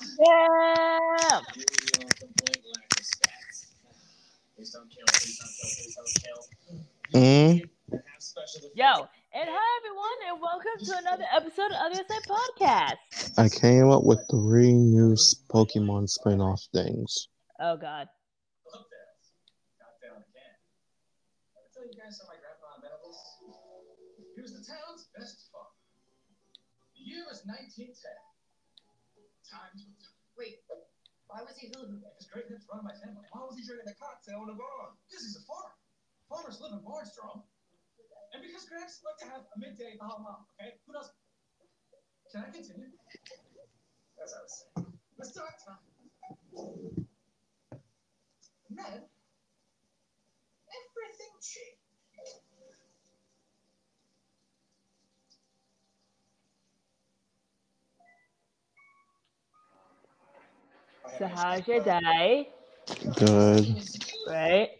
Yeah. Mm, Yo, and hi everyone, and welcome to another episode of the Side Podcast. I came up with three new Pokemon spin-off things. Oh God. He was the town's best farmer. The year was 1910. Times. Wait, why was he hooting? His great hips run my family. Why was he drinking a cocktail in the barn? Because he's a farmer. Farmers live in barns, Jerome. And because Gramps like to have a midday aha mom, okay? Who doesn't? Can I continue? As I was saying, let's time. Then, everything changed. So how's your day? Good. Right?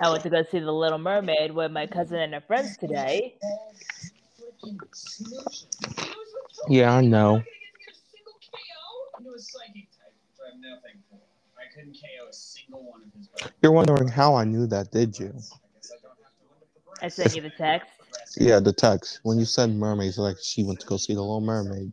I went to go see The Little Mermaid with my cousin and her friends today. Yeah, I know. Into a psychic type, which I have nothing for. I couldn't KO a single one of his buddies. You're wondering how I knew that, did you? I guess I don't have to limit the I sent you the text. Yeah, the text. When you said mermaids, like she went to go see the Little Mermaid.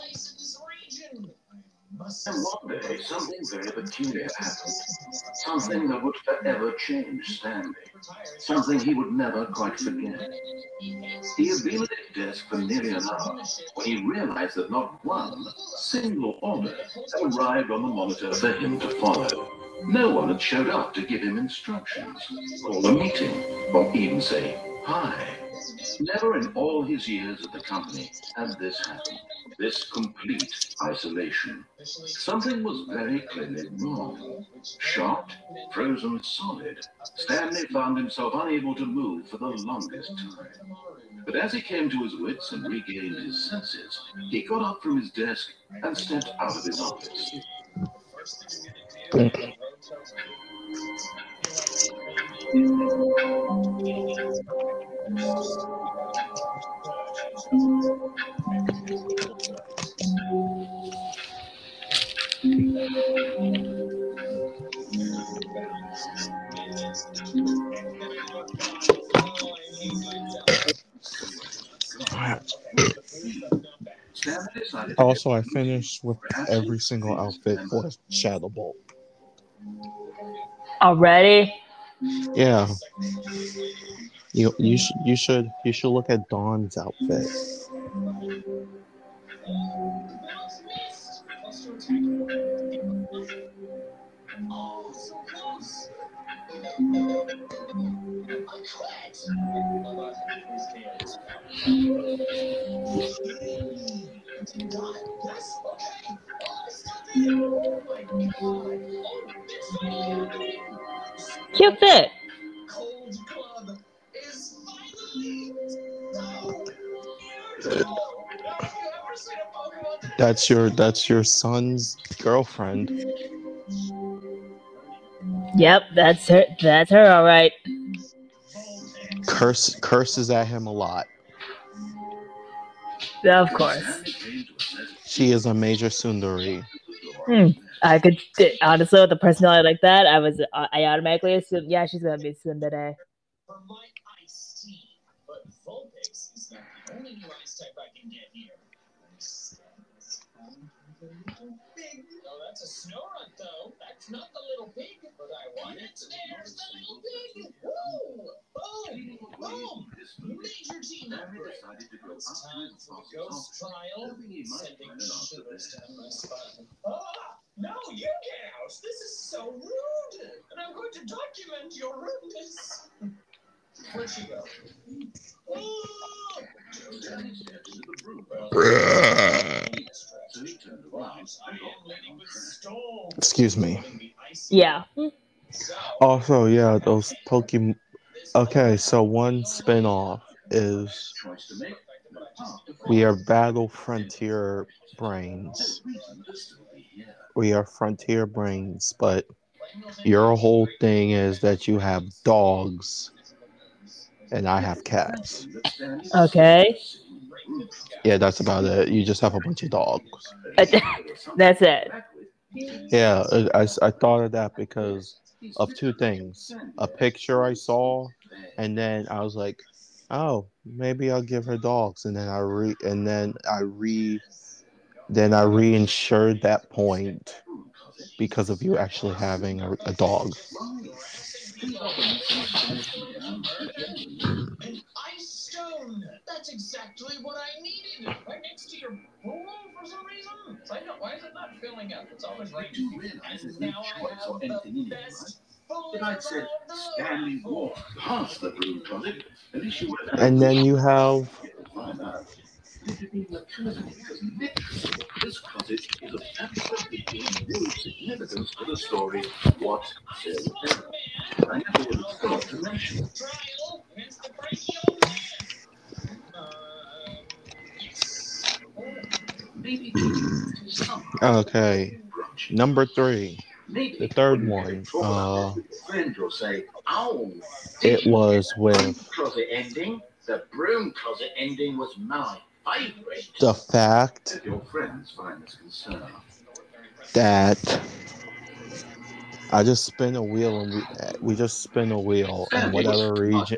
And one day, something very peculiar happened. Something that would forever change Stanley. Something he would never quite forget. He had been at his desk for nearly an hour when he realized that not one single order had arrived on the monitor for him to follow. No one had showed up to give him instructions, call a meeting, or even say hi. Never in all his years at the company had this happened. This complete isolation. Something was very clearly wrong. Shocked, frozen solid, Stanley found himself unable to move for the longest time. But as he came to his wits and regained his senses, he got up from his desk and stepped out of his office. Decided to Also, I finished with every single outfit for Shadow Bolt. Already? Yeah. You you should you should you should look at Dawn's outfit. So close. I quit. About half his tails. God, yes, okay. Stop it. My God. It's finally happening. Cute fit. That's your that's your son's girlfriend. Yep, that's her. That's her. All right. Curse curses at him a lot. Of course. Stanley came to a sense She is a major tsundere. Hmm. I could honestly with a personality like that, I was I automatically assumed yeah she's gonna be Tsundere. That's a snow run, though. That's not the little pig. But I want it. There's the little pig. Woo! Boom! Boom! Major team upgrade. It's time for the ghost trial. Sending shivers down my spine. Ah! No, you get out! This is so rude! And I'm going to document your rudeness. Excuse me. Yeah. Also, yeah, those Pokemon. Okay, so one spinoff is we are Battle Frontier Brains. We are Frontier Brains, but your whole thing is that you have dogs and I have cats. Okay. Yeah, that's about it. You just have a bunch of dogs. That's it. Yeah, I, I- thought of that because of two things a picture I saw, and then I was like, oh, maybe I'll give her dogs. And then I re and then I re then I reinsured that point because of you actually having a, a dog. An ice stone! That's exactly what I needed! Right next to your pool for some reason? So I know, why is it not filling up? It's always right. You realize there's no Now I choice or have anything the in it, right? best fully said Stanley door. walked past the broom closet, at least you would have And then you have this closet is of absolutely no significance to the story whatsoever. I never would have thought to mention it. Okay. Number three. The third one, uh, It was with. The broom closet ending was favorite." The fact If your friends find this concern, that I just spin a wheel and we, we just spin a wheel and whatever region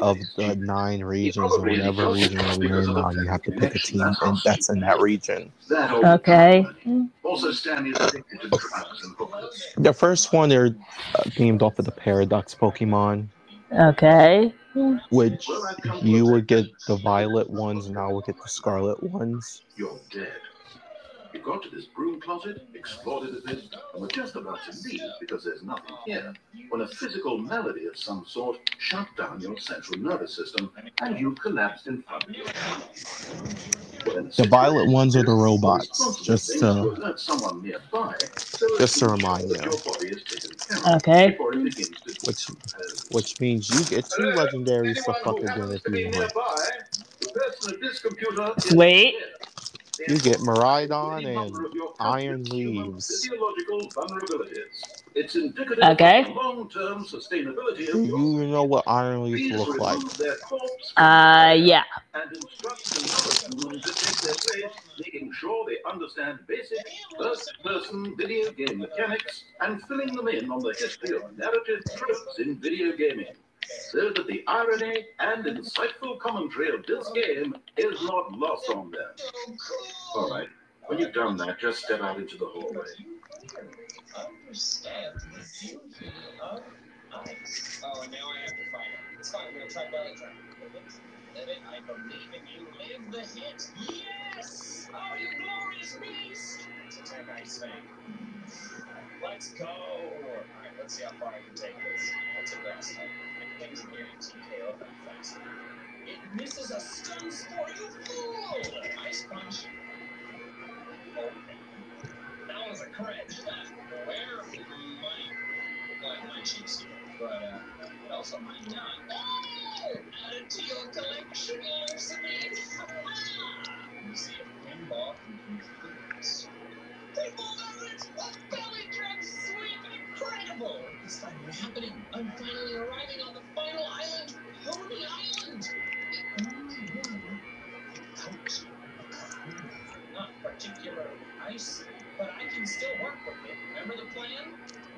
of the nine regions or whatever region we're in now, you have to pick a team and that's in that region. Okay. Also, Stanley is addicted to drugs and hookers. The first one they're uh, named off of the Paradox Pokemon, Okay. Which you would get the violet ones and I would get the scarlet ones. You're dead. You got to this broom closet, explored it a bit, and were just about to leave because there's nothing here, when a physical malady of some sort shut down your central nervous system and you collapsed in front of your The violet ones are the robots, just to, someone nearby so just to ensure remind you. your body is taken care of Okay. before it begins to which which means you get two legendaries for fucking again if you want. The person at this Wait. Here. You get Miraidon Any and number of your Iron Leaves. Physiological vulnerabilities. It's indicative Okay. long-term sustainability Do you know what Iron Leaves look like? remove their corpse Uh, yeah. and instruct another to take making sure they understand basic first-person video game mechanics and filling them in on the history of narrative tropes in video gaming, so that the irony and insightful commentary of this game is not lost on them. All right, when you've done that, just step out into the hallway. Understand. Oh, and now I have to it. It's fine. I believe in you. Let's go. All right, let's see how far I can take this. That's a grass type. Fast. It misses a stun spore, you fool! Ice punch. Oh, that was a crit. Where might like my cheeks but uh, it also might not. Oh! Add it to your collection, Larceny. You see a pinball can love it! A belly drum sweep! Incredible! It's finally happening. I'm finally arriving on the final island, Poni Island. The only. Not particularly icy, but I can still work with it. Remember the plan?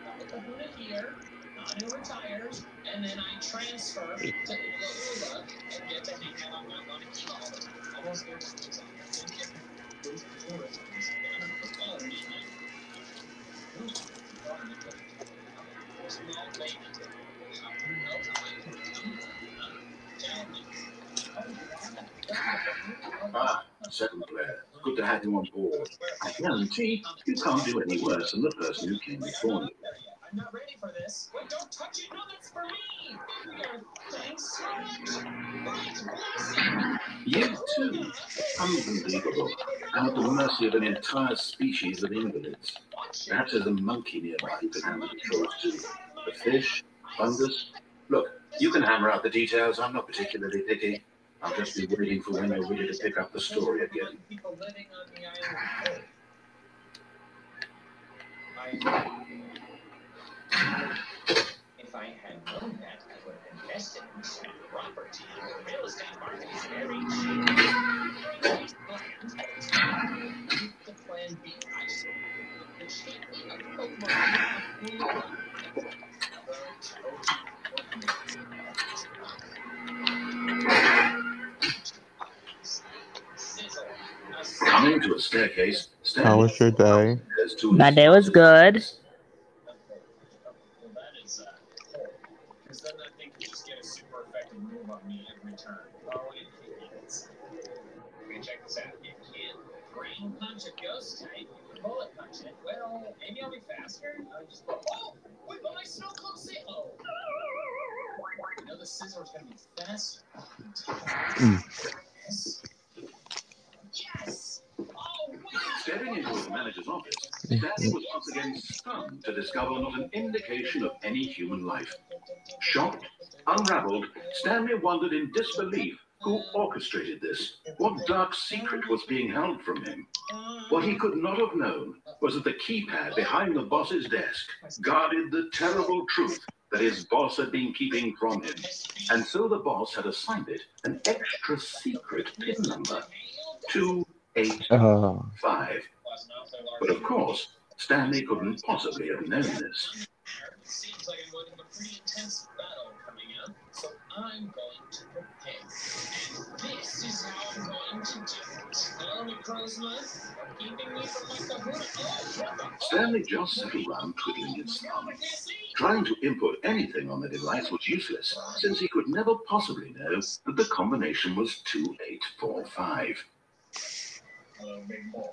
Got the kahuna here, Nanu retires, and then I transfer to Ula and get to hang out on my Monkey Island. Almost this. I think it goes to tourism. Baby. No time. Tell me. Ah, second player. Good to have you on board. I guarantee you can't do any worse than the person who came before you. I'm not ready for this. Wait, don't touch it. No, that's for me. Thanks so much. Great blessing. You too, unbelievable, at the mercy of an entire species of invalids. Perhaps there's a monkey nearby who can handle the chores too. A fish, fungus. Look, you can hammer out the details. I'm not particularly picky. I'll just be waiting for when you're ready to pick up the story again. People living on the island. I, if I had known that, I would have invested in some property. The real estate market is very cheap. The plan B. I saw the cheap Pokemon. Coming to a staircase, How was your day? My day was good. Maybe oh, oh. Know the scissor's gonna be faster. Yes. Yes. Oh. Stepping into his manager's office, Stanley was once again stunned to discover not an indication of any human life. Shocked, unraveled, Stanley wondered in disbelief who orchestrated this. What dark secret was being held from him? What he could not have known was that the keypad behind the boss's desk guarded the terrible truth that his boss had been keeping from him. And so the boss had assigned it an extra secret PIN number 285. Uh, But of course, Stanley couldn't possibly have known this. Seems like I'm going to have a pretty intense battle coming up, so I'm going to prepare. This is how I'm going to do it. Hello, me crow's mouth. Keeping me from. Oh. Stanley just sat around twiddling his thumb. Trying to input anything on the device was useless, since he could never possibly know that the combination was 2845. Hello, big boy.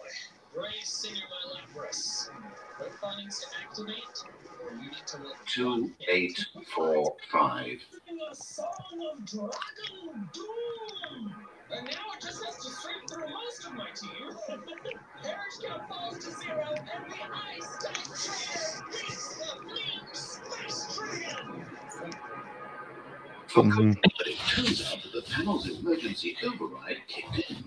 Raise Singer my Lapras. Quick findings to activate, or you need to look 2845. Singing a song of Dragon Doom. And now it just has to sweep through most of my team. Perish count falls to zero, and the ice type trainer beats the bleep space trio. For Mhm. but it turns out that the panel's emergency override kicked in,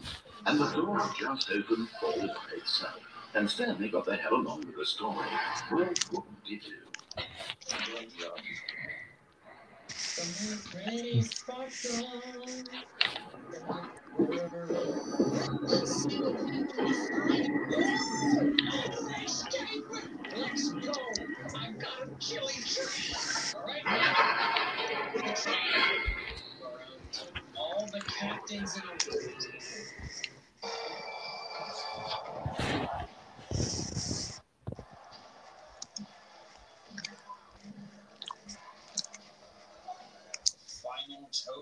and the door just opened all by itself. And Stanley got the hell along with the story. Well, wouldn't he do? Captains in the world. Final totem. It's a bug.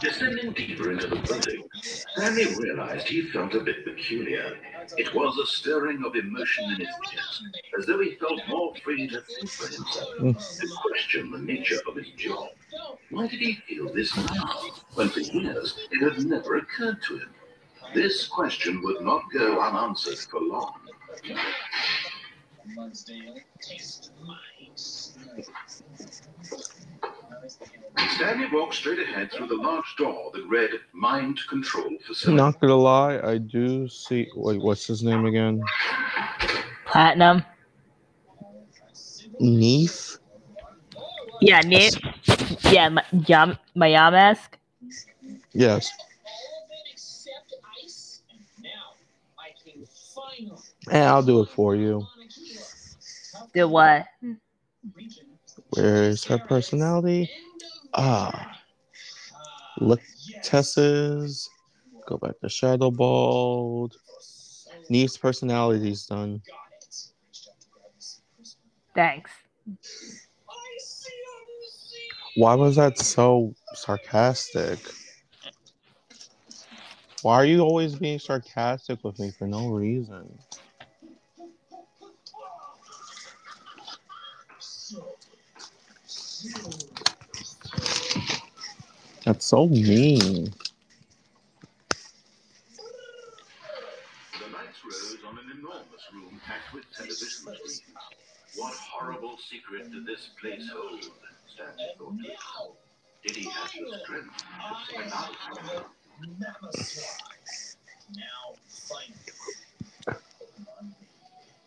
Descending deeper into the building, Stanley realized he felt a bit peculiar. It was a stirring of emotion in his chest, as though he felt more free to think for himself, to question the nature of his job. Why did he feel this now, when for years it had never occurred to him? This question would not go unanswered for long. Mudsdale, taste mice. Stanley walked straight ahead through the large door that read Mind Control Facility. not gonna lie, I do see. Wait, what's his name again? Platinum. Neef. Yeah, Nate. Yeah, my Yam my Yamask. Yes. Except ice, and now I can finally And I'll do it for you. Do what? Hmm. Where is her personality? Ah, look, Tessa's. Go back to Shadow Bolt. Neef's personality's done. Thanks. Why was that so sarcastic? Why are you always being sarcastic with me for no reason? That's so mean. The lights rose on an enormous room packed with television screens. What horrible secret did this place hold? Stanley thought. Did he have the strength to find out? Now, fight.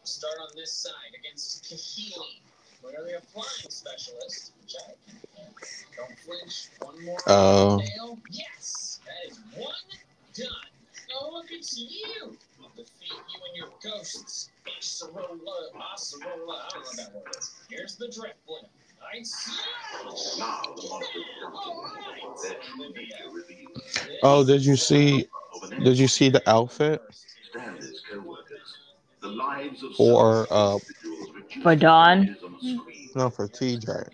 Start on this side against Kahili. Clearly a flying specialist, which I. Don't flinch. One more. Oh. Yes, that is one done. Oh, look, it's you. I'll defeat you and your ghosts. Acerola, Acerola, I don't know that word. Here's the Drifblim. I see. Now the monsters come to their true nature revealed. Oh, did you see? Did you see the outfit? Stanley's co-workers. The lives of For, some uh, For Dawn? to images on a screen. No, for TJ.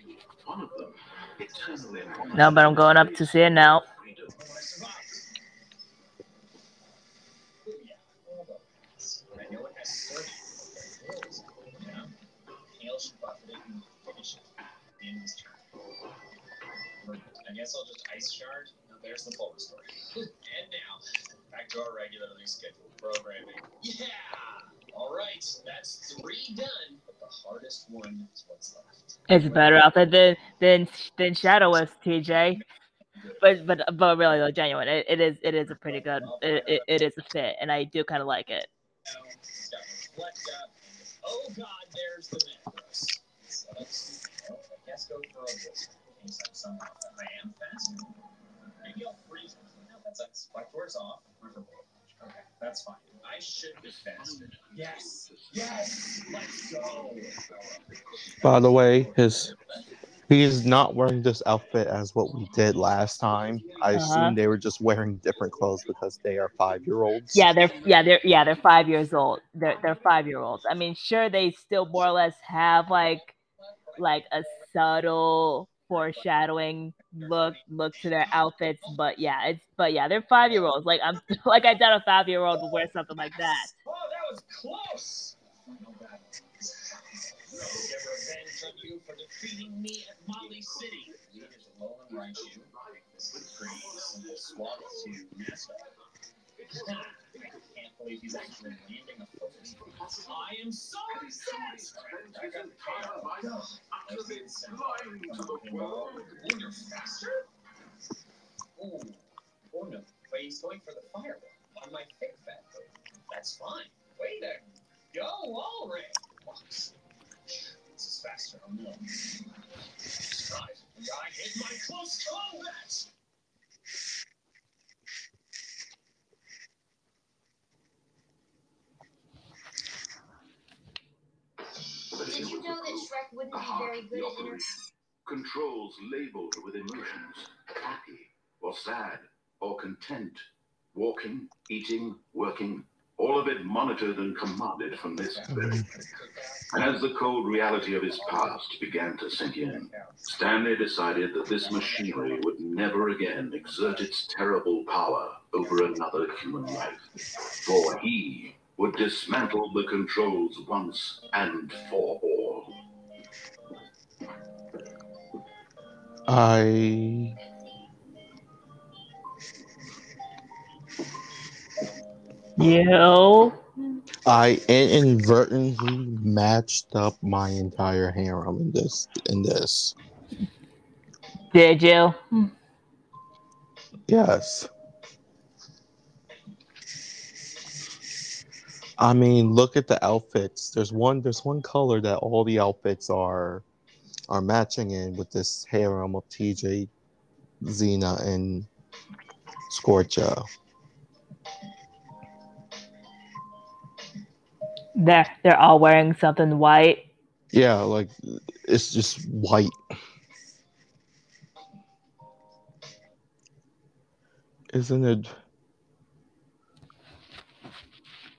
One of them, eternally No, but I'm going up to see it now. I know it has surgery. Yeah. Hale should buff it and finish it. The end of his turn. I guess I'll just ice shard. Now there's the full story. and now, back to our regularly scheduled programming. Yeah! Alright, that's three done. But the hardest one is what's left. It's better outfit than than than Shadow was TJ. But but but really though, genuine. It, it is it is a pretty good. It, it, it is a fit, and I do kind of like it. Now, it's got reflect up. and- Oh god, there's the necklace. So I guess go for a whisper. In case I'm somehow I am faster. Maybe I'll freeze. No, that's ice. Black door's off. Riverboat. Okay, that's fine. I should be faster. Yes! Yes! Let's go! By the way, his he is not wearing this outfit as what we did last time. I Uh-huh. assume they were just wearing different clothes because they are five year olds. Yeah, they're yeah they're yeah they're five years old. They're they're five year olds. I mean, sure they still more or less have like like a subtle foreshadowing look look to their outfits, but yeah, it's but yeah they're five year olds. Like I'm like I doubt a five year old would wear something like that. Oh, that was close! To. I can't believe he's actually landing a focus. I am so obsessed! I got the power. That's the. Oh, you're faster? Ooh. Oh no. But he's going for the fireball on my thick fat. That's fine. Way to go, Ulrich! This is faster. Oh no. Right. I hit my close combat! Did you know that Shrek wouldn't be very good at inter- Controls labeled with emotions, happy or sad or content, walking, eating, working, all of it monitored and commanded from this very mm-hmm. And as the cold reality of his past began to sink in, Stanley decided that this machinery would never again exert its terrible power over another human life. For he would dismantle the controls once and for all. I You I inadvertently matched up my entire harem in this in this. did you? Yes. I mean, look at the outfits. There's one there's one color that all the outfits are are matching in with this harem of TJ, Xena, and Scorcho. They're they're all wearing something white. Yeah, like it's just white. Isn't it?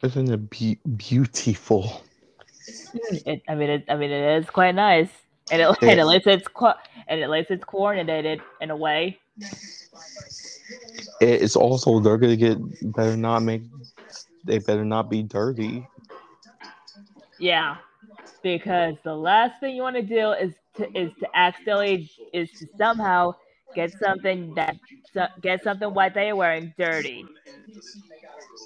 Isn't it be- beautiful? It, I mean, it, I mean, it is quite nice, and it, and at least it's co- and at least it's coordinated in a way. It's also they're gonna get better not make they better not be dirty. Yeah, because the last thing you want to do is to is to accidentally is to somehow get something that get something what they are wearing dirty,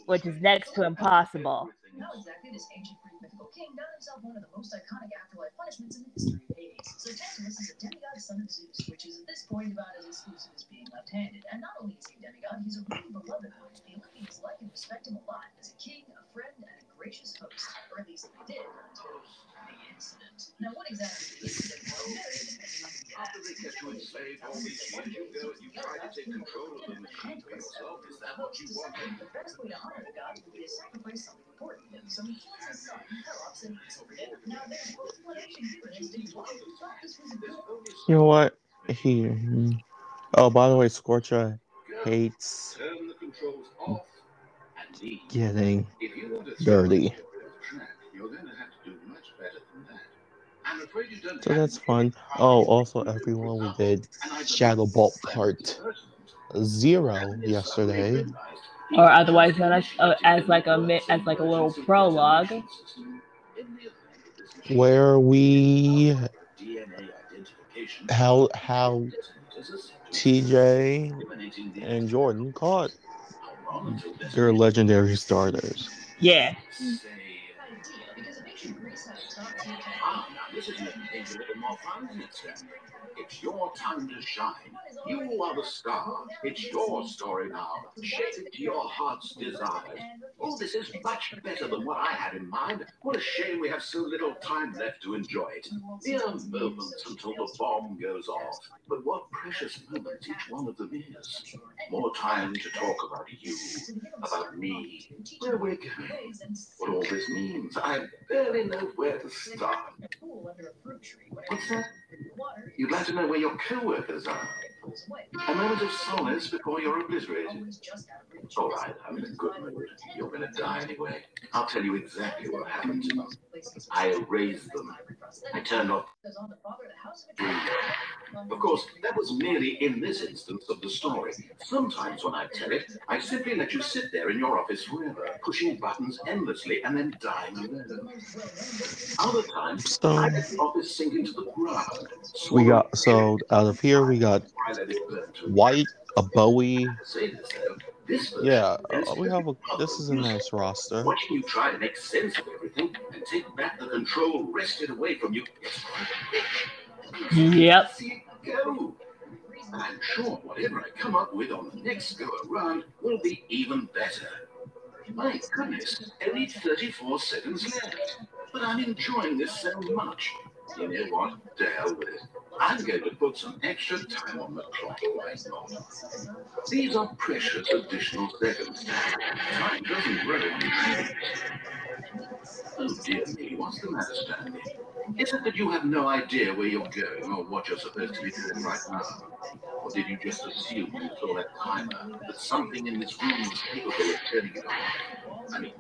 which is next to impossible. Exactly this ancient Greek mythical king got himself one of the most iconic afterlife punishments in the history of Hades. So Tantalus is a demigod son of Zeus, which is at this point about as exclusive as being left-handed. And not only is he a demigod, he's a really beloved one. The Olympians like and respect him a lot as a king, a friend, and a gracious host. Or at least they did until the incident. Now, what exactly the incident was varies depending on who you After they kept you enslaved all these years, you go you try to take control of the machine for yourself. Is that what you wanted? The best way to honor the gods would be to sacrifice something important. So he kills his son, Pelops, and eats dinner. Now, there's no explanation given as to why he thought this was a good You know what? He. Oh, by the way, Scorcha hates Turn the controls off and leave. getting If you want to dirty. So that's fun. Oh, also, everyone, we did And I believe Shadow Bolt Part. Zero yesterday, Or otherwise known as, uh, as like a as like a little prologue. where we how how TJ and Jordan caught their legendary starters. Yeah. This is making things a little more fun, isn't it, Stanley? It's your time to shine. You are the star. It's your story now. Shape it to your heart's desire. Oh, this is much better than what I had in mind. What a shame we have so little time left to enjoy it. Mere moments until the bomb goes off. But what precious moments each one of them is. More time to talk about you, about me, where we're going, what all this means. I barely know where to start. What's that? You'd like to know where your co-workers are. A moment of solace before you're obliterated. All right, I'm in a good mood. You're going to die anyway. I'll tell you exactly what happened. To them. I erased them. I turned off Of course, that was merely in this instance of the story. Sometimes when I tell it, I simply let you sit there in your office forever, pushing buttons endlessly and then dying alone. Other times, So I let the office sink into the ground. we got so out of here we got I let it burn to White, a Bowie. Say this version Yeah, uh, we have a. This is a nice roster. Watching you try to make sense of everything and take back the control wrested away from you. Yep. See it go. And I'm sure whatever I come up with on the next go around will be even better. My goodness, only 34 seconds left. But I'm enjoying this so much. You know what? To hell with it. I'm going to put some extra time on the clock right now. These are precious additional seconds. Time doesn't trees. Oh dear me, what's the matter, Stanley? Is it that you have no idea where you're going or what you're supposed to be doing right now? Or did you just assume when you saw that timer that something in this room was capable of turning it on? I mean.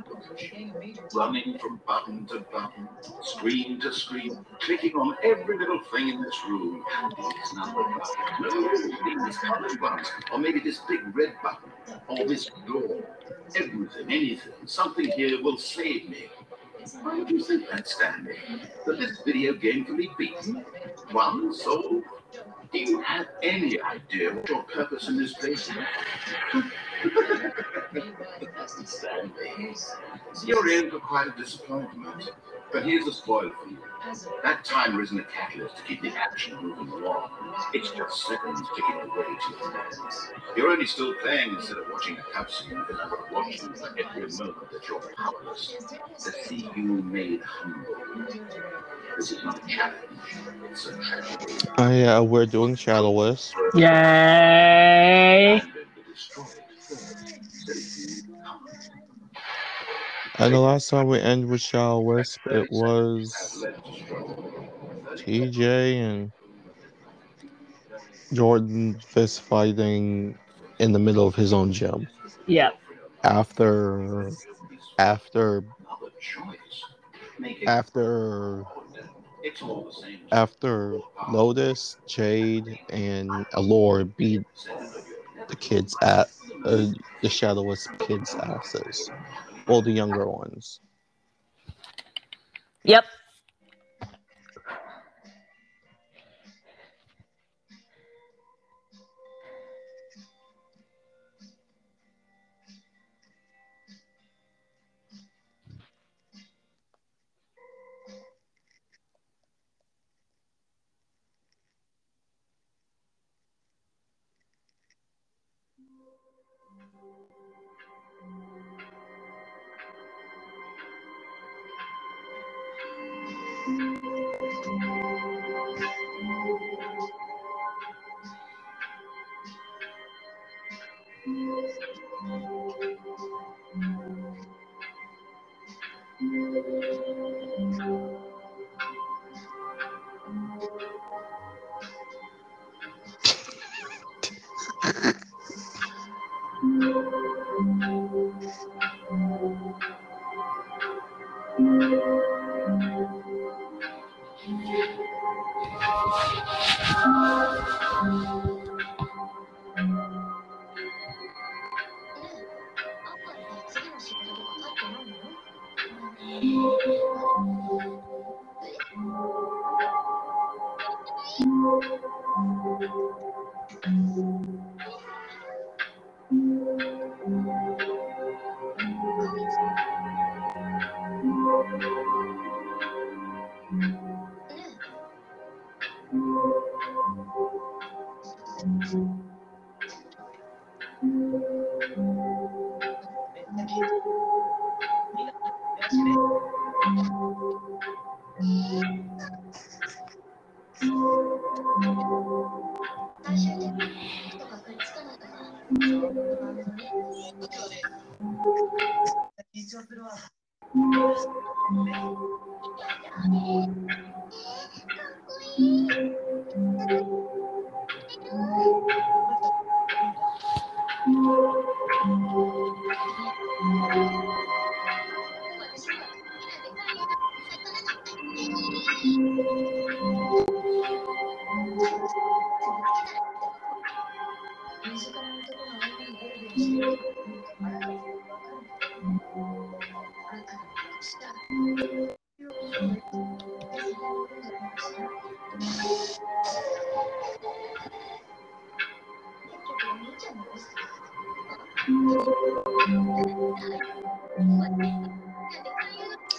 Running from button to button, screen to screen, clicking on every little thing in this room. Button. No, this colored button, or maybe this big red button, or this door. Everything, anything, something here will save me. Why do you think that, Stanley? That this video game can be beaten? One solved? Do you have any idea what your purpose in this place is? Stanley, you're in for quite a disappointment. But here's a spoiler for you. That timer isn't a catalyst to keep the action moving along. It's just seconds ticking away to your end. You're only still playing instead of watching a cutscene because you're watching for every moment that you're powerless. To see you made humble. This is not a challenge. It's a tragedy. Oh yeah, we're doing Shadow Wisp. Yay. And the last time we ended with Shadow Wisp, it was left to struggle. TJ and Jordan fist fighting in the middle of his own gym. Yep. After after Another choice. Make it after It's all the same. after Lotus, Jade, and Allure beat the kids at uh, the Shadow Wisp kids' asses. Well, the younger ones. Yep.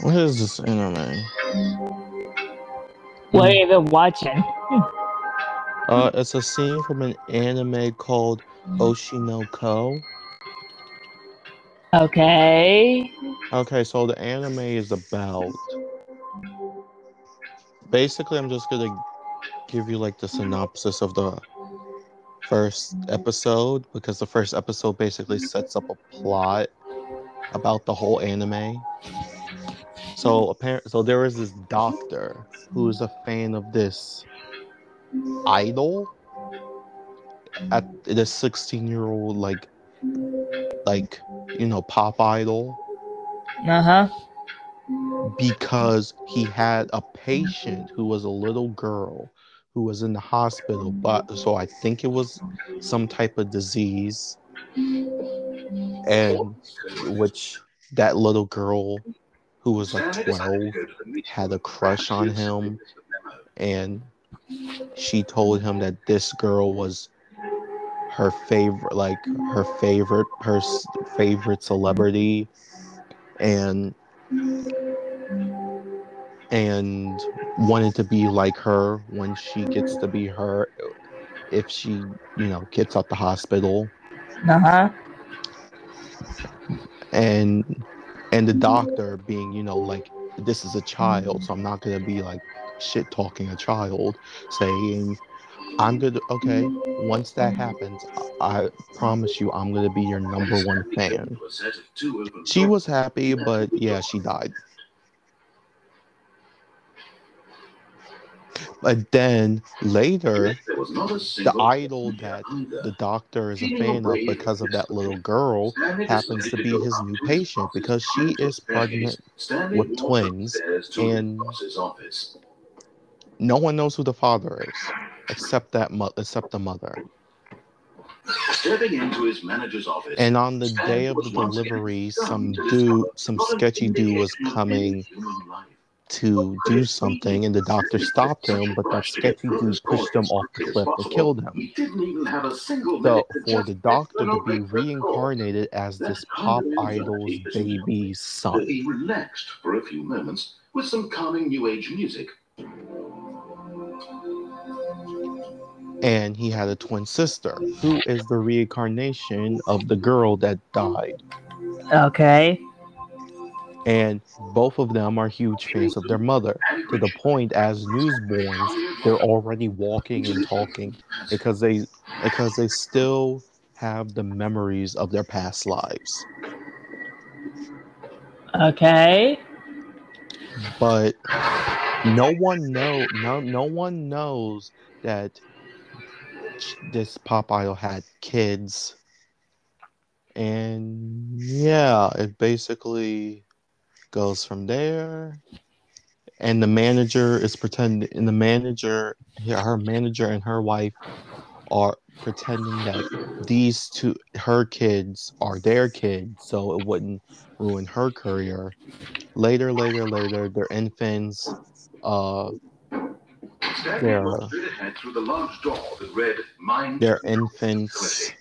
What is this anime? What are you even watching? Uh, it's a scene from an anime called Oshi no Ko. Okay. Okay, so the anime is about. Basically, I'm just gonna give you like the synopsis of the first episode because the first episode basically sets up a plot about the whole anime. So apparently, so there is this doctor who is a fan of this idol at this 16 year old like like you know pop idol Uh huh. because he had a patient who was a little girl who was in the hospital but so i think it was some type of disease and which that little girl who was like 12 had a crush on him and she told him that this girl was her favorite like her favorite her favorite celebrity and and wanted to be like her when she gets to be her if she you know gets out the hospital Uh huh. and and the mm-hmm. doctor being you know like this is a child mm-hmm. so i'm not gonna be like shit talking a child saying i'm gonna okay once that happens i promise you i'm gonna be your number one fan she was happy but yeah she died but then later the idol that the doctor is a fan of because of that little girl happens to be his new patient because she is pregnant with twins and no one knows who the father is except that mo- except the mother Stepping into his manager's office. and on the day of the Stan was once again delivery some dude some sketchy dude was coming any human life. To do something and the doctor stopped him but that sketchy dude pushed him off the cliff and killed him He didn't even have a single so for the doctor to be reincarnated as this pop idol's infinity is enough. baby that son he relaxed for a few moments with some calming new age music. and he had a twin sister who is the reincarnation of the girl that died. Okay. And both of them are huge fans of their mother to the point as newsborns they're already walking and talking because they because they still have the memories of their past lives. Okay. But no one know no no one knows that this pop idol had kids. And yeah, it basically goes from there. And the manager is pretending, and the manager, her manager and her wife are pretending that these two, her kids, are their kids, so it wouldn't ruin her career. Later, later, later, their infants, uh, Their, Mind their infants,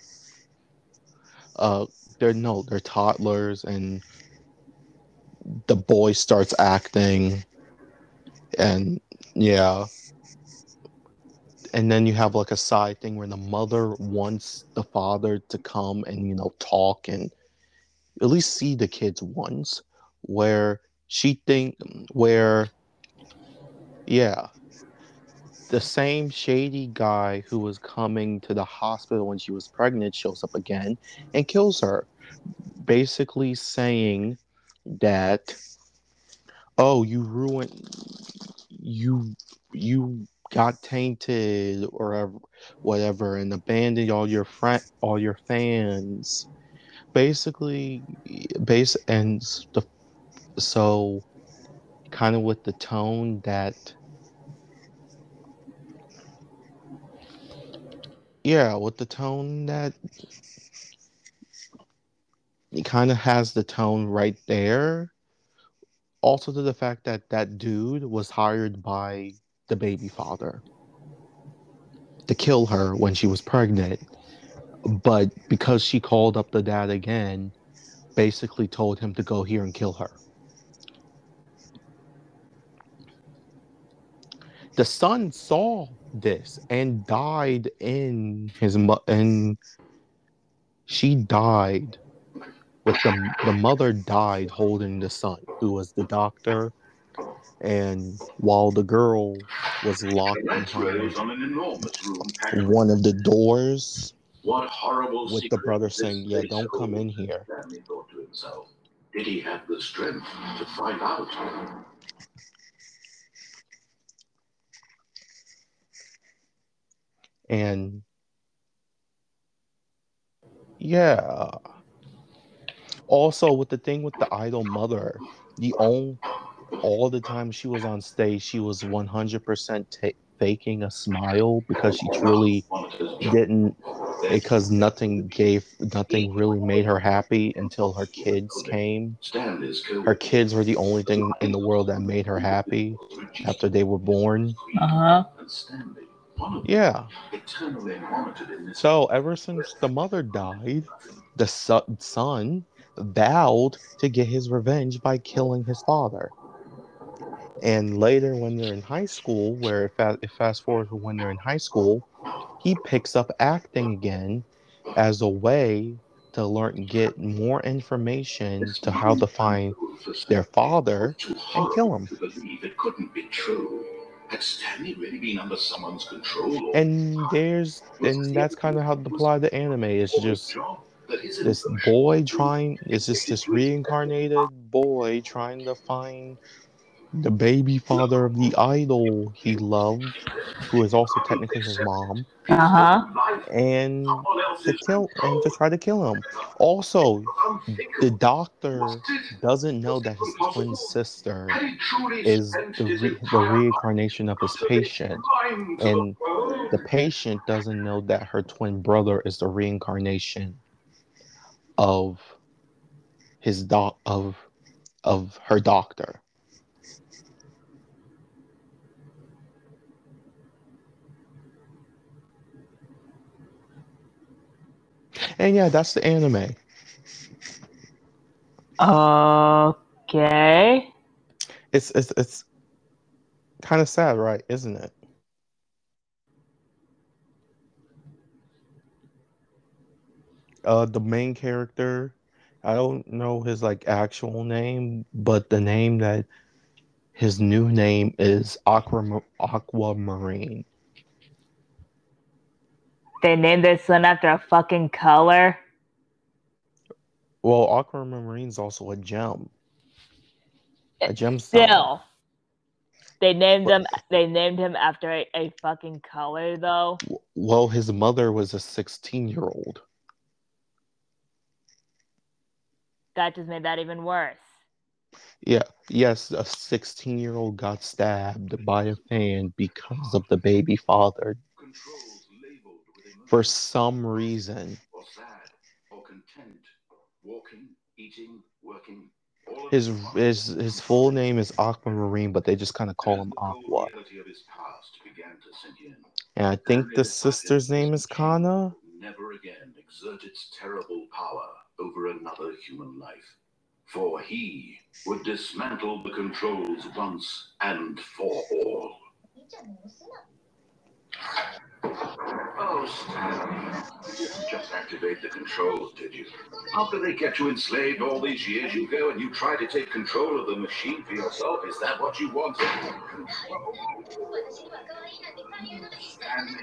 uh, they're no, they're toddlers, and the boy starts acting, and yeah. And then you have like a side thing where the mother wants the father to come and you know talk and at least see the kids once, where she think where yeah the same shady guy who was coming to the hospital when she was pregnant shows up again and kills her basically saying that oh you ruined you you got tainted or whatever and abandoned all your friend all your fans. Basically base and the so kind of with the tone that yeah with the tone that it kind of has the tone right there. Also to the fact that that dude was hired by the baby father to kill her when she was pregnant. But because she called up the dad again basically told him to go here and kill her. The son saw this and died in his and she died with the the mother died holding the son who was the doctor and while the girl was locked behind on an enormous room packed one of the doors What horrible with the brother saying yeah don't come in here Stanley thought to himself. Did he have the strength to find out? and yeah also with the thing with the idol mother the only all the time she was on stage she was 100% ta faking a smile because she truly didn't because nothing gave nothing really made her happy until her kids came. Her kids were the only thing in the world that made her happy after they were born. Uh huh. And Stanley, one of them, yeah. Eternally monitored in this so ever since the mother died the son vowed to get his revenge by killing his father and later when they're in high school where if fa- fast forward to when they're in high school he picks up acting again as a way to learn get more information to how to find their father and kill him. horrible To believe it couldn't be true. Had Stanley really been under someone's control? And there's and that's kind of how the plot of the anime is just this boy trying is this this reincarnated boy trying to find the baby father of the idol he loved who is also technically his mom Uh huh. and to kill and to try to kill him. Also the doctor doesn't know that his twin sister is the, re- the reincarnation of his patient and the patient doesn't know that her twin brother is the reincarnation of his doc of of her doctor. And yeah that's the anime. Okay. it's it's it's kind of sad right? Isn't it uh, the main character. I don't know his like actual name, but the name that his new name is Aqua Aquamarine. They named their son after a fucking color. Well, Aquamarine's also a gem. A gemstone. Still, they named What? him. They named him after a, a fucking color, though. Well, his mother was a 16 year old. That just made that even worse. Yeah, yes, a 16 year old got stabbed by a fan because of the baby father Controls labeled with emotion, for some reason. or sad, or content, walking, eating, working. His his his full name is Aquamarine, but they just kind of call him And the cold Aqua. reality of his past began to sink in. And I think the sister's name is Kana. Never again exert its terrible power over another human life. For he would dismantle the controls once and for all. Oh, Stanley, you didn't just activate the controls, did you? How After they kept you enslaved all these years, you go and you try to take control of the machine for yourself. Is that what you wanted? Control. Stanley,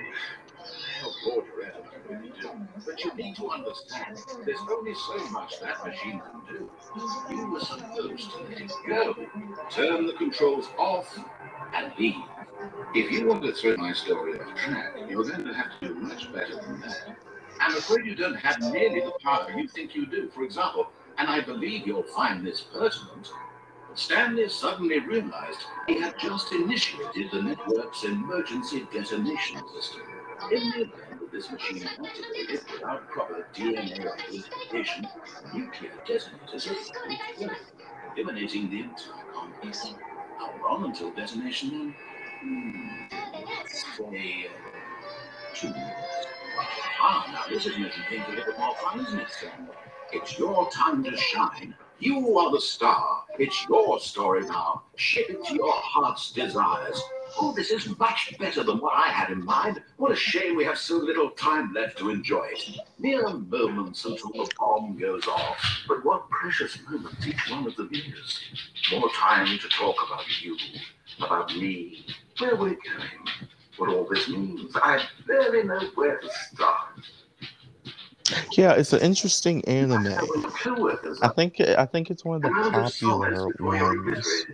how bored your head, I really do. But you need to understand, there's only so much that machine can do. You were supposed to let it go. Turn the controls off and leave. If you want to throw my story off track, you're going to have to do much better than that. I'm afraid you don't have nearly the power you think you do. For example, and I believe you'll find this pertinent, Stanley suddenly realized he had just initiated the network's emergency detonation system. In the event that this machine activated without proper DNA identification, nuclear detonators explode, eliminating the entire complex. How long until detonation then? Two. Ah, now this is making things a little more fun, isn't it, Stanley? It's your time to shine. You are the star. It's your story now. Shape it to your heart's desires. Oh, this is much better than what I had in mind. What a shame we have so little time left to enjoy it. Mere moments until the bomb goes off. But what precious moments each one of them is. More time to talk about you, about me, where we're going, what all this means. I barely know where to start. Yeah, it's an interesting anime. There were co-workers I think I think it's one of the popular ones.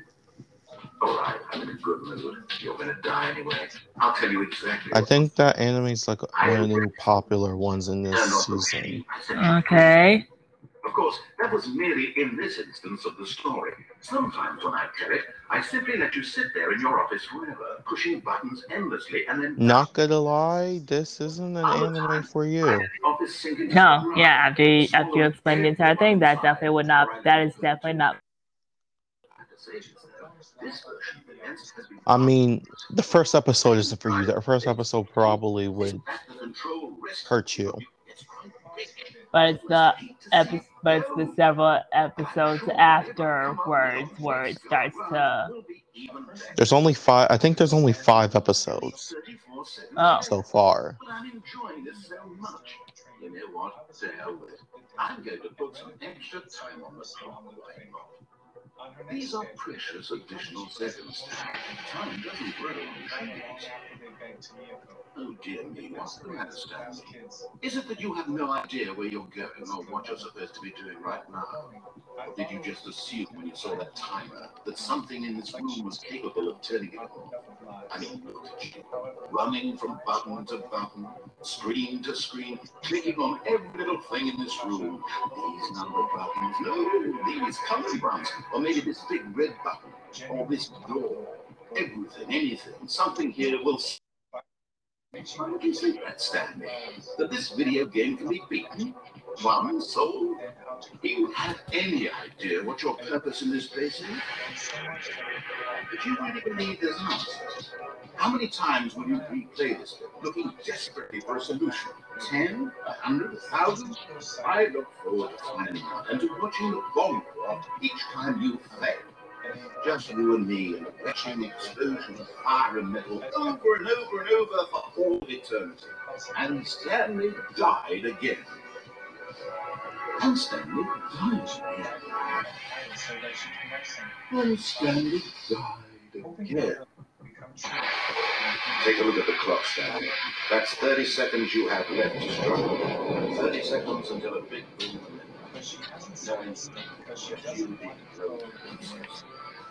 All right, I'm in a good mood. You're gonna die anyway. I'll tell you exactly. I think that anime is like one of the popular ones in this off the season. machine. I said you Okay. Of course, that was merely in this instance of the story. Sometimes when I tell it, I simply let you sit there in your office forever, pushing buttons endlessly, and then Not gonna lie, this isn't an oh, anime for you. let the office sink into No, yeah. After you, after you explain the entire thing, that definitely would not. That is definitely not. This version of events has been I mean, the first episode isn't for you. The first episode probably would hurt you. But it's the epi- but it's the several episodes afterwards where it starts to. There's only five. I think there's only five episodes Oh. so far. I'm enjoying this so much. You know what? To hell with it. I'm going to put some extra time on the clock right now. These are precious additional seconds. Time doesn't grow on trees. Oh dear me, what's the matter, Stanley? Is it that you have no idea where you're going or what you're supposed to be doing right now? Or did you just assume when you saw that timer that something in this room was capable of turning it on? I mean, look at you, running from button to button, screen to screen, clicking on every little thing in this room. These number buttons, no, these colored buttons, maybe this big red button, or this door. Everything, anything, something here will. Why would you that, Stanley? That this video game can be beaten? One soul? Do you have any idea what your purpose in this place is? But you really believe there's answers? How many times will you replay this, looking desperately for a solution? Ten? A hundred? A thousand? I look forward to finding out and to watching the bomb off each time you fail. Just you and me and watching explosion of fire and metal over and over and over for all eternity. And Stanley died again. Again. that will become true. Take a look at the clock, Stanley. That's 30 seconds you have left to struggle. 30 seconds until a big boom. But she hasn't said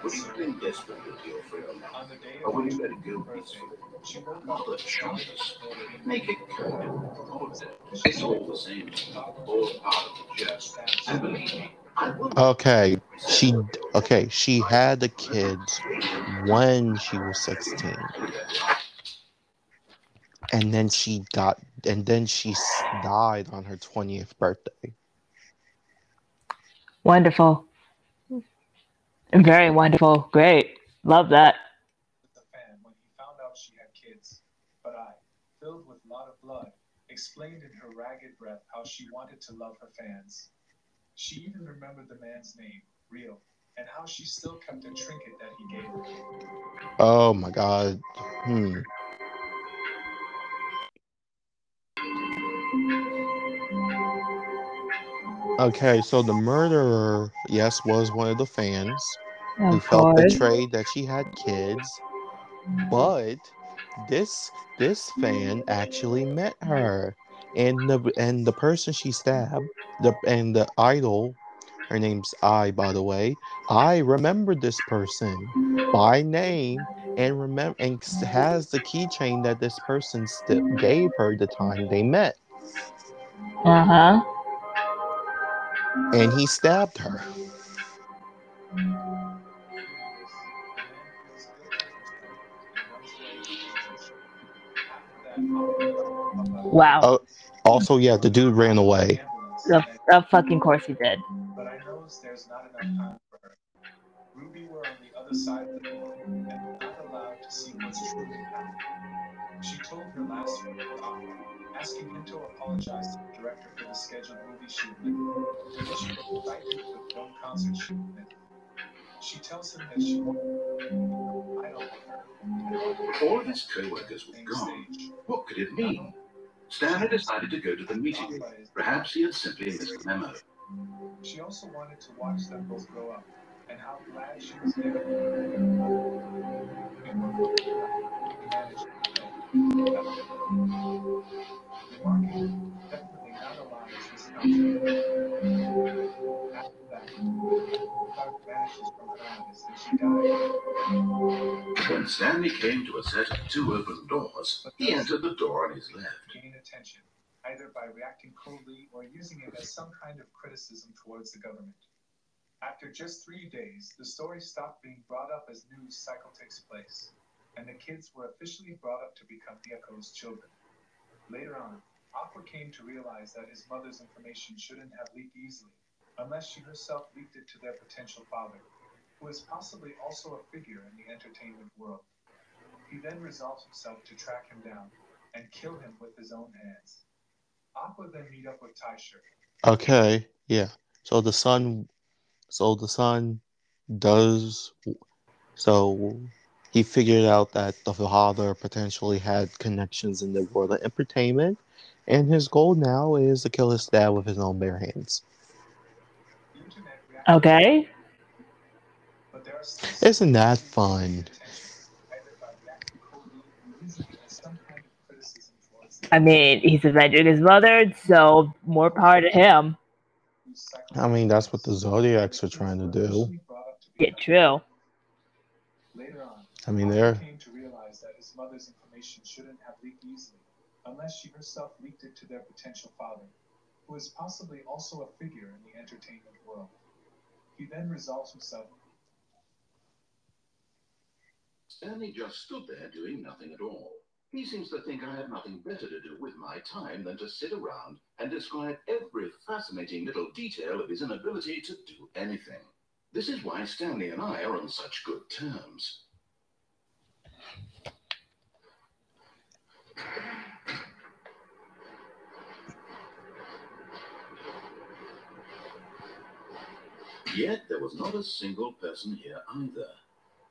it because she doesn't want to go Will you cling desperately your life? day Or of will you let it go 18th birthday. peacefully? She woke Not a chance. Make it count. It's all the same. All part of the jest. And believe me, Okay, she okay, she had the kids when she was 16. And then she got and then she died on her 20th birthday. Wonderful. Very wonderful. Great. Love that. the fan when he found out she had kids. But Ai, filled with a lot of blood, explained in her ragged breath how she wanted to love her fans. She even remembered the man's name, Rio, and how she still kept a trinket that he gave her. Oh my god. Hmm. Okay, so the murderer, yes, was one of the fans who Of felt betrayed that she had kids, but this this fan actually met her, and the and the person she stabbed, the and the idol, her name's Ai, by the way. I remember this person by name and remember and has the keychain that this person still gave her the time they met, Uh huh. and he stabbed her. Wow. Oh. Also, yeah, the dude ran away. Of, of fucking course he did. But Ai knows there's not enough time for her. Ruby were on the other side of the door and not allowed to see what's truly happening. She told her last word asking him to apologize to the director for the scheduled movie she would she would invite him to the film concert she would. She tells him that she won't. I don't want her. All of his co-workers were gone. What could it mean? Stanley decided to go to the meeting. Perhaps he had simply missed the memo. She also wanted to watch them both grow up and how glad she was there. When Stanley came to a set of two open doors, he entered the door on his left. Gain attention, either by reacting coldly or using it as some kind of criticism towards the government. After just three days, the story stopped being brought up as news cycle takes place, and the kids were officially brought up to become Miyako's children. Later on, Aqua came to realize that his mother's information shouldn't have leaked easily, unless she herself leaked it to their potential father, who is possibly also a figure in the entertainment world. He then resolves himself to track him down and kill him with his own hands. Aqua then meet up with Taishi. Okay, yeah. So the son, so the son does, so he figured out that the father potentially had connections in the world of entertainment, and his goal now is to kill his dad with his own bare hands. The internet reacts, Okay. but there are still Isn't that fun? attention, either by reacting coldly or using it as some kind of criticism towards the I mean, he's avenging his mother, so more power to him. I mean, that's what the Zodiacs are trying to do. officially brought Yeah, true. Later on, I mean, they're came to realize that his mother's information shouldn't have leaked easily, unless she herself leaked it to their potential father, who is possibly also a figure in the entertainment world. He then resolves himself Stanley just stood there doing nothing at all. He seems to think I have nothing better to do with my time than to sit around and describe every fascinating little detail of his inability to do anything. This is why Stanley and I are on such good terms. Yet there was not a single person here either.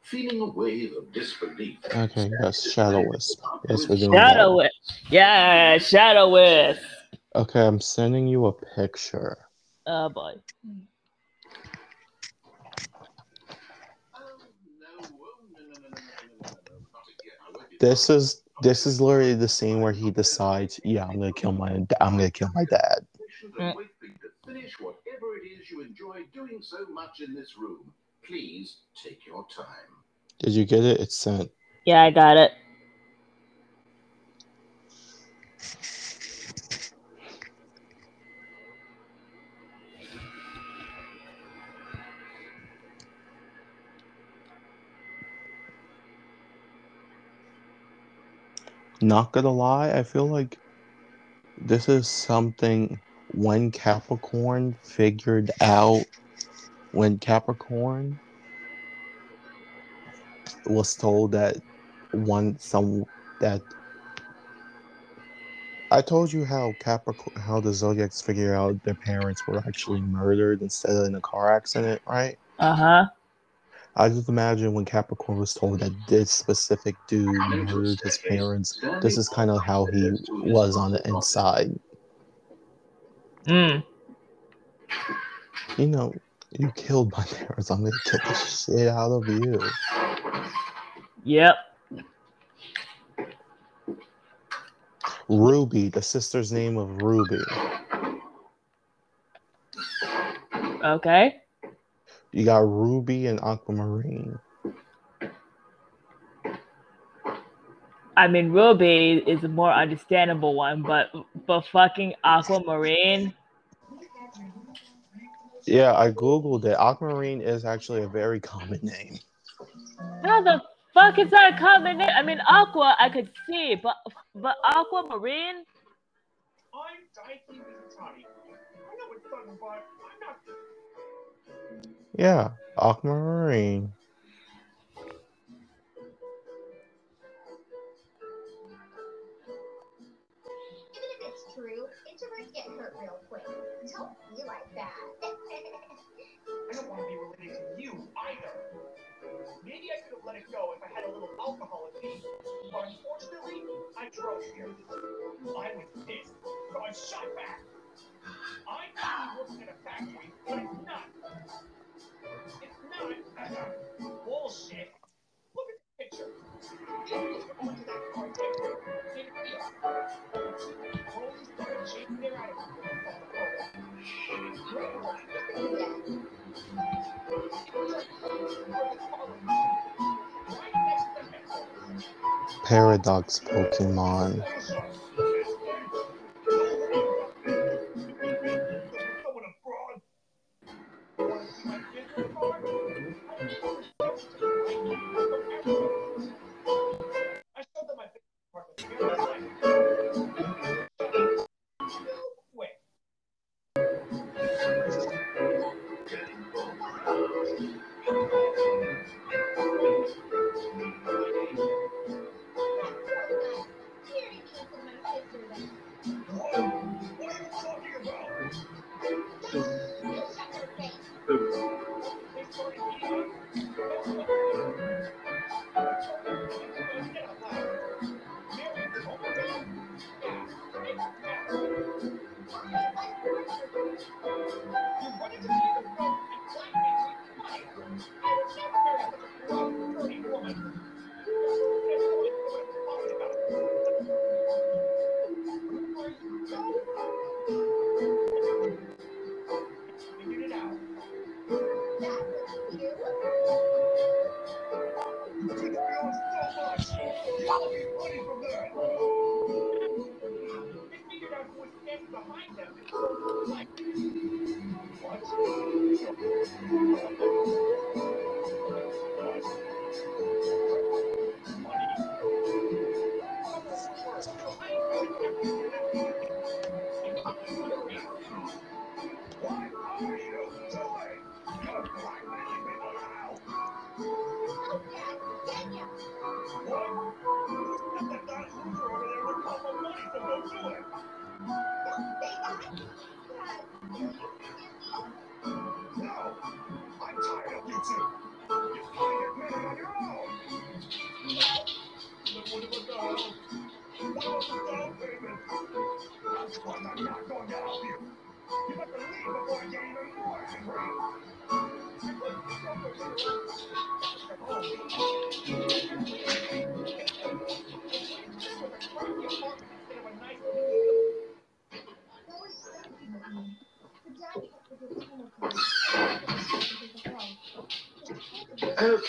Feeling a wave of disbelief. okay. that's Shadow Wisp. Yes, we're doing Shadow that. Wisp. Yeah, Shadow Wisp. Okay, I'm sending you a picture. Oh boy. This is this is literally the scene where he decides, yeah, I'm gonna kill my I'm gonna kill my dad. Mm. Finish whatever it is you enjoy doing so much in this room. Please take your time. Did you get it? It's sent. Yeah, I got it. Not gonna lie, I feel like this is something when Capricorn figured out when Capricorn was told that one some that I told you how Capricorn how the Zodiacs figure out their parents were actually murdered instead of in a car accident, right? Uh huh. I just imagine when Capricorn was told that this specific dude murdered his parents, this is kind of how he was on the inside. Mm. You know, you killed my parents. I'm gonna kill the shit out of you. Yep. Ruby, the sister's name of Ruby. Okay. You got Ruby and Aquamarine. I mean, Ruby is a more understandable one, but but fucking Aquamarine. Yeah, I googled it. Aquamarine is actually a very common name. How the fuck is that a common name? I mean, Aqua I could see, but but Aquamarine. I'm Daiki let it go if I had a little alcohol in me, but unfortunately, I drove here. I was pissed, so I shot back. I thought he working in a factory, but it's not. It's not. Bullshit. Look at the picture. Maybe it's Paradox Pokemon.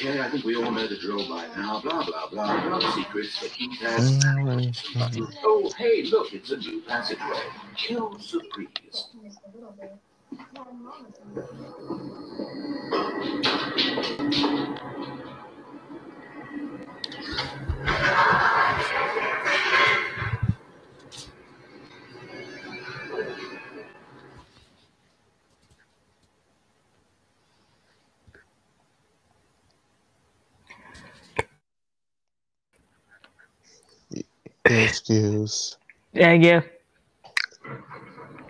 Okay, I think we all know the drill by now. Blah, blah, blah. No secrets. The key has. Mm, oh, hey, look, it's a new passageway. Kill surprise. Thank you.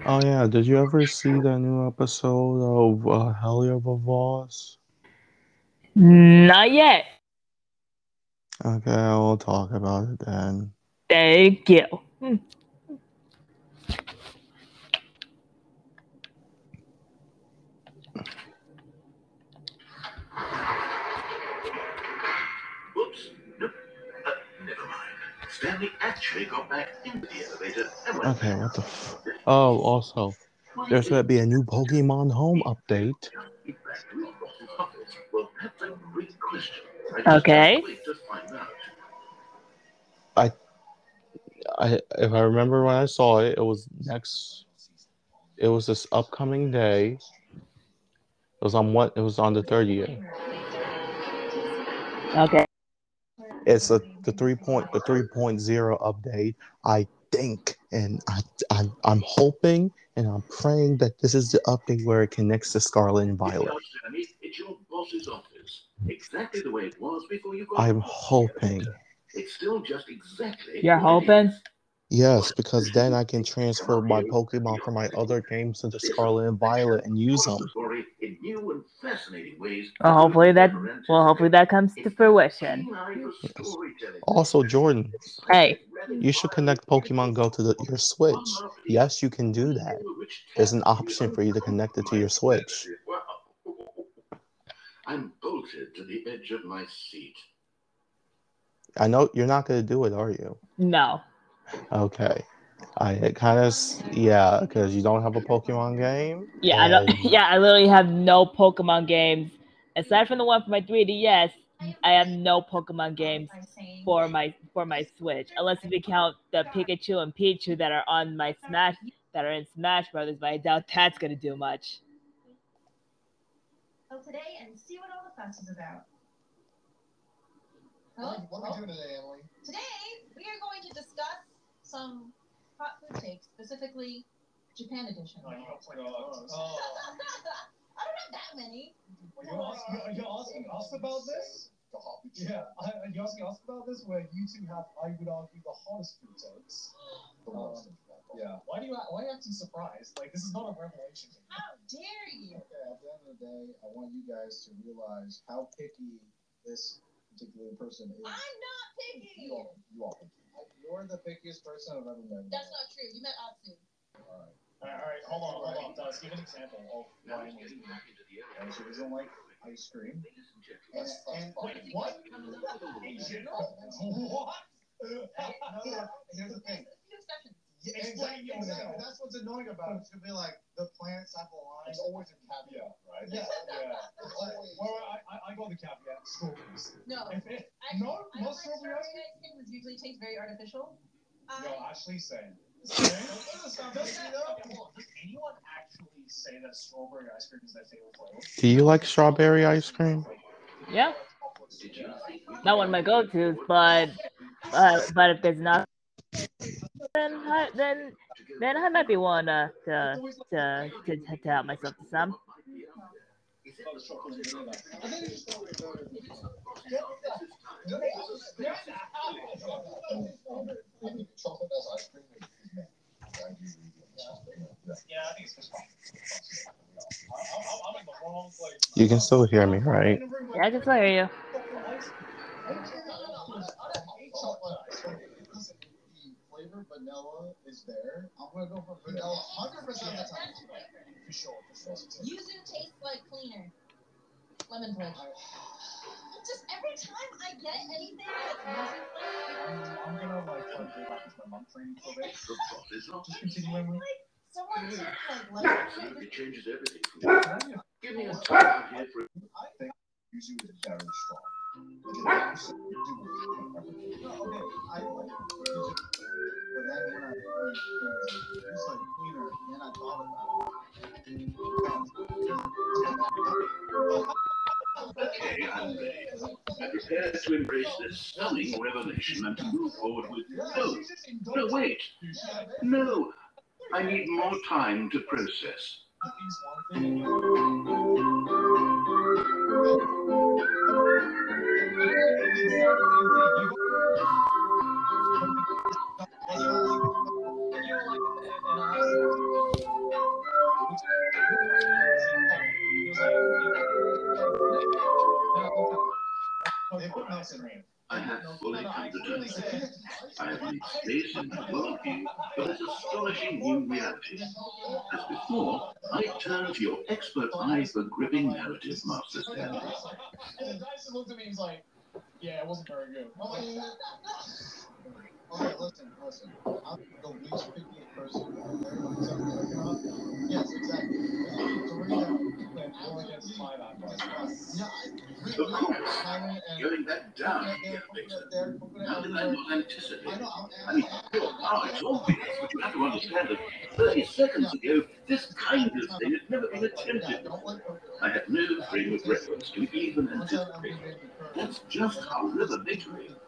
Oh yeah, did you ever see the new episode of uh, Helluva Boss? Not yet. Okay, we'll talk about it then. Thank you. Oh, also, there's gonna be a new Pokemon Home update. Well, that's a great question. I Okay. can't wait to find out. I if I remember when I saw it, it was next it was this upcoming day. It was on what it was on the 30th. Okay. It's a the three point the 3.0 update, I think, and I, I I'm hoping and I'm praying that this is the update where it connects to Scarlet and Violet. Yes, Sammy, it's your boss's office. Exactly the way it was before you got I'm hoping. It's still just exactly. You're the way hoping? Is. Yes, because then I can transfer my Pokemon from my other games into Scarlet and Violet and use them. In new and fascinating ways. Well, hopefully that well hopefully that comes to fruition. Also, Jordan, Hey, you should connect Pokemon Go to the, your Switch. Yes, you can do that. There's an option for you to connect it to your Switch. I'm bolted to the edge of my seat. I know you're not going to do it, are you? no. Okay. I it kind of, yeah, because you don't have a Pokemon game. Yeah, I don't yeah, I literally have no Pokemon games. Aside from the one for my 3DS, I have no Pokemon games for my for my Switch. Unless if you count the Pikachu and Pichu that are on my Smash that are in Smash Brothers, but I doubt that's gonna do much. Today and see what all the fuss is about. What are we doing today, Emily? Today, we are going to discuss some hot food takes, specifically Japan edition. Oh, you don't play I don't have that many. Are you asking, are you asking us about this? Yeah, I- are you asking us about this? Where you two have, I would argue, the hottest food takes. Um, yeah. Why do you? Why are you acting surprised? Like this is not a revelation. to. How dare you? Okay, at the end of the day, I want you guys to realize how picky this particular person is. I'm not picky. You are, you are picky. You're the pickiest person I've ever met. That's not true. You met Atsu. All right, all right, hold on, hold on. Dust, give an example of why he's Emily's getting back into the And area. she doesn't like ice cream. Ladies and That's, that's And wait, what? In general? What? No, no, no, here's the thing. Few exceptions. Yeah, explain exactly. yourself. That's what's annoying about it. It's gonna be like the planets have line. It's always a caveat, right? Yeah, yeah. It's always. Well, I, I, I got the caveat. Strawberries. No. If it, Actually, no, I not don't like strawberry ice cream. ice usually tastes very artificial. Yo, I, Ashley's saying. Does anyone actually say that strawberry ice cream is their favorite flavor? Do you like strawberry ice cream? Yeah. did you think we Not one of my go tos, but uh, but if there's not then I, then then I might be willing uh, to to to, to, to, to help myself to some. You can still hear me, right? Yeah, I can still hear you. Chocolate ice cream. Listen, the flavor vanilla is there. I'm gonna go for vanilla 100% of the time. For sure, for sure. Yuzu tastes like cleaner. Lemon twitch. Just every time I get anything that's yuzu flavored, I'm gonna like try to go back into my monk training for a bit. the boss is not? Just continue, Emily. someone took like lemon Absolutely twitch. changes everything. Can I have your Give me a time here for I think you usually was very strong. Okay, I'm ready. I prepare to embrace this stunning revelation and to move forward with. No, no, wait. No, I need more time to process. I have fully. I have astonishing new. As before, I turn to your expert eye for gripping narrative, Master. And Dyson looked at me, and he's like, yeah, it wasn't very good. I'm Okay, listen, listen. I'm the least picky person out there when something like that. Yes, exactly. Three out. man, against five. Yeah, course, going back down here makes it. How did I not anticipate I know, I mean, now it's obvious, but you have to understand that 30 seconds ago, this kind of thing had never been attempted. I had no frame of reference to even anticipate. That's just how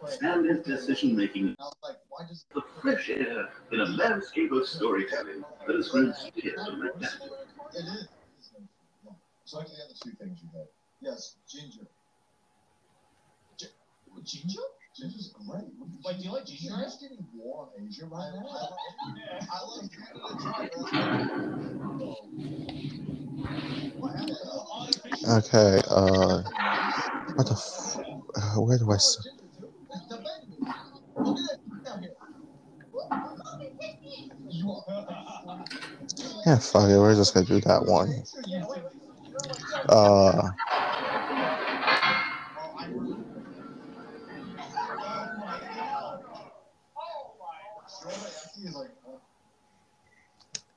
revelatory Stanley's decision making like, why the fresh air in a landscape of storytelling that has grown scarce and redacted. It is. So like the other two things you had. Yes, ginger. Gi- ginger? Ginger's great. Like, do you like ginger You're ale? just getting war on Asia right now. I, Yeah. Canada Dry, but I was like, Okay, uh, what the f- uh, where do I s- Look at it. Down here. You are. Yeah, fuck it, we're just gonna do that one. Uh,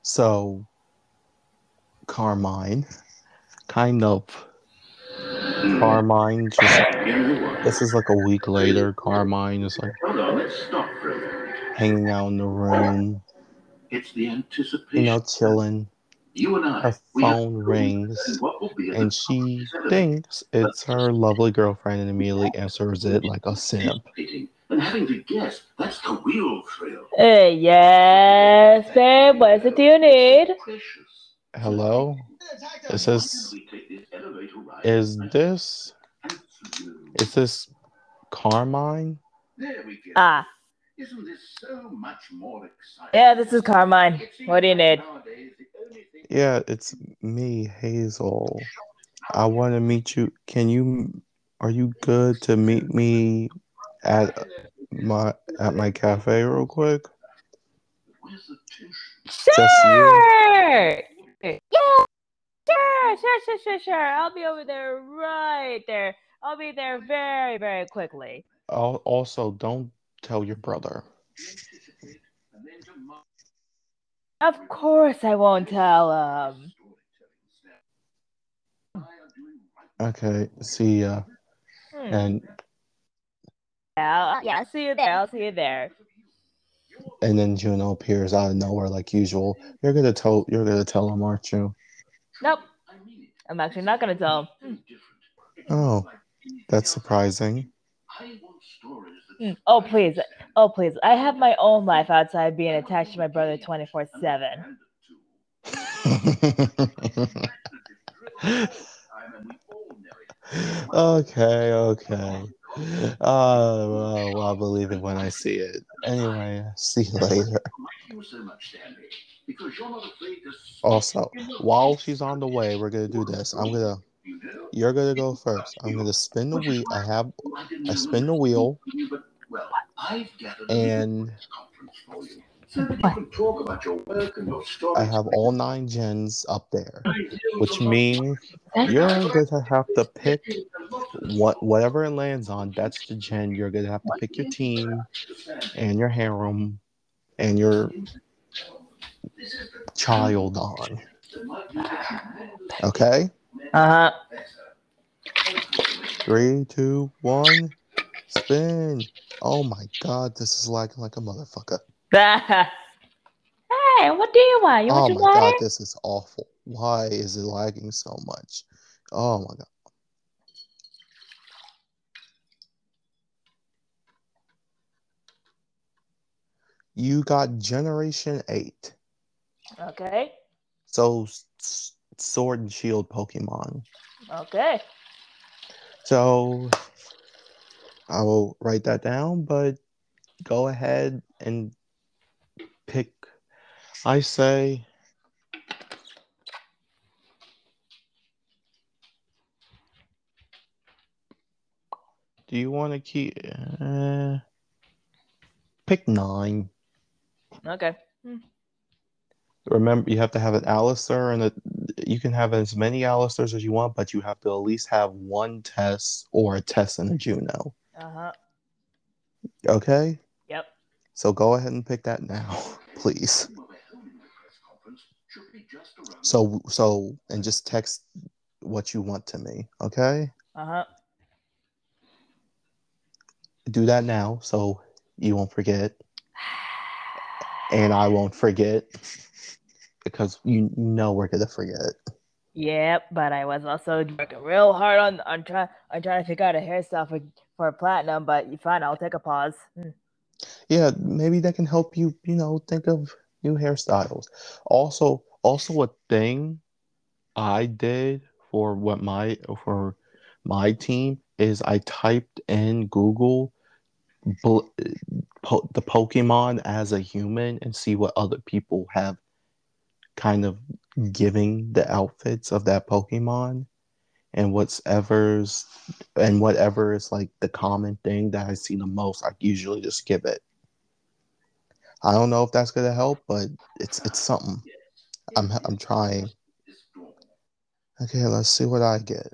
so Carmine, kind of. Carmine just. You know what? This is like a week later. Carmine is like Hold on, let's stop for a moment. hanging out in the room, It's the anticipation. you know, chilling. You and I, Her phone rings, what will be and she thinks it's her lovely girlfriend and immediately answers it like a simp. anticipating and having to guess. That's the real thrill. Hey, yes, babe. What is it you need? Precious. Hello? Is this We take this elevator ride is this is this Carmine? There we go. Ah, Isn't this so much more exciting? yeah, this is Carmine. What do you need? nowadays the only thing- Yeah, it's me, Hazel. I want to meet you. Can you are you good to meet me at my at my cafe real quick? Where's the tension? Just you? Sure. Yeah. Sure, sure, sure, sure, sure. I'll be over there right there. I'll be there very, very quickly. Al- Also, don't tell your brother. And then to mark Of course, I won't tell him. Okay, see ya. Hmm. And Yeah, I'll, yeah, I'll see you there. I'll see you there. And then Juno appears out of nowhere like usual. You're gonna tell you're gonna tell him, aren't you? Nope, I mean it. I'm actually not gonna tell him. Oh, that's surprising. I want stories that Hmm. Oh please, oh please. I have my own life outside being attached to my brother 24 seven. okay, okay. Uh, well, I'll believe it when I see it. Anyway, see you later. Also, while she's on the way, we're gonna do this. I'm gonna, you're gonna go first. I'm gonna spin the wheel. I have, I I spin the wheel, well, and press conference for you, so that you can talk about your work and your stories. I have all nine gens up there, which means you're gonna have to pick what whatever it lands on. That's the gen. You're gonna have to pick your team and your harem and your child on. Okay. Uh huh. Three, two, one, spin. Oh my god, this is lagging like a motherfucker. hey, what do you want? You Oh your my god, this is awful. Why is it lagging so much? Oh my god. You got Generation 8. Okay. So, s- Sword and Shield Pokemon. Okay. So, I will write that down, but go ahead and pick. I say. Do you want to keep. Uh, pick nine. Okay. Remember, you have to have an Alistair, and a, you can have as many Alistairs as you want, but you have to at least have one test or a test and a Juno. Uh huh. Okay? So go ahead and pick that now, please. Whoever held the press conference should be just around the So, so, and just text what you want to me. Okay? Uh huh. Do that now so you won't forget. And I won't forget because you know we're to forget. Yep, but I was also working real hard on on trying on trying to figure out a hairstyle for for platinum. But you fine, I'll take a pause. Hmm. Yeah maybe that can help you you know think of new hairstyles also also a thing i did for what my for my team is i typed in google po- the pokemon as a human and see what other people have kind of giving the outfits of that pokemon and whatever's and whatever is like the common thing that I see the most, I usually just give it. I don't know if that's gonna help, but it's it's something. I'm I'm trying. Okay, let's see what I get.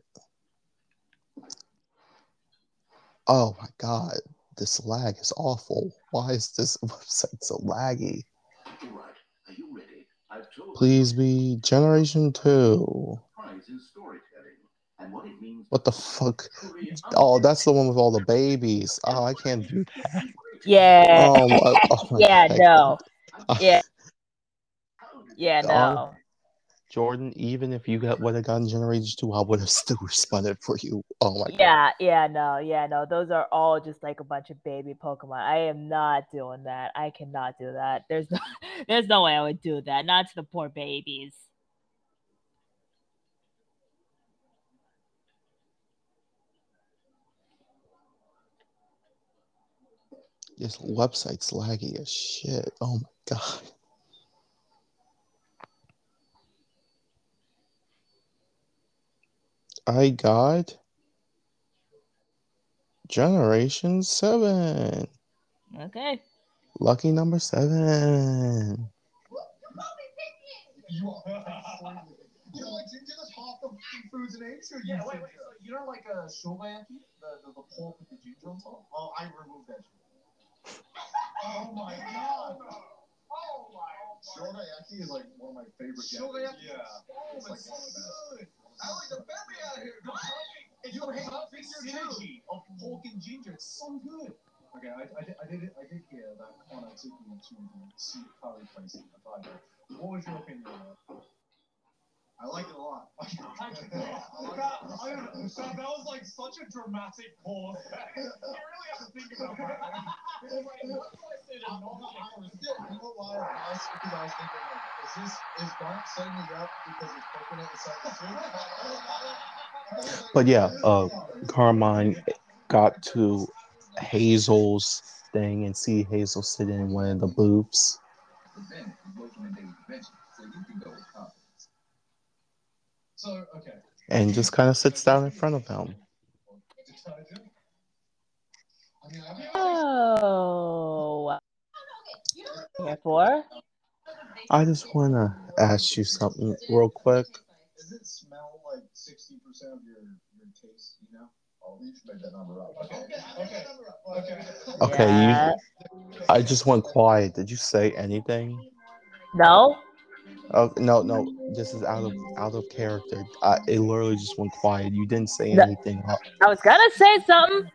Oh my god, this lag is awful. Why is this website so laggy? All right, are you ready? I've told Please be generation two. prize in storytelling and what it means. What the fuck? Oh, that's the one with all the babies. Oh, I can't do that. Yeah. Oh, my, oh my yeah. God. No. Yeah. Yeah. No. Jordan, even if you got would have gotten Generation 2, I would have still responded for you. Oh my god. Yeah. Yeah. No. Yeah. No. Those are all just like a bunch of baby Pokemon. I am not doing that. I cannot do that. There's no. There's no way I would do that. Not to the poor babies. This website's laggy as shit. Oh my god. I got Generation 7. Okay. Lucky number 7. You are. Know, like ginger, that's half the fucking foods in Asia. Yeah, wait, wait. So you know, like a shogayaki, the, the the pork with the ginger on top. Oh, I removed that shit. Oh my god. Oh my. Shogayaki is like one of my favorite. Japanese. Yeah. It's like of the. I like the family out here. If you hate perfect synergy of pork and ginger, it's so good. Okay, I, I, did, I did it. I did hear that Connor took me to the soup curry place in Nevada. What was your opinion on it? I liked it a lot. I liked it a lot. I liked That, it a lot. I that, that was like such a dramatic pause. you really have to think about that. It's like, what do I say to I'm not not- get I- respect? yeah, you know why I asked? Because I was thinking, like, is this is Mark setting me up because it's coconut inside the soup? But yeah, uh, Carmine got to Hazel's thing and see Hazel sitting in one of the booths. But then he's working in David Benson, so you can go with confidence. So okay. and just kind of sits down in front of him. Detergent. I mean, I Oh. Therefore. I just want to ask you something real quick. Does it smell like sixty percent of your your taste? You know. Oh, you should make that number up. Okay. Okay. Okay. Okay, Yeah. you. I just went quiet. Did you say anything? No. Oh no, no, this is out of out of character. I, it literally just went quiet. You didn't say anything. I was gonna say something.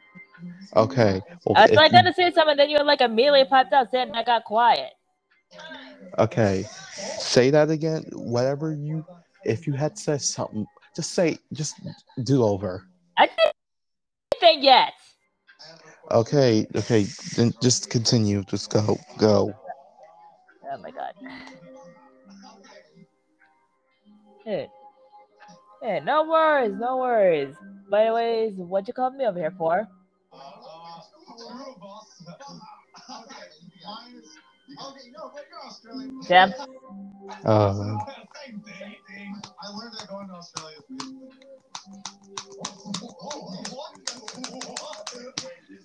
Okay. Well, I was like you... gonna say something, then you like immediately popped out saying I got quiet. okay. Say that again. Whatever you, if you had said something, just say, just do over. I didn't say yet. Okay. Okay. Then just continue. Just go. Go. Oh my god. Hey, no worries, no worries. By the way, what you called me over here for? Damn. Oh, I learned that going to Australia.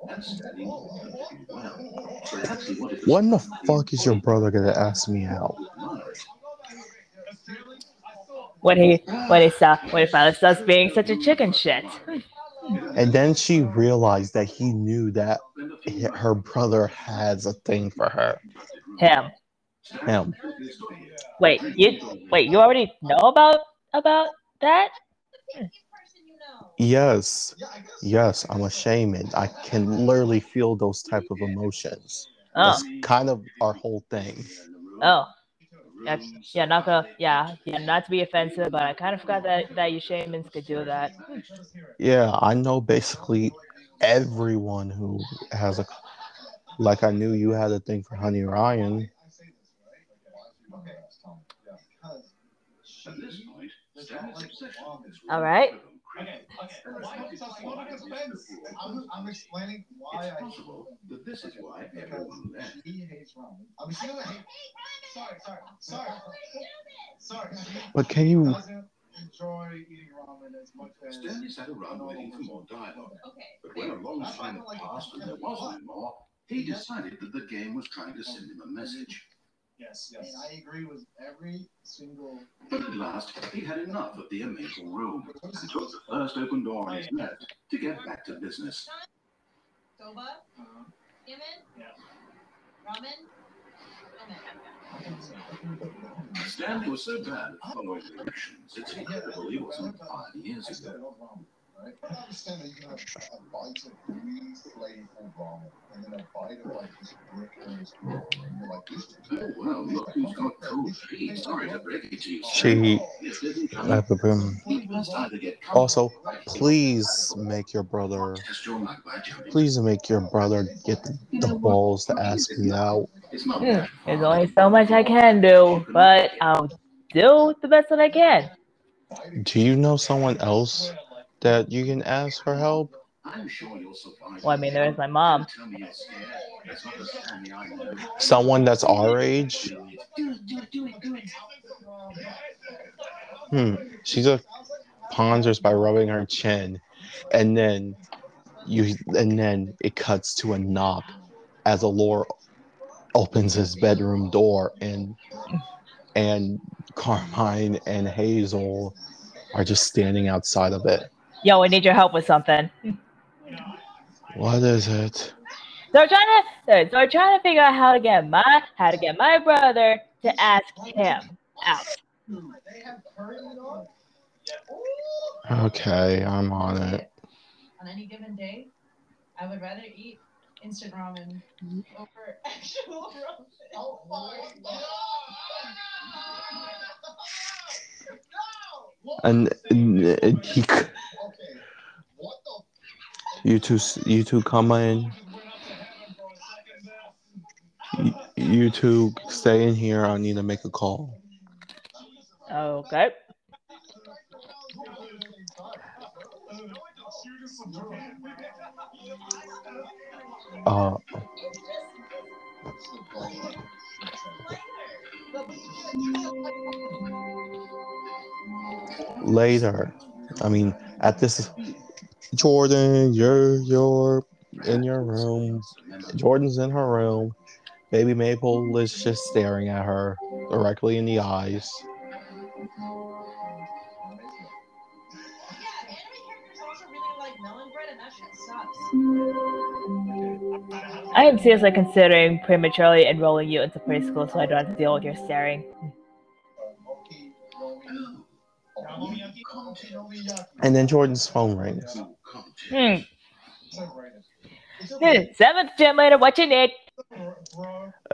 go on. the correct way to the meeting room, and Stanley knew perfectly well. Perhaps he wanted to When the fuck is your brother gonna ask me out? When he when he saw when he finally starts being such a chicken shit. And then she realized that he knew that her brother has a thing for her. Him. Him. Wait, you wait, you already know about about that? Yes, yes, I'm a shaman. I can literally feel those type of emotions. Oh. That's kind of our whole thing. Oh. Yeah, yeah, not gonna, yeah, yeah, not to be offensive, but I kind of forgot that that you shamans could do that. Yeah, I know basically everyone who has a like I knew you had a thing for Honey Ryan. At this point, Stanley's obsession with this All right. Okay, okay. Why is on defense? I'm, I'm explaining why It's I possible that this is why everyone left. He hates ramen. I'm she doesn't hate. Sorry, sorry, sorry, sorry. But can you- enjoy eating ramen as much as. Stanley sat around waiting for more dialogue, Okay. but when a long time had passed and there wasn't more, he decided that the game was trying to send him a message. Yes, yes. And I agree with every single. But at last, he had enough of the amazing room and took the first open door on his left to get back to business. Soba, Uh, Yemen, Yeah. ramen, Stanley was so bad at following directions, it's incredible he wasn't five years I said I ago. Love ramen, right? I understand that you can have a bite of really flavorful ramen and then a bite of like this brick and this and you're like, this is Oh, well, look who's got cold feet. Sorry to break it to you. She- This didn't come but, He was trying to get Also, please make your brother Test your luck by jumping. please make your brother get the, the balls to ask me out. It's not Hmm, bad. There's only so much I can do, but I'll do the best that I can. Do you know someone else that you can ask for help? I'm sure you'll survive. Well, I mean, there is my mom. Tell me you're scared. That's not the Stanley I know. Someone that's our age? Hmm. She just ponders by rubbing her chin, and then you, and then it cuts to a knock as Allure opens his bedroom door, and and Carmine and Hazel are just standing outside of it. Yo, I need your help with something. What is it? So we're trying to, so we're trying to figure out how to get my, how to get my brother to ask him out. They have curry on? Okay, I'm on it. On any given day, I would rather eat instant ramen over actual ramen. Oh my god! No! And, and he, Okay. What you two, you two come in. You- You two stay in here. I need to make a call. Okay. Uh, later. I mean, at this, Jordan, you're you're in your room. Jordan's in her room. Baby Maple is just staring at her directly in the eyes. Yeah, anime characters also really like melon bread, and that shit sucks. I am seriously considering prematurely enrolling you into preschool so I don't have to deal with your staring. And then Jordan's phone rings. Hmm. Hmm, Seventh gym later, what you need?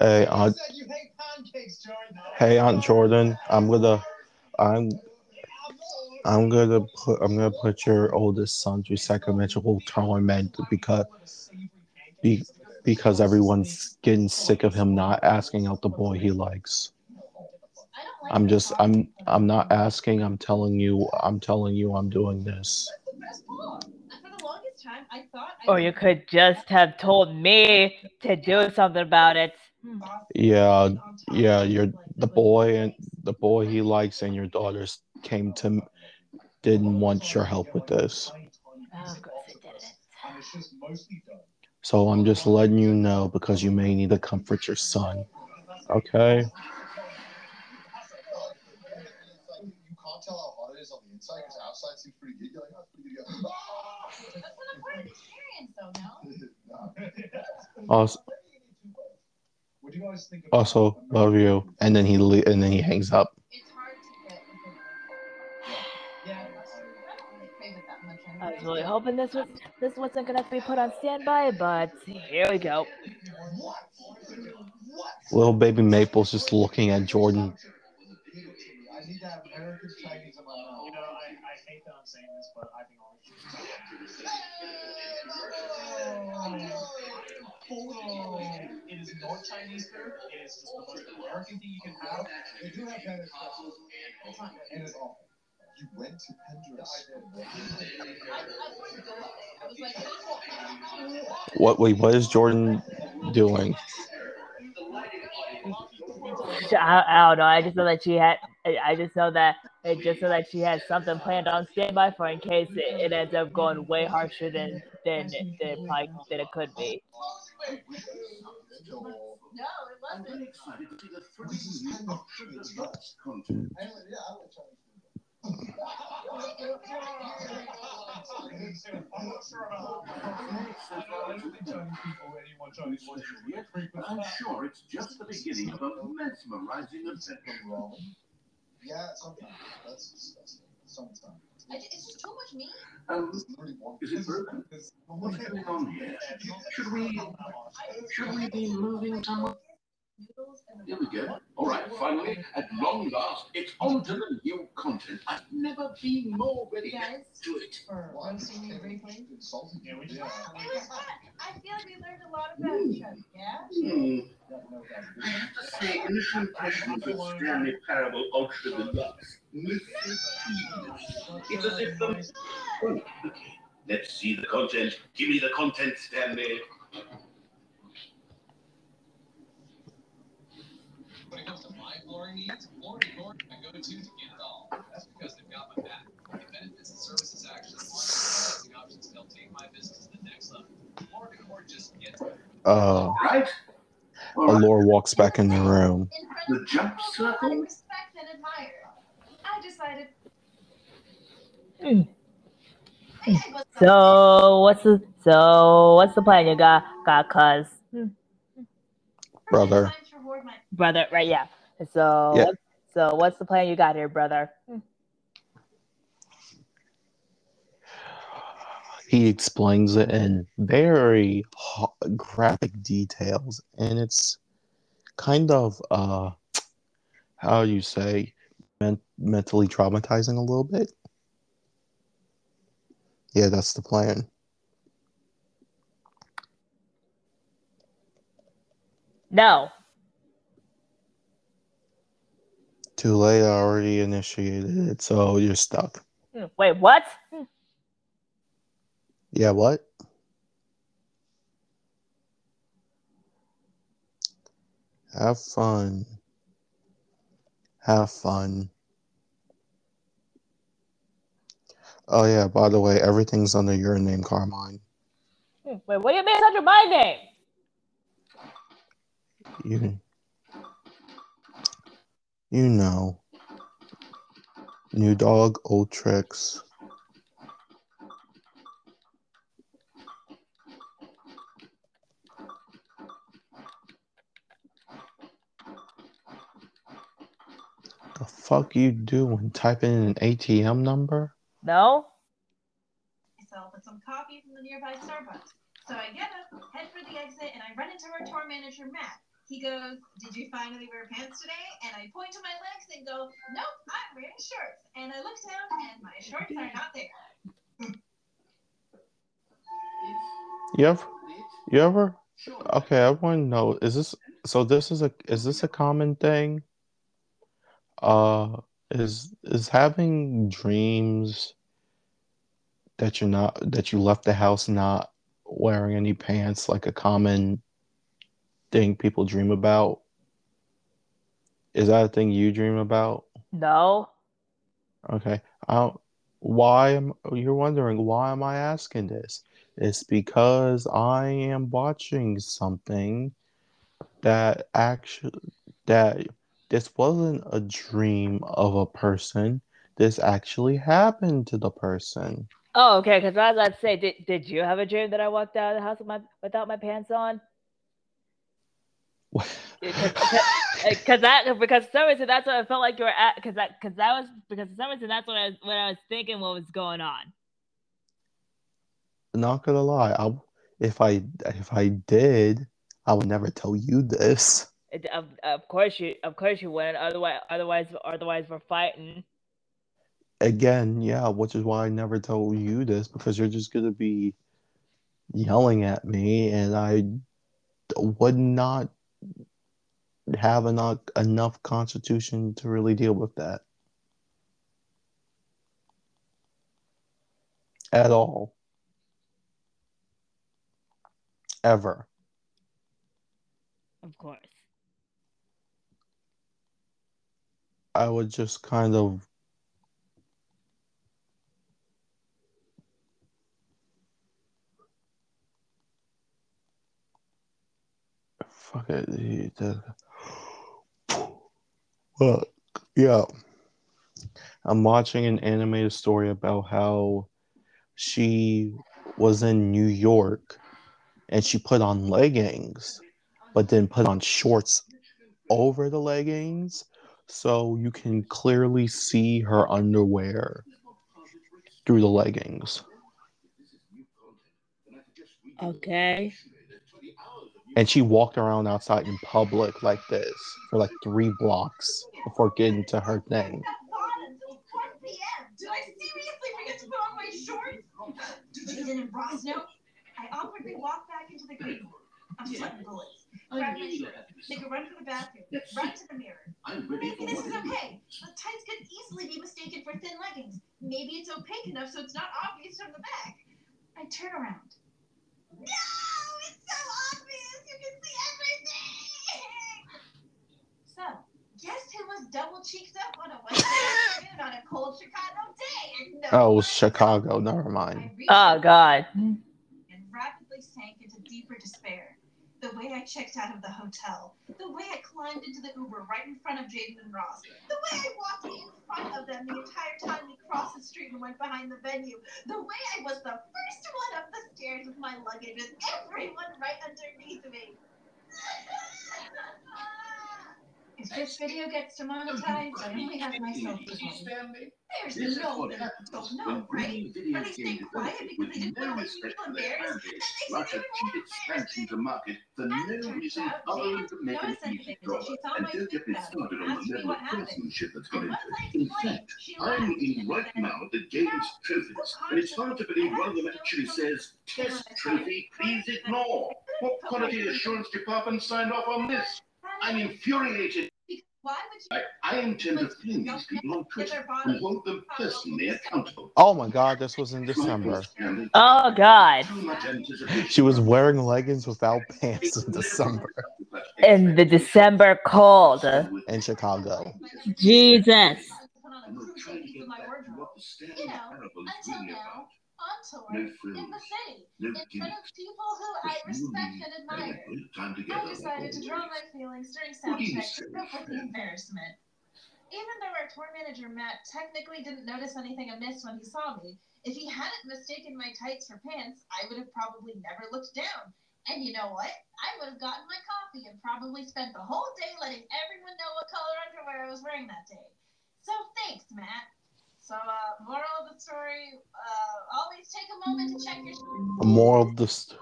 Hey, Aunt. You hate pancakes, Jordan. Hey, Aunt Jordan. I'm gonna. I'm. I'm gonna put. I'm gonna put your oldest son through psychological torment because. Be, because everyone's getting sick of him not asking out the boy he likes. I don't like I'm just. I'm. I'm not asking. I'm telling you. I'm telling you. I'm doing this. I thought. I Or you could just have told me to do something about it. Hmm. Yeah. Yeah. You're the boy and the boy he likes and your daughters came to. Didn't want your help with this. Oh, of course I didn't. And it's just mostly done. So I'm just letting you know because you may need to comfort your son. Okay. Also, What do you guys think also love you. And then he le- and then he hangs up. It's hard to get. Yeah. I don't really crave it that much I was really hoping this was this wasn't gonna be put on standby, but here we go. What? What? Little baby Maple's just looking at Jordan. I need to have American Chinese in my mouth. You know, I, I hate that I'm saying this, but I think all It is not Chinese food. It is just the most American thing you can have. They do have better stuff. It's not good. It's awful. You went to Pendra's. I, I wouldn't go with it. I was like, What wait, what is Jordan doing? I, I don't know. I just know that she had. I just know that it just know that she has something planned on standby for in case it, it ends up going way harsher than than than it probably than it could be. I'm sure it's just the beginning of a mesmerizing adventure. Food. Wrong. Yeah, sometimes. That's disgusting. Sometimes. I it's just too much meat. Um, It's pretty warm. Is it broken? What's going on here? Should we, should we be moving somewhere? Noodles Here we go. All right, finally, at long last, it's on to the new content. I've never been more ready Guys, to it. for Well, I'm roasting and briefly. insulting Yeah, we you. just- It was fun. I feel like we learned a lot about each other. Yeah. Hmm. Yeah, no, that's I have to say, initial impressions of Stanley Parable Ultra Deluxe. It's as if the... Oh, okay. Let's see the content. Give me the content, Stanley. When it comes to my flooring needs, Floor Decor is my go-to to get it all. That's because they've got my back. The benefits and services actually align with financing options to help take my business to the next level. Floor Decor just gets better. Uh, All right. All right. Allure walks back in the room. In The jump people I respect and admire. I decided. Hey, I was- So what's the so what's the plan you got got cuz Brother. Time to reward my- brother right yeah. So Yeah. so what's the plan you got here, brother? He explains it in very graphic details, and it's kind of uh, how you say, men- mentally traumatizing a little bit. Yeah, that's the plan. No. Too late. I already initiated it, so you're stuck. Hmm, Wait, what? Yeah, what? Have fun. Have fun. Oh yeah. By the way, everything's under your name, Carmine. Hmm, Wait, what do you mean it's under my name? You. You know. New dog, old tricks. The fuck you doing? Typing in an ATM number? No? myself with some coffee from the nearby Starbucks. So I get up, head for the exit, and I run into our tour manager, Matt. He goes, Did you finally wear pants today? And I point to my legs and go, Nope, I'm wearing shorts. And I look down, and my shorts are not there. You ever? You ever? Okay, I want to know. Is this so? This is a is this a common thing? Uh, is is having dreams that you're not that you left the house not wearing any pants like a common thing people dream about? Is that a thing you dream about? No? Okay. I, why am you're wondering why am I asking this? It's because I am watching something that actually that this wasn't a dream of a person. This actually happened to the person. Oh, okay. Because I was about to say, did, did you have a dream that I walked out of the house with my, without my pants on? Because uh, that because some reason that's what I felt like you were at. Because that because that was because for some reason that's what I was what I was thinking what was going on. Not gonna lie, I if I if I did, I would never tell you this. Of, of course you of course you wouldn't. Otherwise otherwise otherwise we're fighting. Again, yeah, which is why I never told you this because you're just gonna be yelling at me, and I would not have enough enough constitution to really deal with that at all, ever. Of course. I would just kind of fuck it. He- Well, yeah. I'm watching an animated story about how she was in New York and she put on leggings, but then put on shorts over the leggings so you can clearly see her underwear through the leggings. Okay. And she walked around outside in public like this for like three blocks before getting to her thing. That thought until 4 p.m. Did I seriously forget to put on my shorts? Did you didn't Ross know? I awkwardly walked back into the green room. I'm sweating bullets. Grab my shorts, make a run for the bathroom, run to the mirror. Maybe this what is it is. okay. The tights could easily be mistaken for thin leggings. Maybe it's opaque enough so it's not obvious from the back. I turn around. No! It's so obvious! You can see everything! So, guess who was double cheeked up on a Wednesday afternoon on a cold Chicago day? And no Oh, it was Chicago. Never mind. Oh God. and rapidly sank into deeper despair. The way I checked out of the hotel, the way I climbed into the Uber right in front of Jaden and Ross, the way I walked in front of them the entire time we crossed the street and went behind the venue, the way I was the first one up the stairs with my luggage with everyone right underneath me. If this video gets demonetized, I only have myself to blame. There's This is no what way don't know, right? Are they game staying quiet because with they didn't no want to make people for their fan embarrassed? base. That makes Lots of it cheap expansion to market for no reason other than to make an easy draw. until she saw And don't get me started on the level of craftsmanship that's gone into it. In fact, I'm looking right now at the game's trophies, and it's hard to believe one of them actually says, Test trophy, please ignore. What quality assurance department signed off on this? I'm infuriated. Why would you I, I intend to find these people on Twitter and hold them personally accountable. Oh my God, this was in December. Oh God. Too much anticipation. She was wearing leggings without pants in December In the December cold. in Chicago. Jesus. put on a I'm trying to get back to what the stand You know, parable was Until really now, in the no in front of people who I Just you and respect and admire. a good time I decided to draw my feelings during What do sound check to cope with the embarrassment. Even though our tour manager Matt technically didn't notice anything amiss when he saw me, if he hadn't mistaken my tights for pants, I would have probably never looked down. And you know what? I would have gotten my coffee and probably spent the whole day letting everyone know what color underwear I was wearing that day. So thanks, Matt. So, uh, moral of the story, uh, always take a moment to check your More of the. this.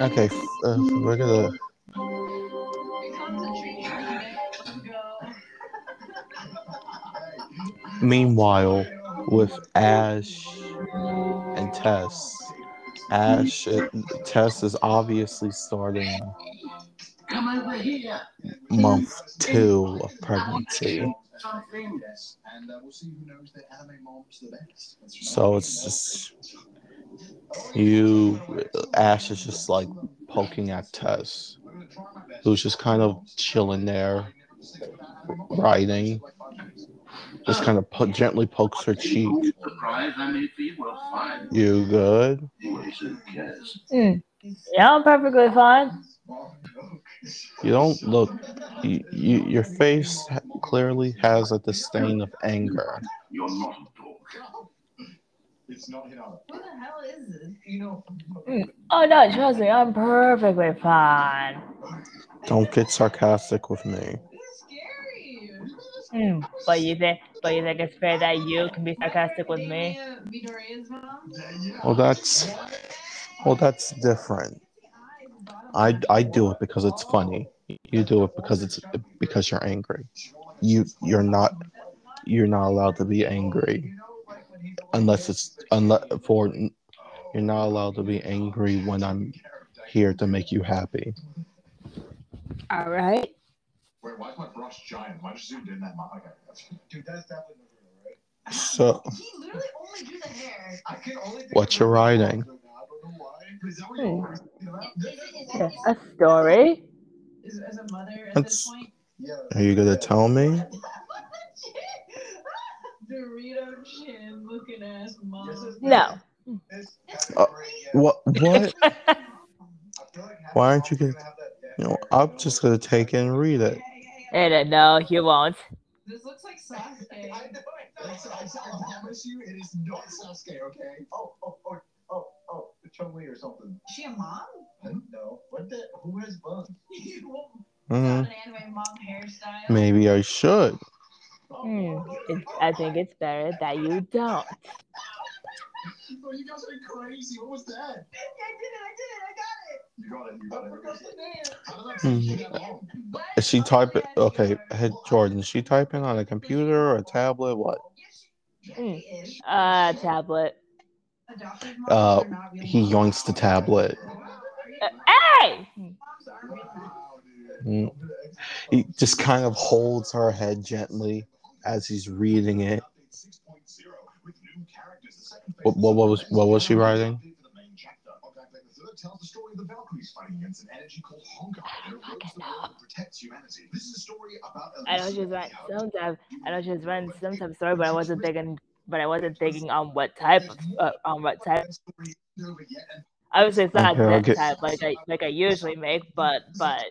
Okay, uh, we're gonna. becomes a treat for you today. Let's go. Meanwhile, with Ash and Tess, Ash, uh, Tess is obviously starting Come over here. Month two of pregnancy. Something. Yes, and uh, we'll see who knows the anime moms the best. That's right. So it's just you. Ash is just like poking at Tess, I'm gonna try my best. who's just kind of chilling there, writing. Just kind of po- gently pokes her cheek. Surprise I made for you. Well. You good? Anyway, so cares. Yeah, I'm perfectly fine. You don't look. You, you, your face clearly has a disdain of anger. You're not a dog. It's not Hinata. Who the hell is this? You know. Oh no, trust me, I'm perfectly fine. Don't get sarcastic with me. Scary. Mm, but you think, but you think it's fair that you can be sarcastic with me? Well, that's well, that's different. I I do it because it's funny. You do it because it's because you're angry. You you're not you're not allowed to be angry unless it's unless for you're not allowed to be angry when I'm here to make you happy. All right. Wait, why is my brush giant? Why just zoomed in that much? Okay. Dude, that's definitely not real, right? So He literally only drew the hair. I can only think What of you're the writing? I don't know why. But is that what you're Hmm. always thinking about? Is it, is it, Yeah, a story. as a mother at That's- this point? Are you gonna tell me? Dorito chin looking ass mom. No. Uh. What what? I feel like half Why the aren't you songs gonna- have that death You know, air, I'm just gonna take it and read it. And uh, no, you won't. This looks like Sasuke. I know, I know. It's- I, I promise you, it is not Sasuke, okay? Oh, oh, oh, oh, oh, or something. Is she a mom? I don't know. What the? Who has buns? hmm Not an anime mom hairstyle. Maybe I should. Hmm, it's, I think it's better that you don't. Oh, you guys are crazy. What was that? I did it, I did it, I got it. You got it. You got it. forgot the name. How did that Hmm. take you that long? But- Is she typing? Okay, sure. head Jordan. Is she typing on a computer or a tablet? What? Yes, she- Jackie is. Uh, tablet. Adoptive Uh, moms are not real He moms. yoinks the tablet. Uh, hey! Moms are real moms. Wow, dude. Mm. He just kind of holds her head gently as he's reading it. What, what, what was what was she writing? tells the story of the Valkyries fighting against an energy called Honkai that erodes the world and protects humanity. This is a story about I know she's running some type. I know she's running some type of story, but I wasn't thinking. But I wasn't thinking on what type of uh, on what type. Obviously, it's not Okay, that okay. type like I like I usually make, but but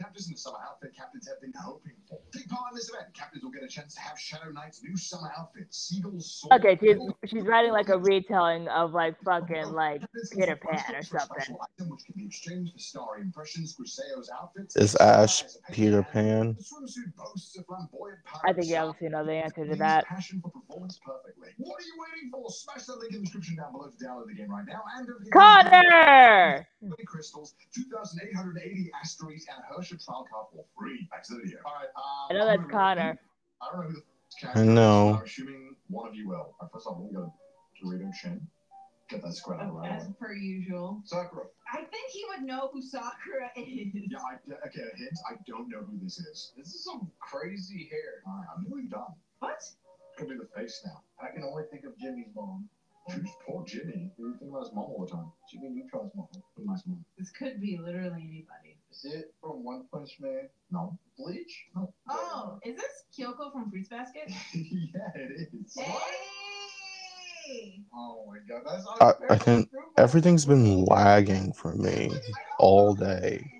Captains in the summer outfit captains have been hoping for. Take part in this event. Captains will get a chance to have Shadow Knight's new summer outfit, Seagull's sword. okay, she's she's writing like a retelling of like fucking like Peter Pan or something. Item which can be exchanged for starry impressions, Griseo's outfits. Is Ash Peter Pan? The swimsuit boasts a flamboyant I think you obviously know the answer to that. Passion for performance perfectly. What are you waiting for? Smash the link in the description down below to download the game right now. And don't forget to- Connor. 20 crystals, 2,880 asteroids, and a Herrscher trial card for free. Back to the video. All right. Um, I know that's Connor. I don't know who the f- I know. I'm assuming one of you will. All right, first off, we got Dorito Chin. Get that square out right As away. per usual. Sakura. I think he would know who Sakura is. Yeah, I, okay, a hint. I don't know who this is. This is some crazy hair. All right, I'm nearly done. What? Could be the face now. I can only think of Jimmy's mom. Jeez, poor Jimmy. You think about his mom all the time. Jimmy Neutron's mom. Pretty nice mom. This could be literally anybody. Is it from One Punch Man? No. Bleach? No. Oh, is this Kyoko from Fruits Basket? yeah, it is. Hey! Oh my god, that's I, I can. Everything's been lagging for me all day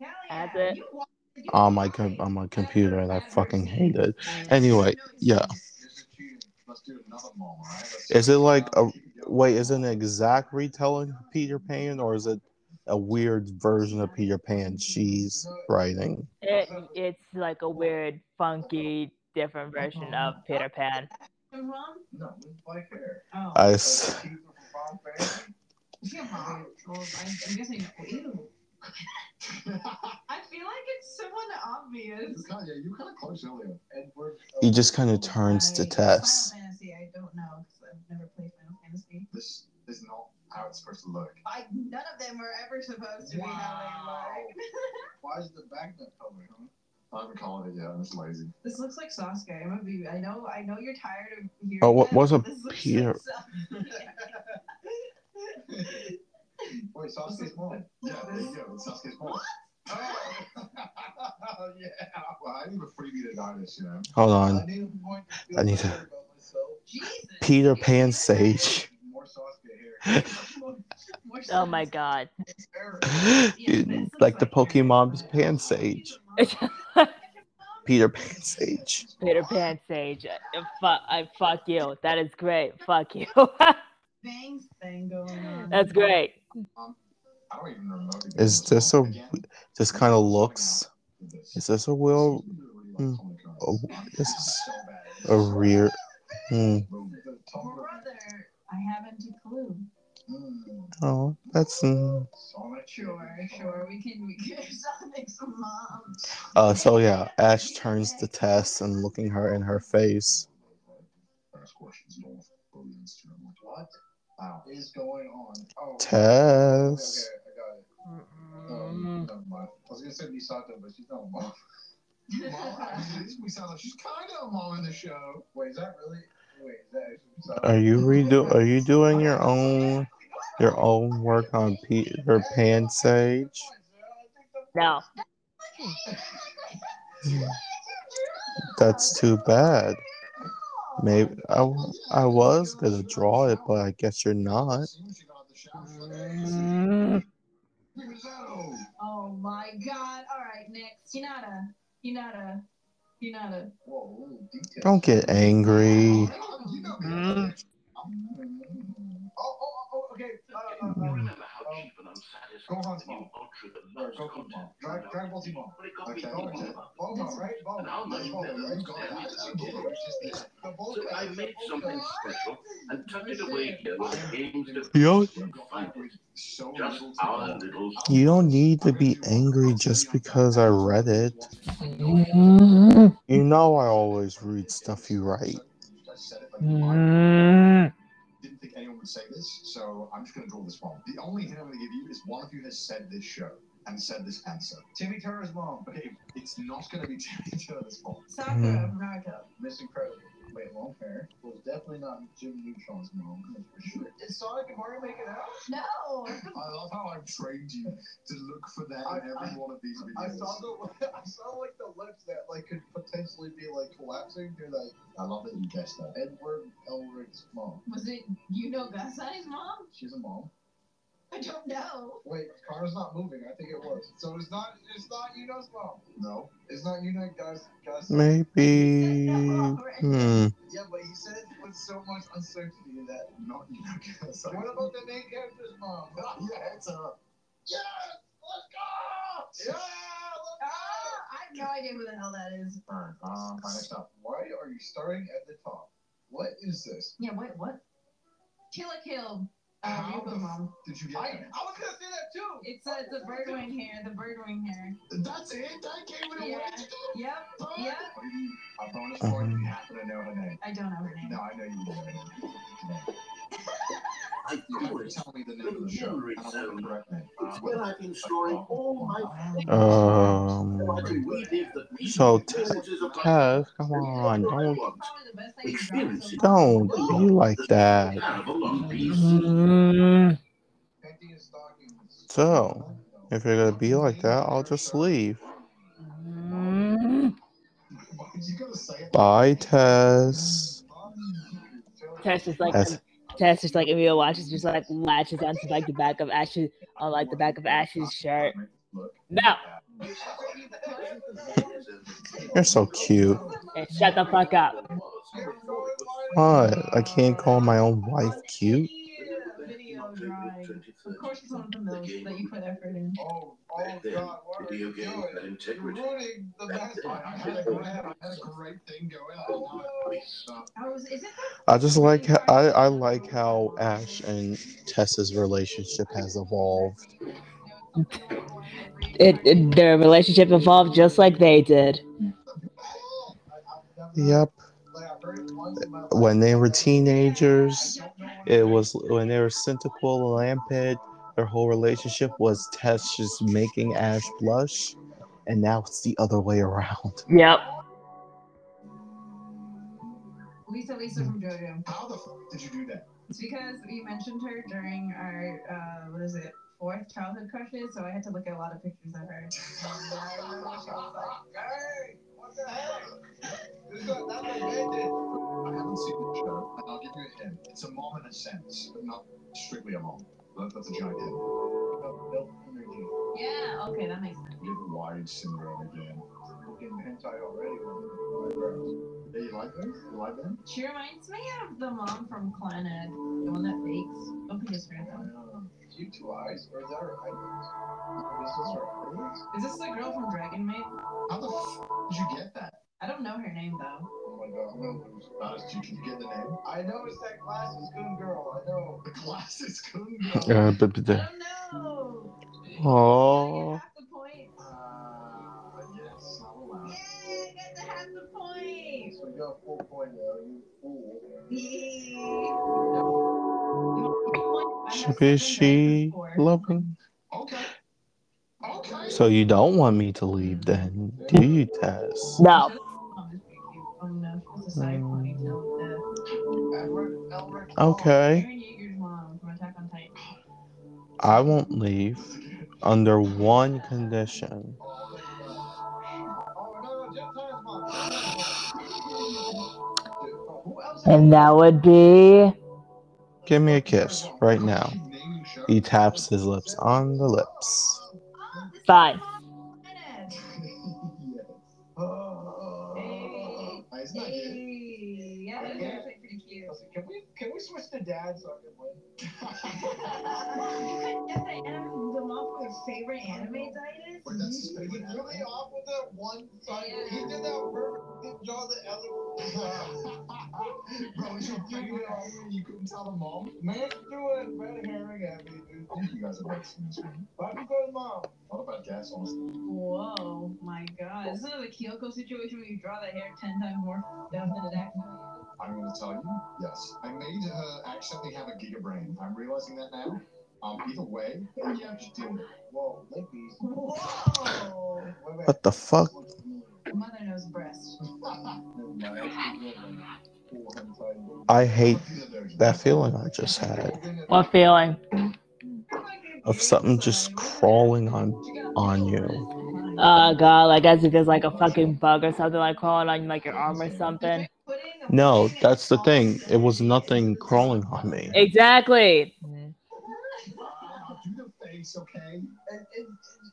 Hell yeah. it? You watched it, you on my com- on my computer, and I fucking hate it. it. Anyway, yeah. Is cheating. Let's do another mom, alright? Let's Is see it like uh, a you can go wait? Is it an exact retelling of Peter Pan, or is it a weird version of Peter Pan she's writing? It, it's like a weird, funky, different version of Peter Pan. Your mom? No, it's like hair. Oh. I Like s- the teeth from Bomb Family. Is your I, I'm guessing. Ew. I feel like it's someone obvious. You kind of, yeah, you kind of close earlier. He just kind of turns to I- Tess. Final Fantasy, I don't know because I've never played Final Fantasy. This is not how it's supposed to look. I, none of them were ever supposed to be how they look. Why is the back not colored, huh? I haven't colored it yet. I'm just lazy. this looks like Sasuke. I'm gonna be. I know. I know you're tired of hearing. Oh, what was but a this looks Peter- Like Sasuke. Wait, Sasuke's mom. Yeah, there you go. It's Sasuke's mom. Oh, yeah. Well, I need a freebie to die this, you know. Hold I on, need to I need better to- Jesus. Peter Pan Sage. More Sasuke here. More Oh my Sasuke. god. like the Pokemon Pan Sage, Peter Pan Sage. Peter Pan Sage. Uh, Fuck, I fuck you. That is great. Fuck you. Bangs thing going on. That's great. I don't even remember. Is this a? This kind of looks. Is this a will? Hmm. Oh, this is a rear. Hmm. Brother, I haven't a clue. Oh, that's. Mm. Sure, sure. We can. We can. Sonic's mom. Uh. So yeah, Ash turns to Tess and looking her in her face. What wow. is going on? Oh, Tess. Okay, I got it. Um, never mind. I was gonna say Misato, but she's not a mom. Mom, actually, Misato, she's kind of a mom in the show. Wait, is that really? Wait, is that actually Misato? Are you redo? Are you doing your own your own work on Peter Pan Sage? No. That's too bad. Maybe I, I was gonna draw it, but I guess you're not. Mm. Oh my god. All right, next. Hinata. Hinata. Hinata. Whoa, details. Don't get angry. Mm. Okay. Remember how cheap and unsatisfying Gohan's the new mom. Ultra that Or content. mom. Drag, Dragon Ball Z mom. But it got Okay, me Bulma, thinking. Right? Bulma. And how much Bulma, better right? is Got that? it. It's okay. It's just the Bulma- So I made something special and tucked it away here with games that You don't, you find it. So Just our little you don't need to be angry just because I read it. You know I always read stuff you write. Just said it like you might. Mm. Didn't think anyone would say this, so I'm just going to draw this one. The only hint I'm going to give you is one of you has said this show and said this answer. Timmy Turner's mom. Okay, it's not going to be Timmy Turner's mom. Sakura Mhm. from Naruto. Miss Incredible. Wait, long hair. Well, it's definitely not Jim Neutron's mom. That's for sure. Did Sonic and Mario make it out? No. I love how I've trained you to look for that in every one of these videos. I saw the, I saw like the lips that like could potentially be like collapsing. You're like, I love that you guessed that. Edward Elric's mom. Was it you know Gasai's mom? She's a mom. I don't know. Wait, Connor's not moving. I think it was. So it's not. It's not Yuno's mom. No, it's not Yuno. Guys, guys. Maybe. Hmm. Yeah, but he said it with so much uncertainty that not Yuno. Guys. What about the main character's mom? yeah, it's her. Yes, let's go. Yeah. Ah, I have no idea who the hell that is. Alright, um, next up. Why are you starting at the top? What is this? Yeah, wait, what? Kill la Kill. How Ryuko the mom. Did you get I, I was gonna say that too. It's uh, the bird wing hair. The bird wing hair. That's it. That gave it away. Yeah. Yep. Yep. A bonus point if you happen to know her name. I don't know her name. No, I know you know her name. I You have to tell me the name of the show. and I want the correct name. It's where I've been storing all my Um. so I can relive the So, experiences of my Tess, come on, don't Probably the best thing you've done so don't be like that. terrible. Mm. Panty and stockings. So, If you're gonna be like that, I'll just leave. Mm. You gotta say it. Bye, Tess. Tess is like That's- Tess is like Emil watches just like latches onto like the back of Ash's on uh, like the back of Ash's shirt. No, You're so cute. and shut the fuck up. What? I can't call my own wife cute. Video drawing. Of course, it's one of those that you put effort in. Oh, oh then, God, what are video you doing? had integrity. ruining the best. I had a great, had a great thing going on. So, Oh, is, is it I just like how, I, I like how Ash and Tessa's relationship has evolved. It, it their relationship evolved just like they did. Yep. like, I've heard it once in my life. When they were teenagers, it was when they were Cyndaquil and Lampent, their whole relationship was Tess just making Ash blush, and now it's the other way around. Yep. Lisa Lisa from JoJo? How the fuck did you do that? It's because we mentioned her during our uh, what is it fourth childhood crushes, so I had to look at a lot of pictures of her. And, I remember what she was like. Hey, what the heck? This is not what they did. I haven't seen the show, and I'll give you a hint. It's a mom in a sense, but not strictly a mom. That- That's a giant hint. Milk energy. Yeah, okay, that makes sense. Get wide syndrome again. Looking hentai already. Hey, you like this? You like them? She reminds me of the mom from Clannad, the one that bakes. Don't think it's her though. Um, you two eyes, or is that her eyelids? Is this her eyelids? Is this the girl from Dragon Maid? How the f did you get that? I don't know her name though. Oh my god, I'm gonna lose. Honest, you can get the name? I know it's that glasses goon girl. I know. The glasses goon girl. Uh, but, but I the, don't know. oh, the point. Uh, yes, I'm allowed. Yeah, I got to half the point. So we got a full point now, you fool. should be she loving? Okay. Okay. So you don't want me to leave then, do you, Tess? No. No, it's a side ponytail with the Edward Elric. Okay, Eren Yeager's mom from Attack on Titan. I won't leave under one condition. No, no, Jeff Tyler's mom. Who else? And that would be Give me a kiss right now. He taps his lips on the lips. fine. Oh, Hey. It's not good. Hey, yeah, that's pretty cute. Can we can we switch to dad I can win? You couldn't get the mom from your favorite anime? Wait, that's really off with that one side. He did that perfect. Draw the other. Bro, you figured it out when you couldn't tell the mom. Man, do it. Red herring at me, dude. You guys are mixing this one. Why do you go to mom? What about gas? Whoa, my god. Isn't it a Kyoko situation where you draw the hair 10 times more down than it actually is? I'm going to tell you, yes. I made her accidentally have a giga brain. I'm realizing that now. Um, either way, yeah, just deal with it. Whoa, lippies. Whoa! Wait, wait. What the fuck? Mother knows breast. I hate that feeling I just had What feeling? of something just crawling on on you. Oh god, like as if there's like a fucking bug or something like crawling on like your arm or something. No, that's the thing. It was nothing crawling on me. Exactly. Do the face, okay? And, and,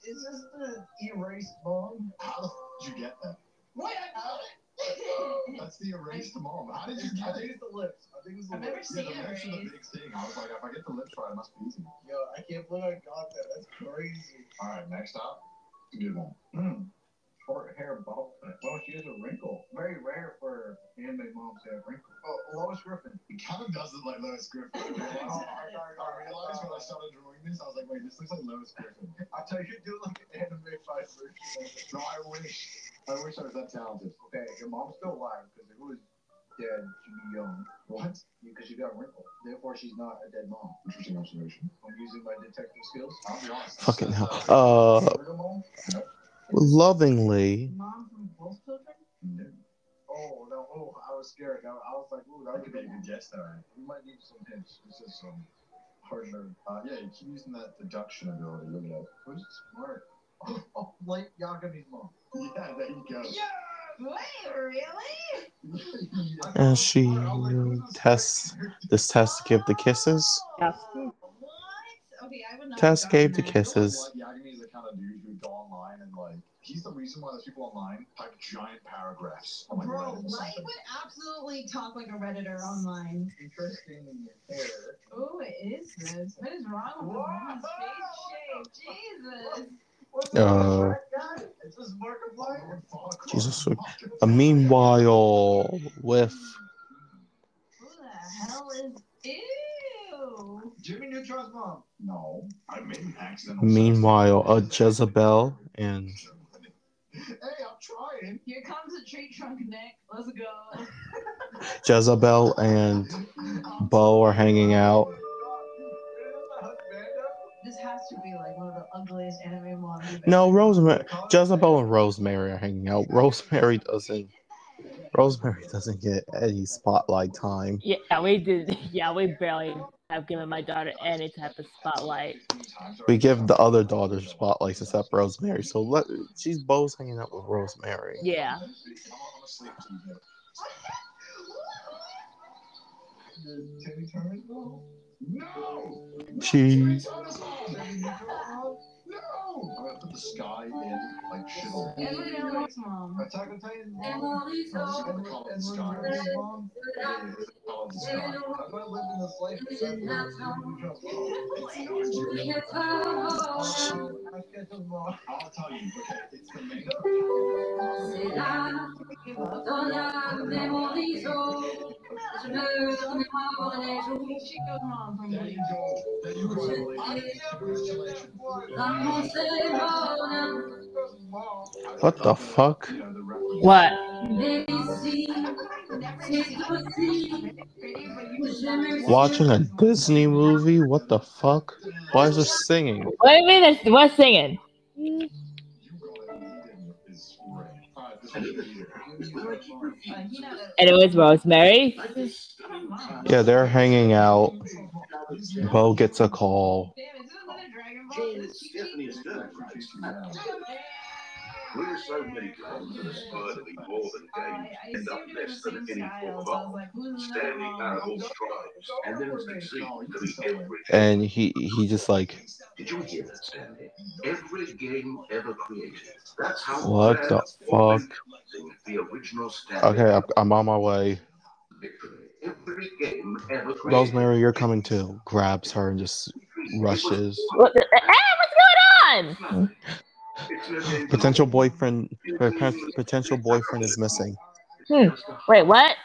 is this the erased mom? How did you get that? Wait, I got it! That's the erased mom. How did you get it? I think it's the lips. I think it's the I've never lips. seen yeah, the lips are the erased. big thing. I was like, if I get the lips right, it must be easy. Yo, I can't believe I got that. That's crazy. All right, next up. Good one. Hmm. Short hair bubble cut. Well, she has a wrinkle. Very rare for anime moms to have wrinkles. Oh, Lois Griffin. It kind of does look like Lois Griffin. oh, I, I realized when I started drawing this, I was like, wait, this looks like Lois Griffin. I tell you, you do like an anime fight version. No, I wish. I wish I was that talented. Okay, your mom's still alive because if it was dead, she'd be young. What? Because she got a wrinkle. Therefore, she's not a dead mom. Interesting observation. I'm using my detective skills. I'll be honest. Fucking hell. Uh, Murder mom? Nope. Lovingly. Mom from Wolf Children? Oh, no. Oh, I was scared. I, I was like, ooh, that could be a good guess, though. We might need some hints. This is some partner. Uh, yeah, you keep using that deduction ability. Look it up. Who's smart? Oh, oh like Yagami's mom. Yeah, there you go. Wait, really? And she tests this test to give the kisses. Yeah. What? Okay, I would not. Tess gave the Like, kisses. Yagami is the kind of dude who would go online and like he's the reason why those people online type giant paragraphs. on, like, Bro, Reddit or Light would absolutely talk like a redditor online. Interesting in your hair. Oh, it is this. What is wrong with the woman's face shape? Jesus. What's Uh, that guy? It's just Markiplier. Jesus. Uh, meanwhile, with Who the hell is? Ew. Jimmy Neutron's mom. No, I made an accidental. meanwhile, uh, Jezebel and Hey, I'm trying. Here comes a tree trunk neck. Let's go. Jezebel and Bo are hanging out. This has to be like one of the ugliest anime moms. No, ever- Rosemary, Jezebel and Rosemary are hanging out. Rosemary doesn't. Rosemary doesn't get any spotlight time. Yeah, we did. Yeah, we barely have given my daughter any type of spotlight. We give the other daughters spotlights except Rosemary. So let she's Bo's hanging out with Rosemary. Yeah. Timmy Turner's mom? No! She the sky in like shit on Edward Elric's mom. Attack on Titan mom. I'm gonna call it Sky. mom. Yeah, call it the Sky. I'm gonna live in this life except for Timmy Neutron's mom. Ash Ketchum's mom. I'll tell you. Okay, it's the main Chico's mom from There Woody. you go. There you go. I Congratulations. what the fuck? You know, the reference- What? Watching a Disney movie? What the fuck? Why is there singing? What do you mean? It's, what's singing? You go and lead in is great. All right, this one's for you. He not a- And it was Rosemary. Yeah, they're hanging out. Bo gets a call. Damn, is this another Dragon Ball? Jane, Is she Stephanie is good. We're so many times in a spur to be more than I, games, I end up assumed it was less than any style, four so I was bomb. like, who's another Standing out of all tribes, and then succeed to be every And he he just like Did you hear that, Stanley? Every game ever created. That's how What the fuck? The original okay, I'm, I'm on my way. victory. Every game ever created. Rosemary, you're coming too. Grabs her and just rushes. What the, ah, what's going on? Potential boyfriend, poten- potential boyfriend is missing. Hmm. Wait, what?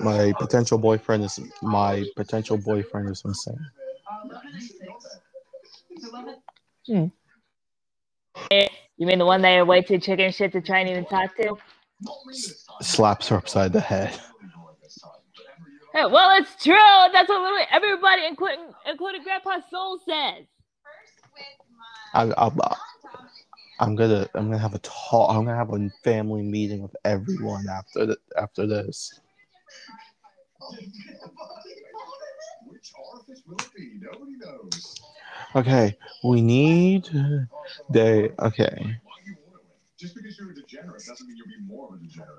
My potential boyfriend is my potential boyfriend is missing. 11 and 6. It's 11. You mean the one that you're way too chicken shit to try and even talk to? Slaps her upside the head. Hey, well, it's true. That's what literally everybody, including including Grandpa Soul, says. I, I, I'm gonna I'm gonna have a talk. I'm gonna have a family meeting with everyone after the, after this. Okay, we need they okay.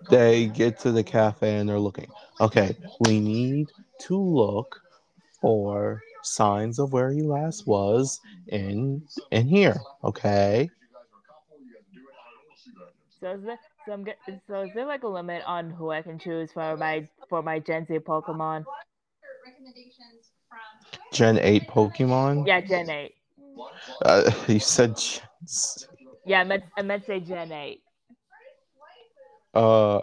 They get to the cafe and they're looking. Okay, we need to look for signs of where he last was in in here. Okay. So is there, so, I'm, get- so is there like a limit on who I can choose for my for my Gen Z Pokemon? Gen eight Pokemon. Yeah, Gen eight. Uh, you said. gens. Yeah, I meant I meant say Gen eight. Uh,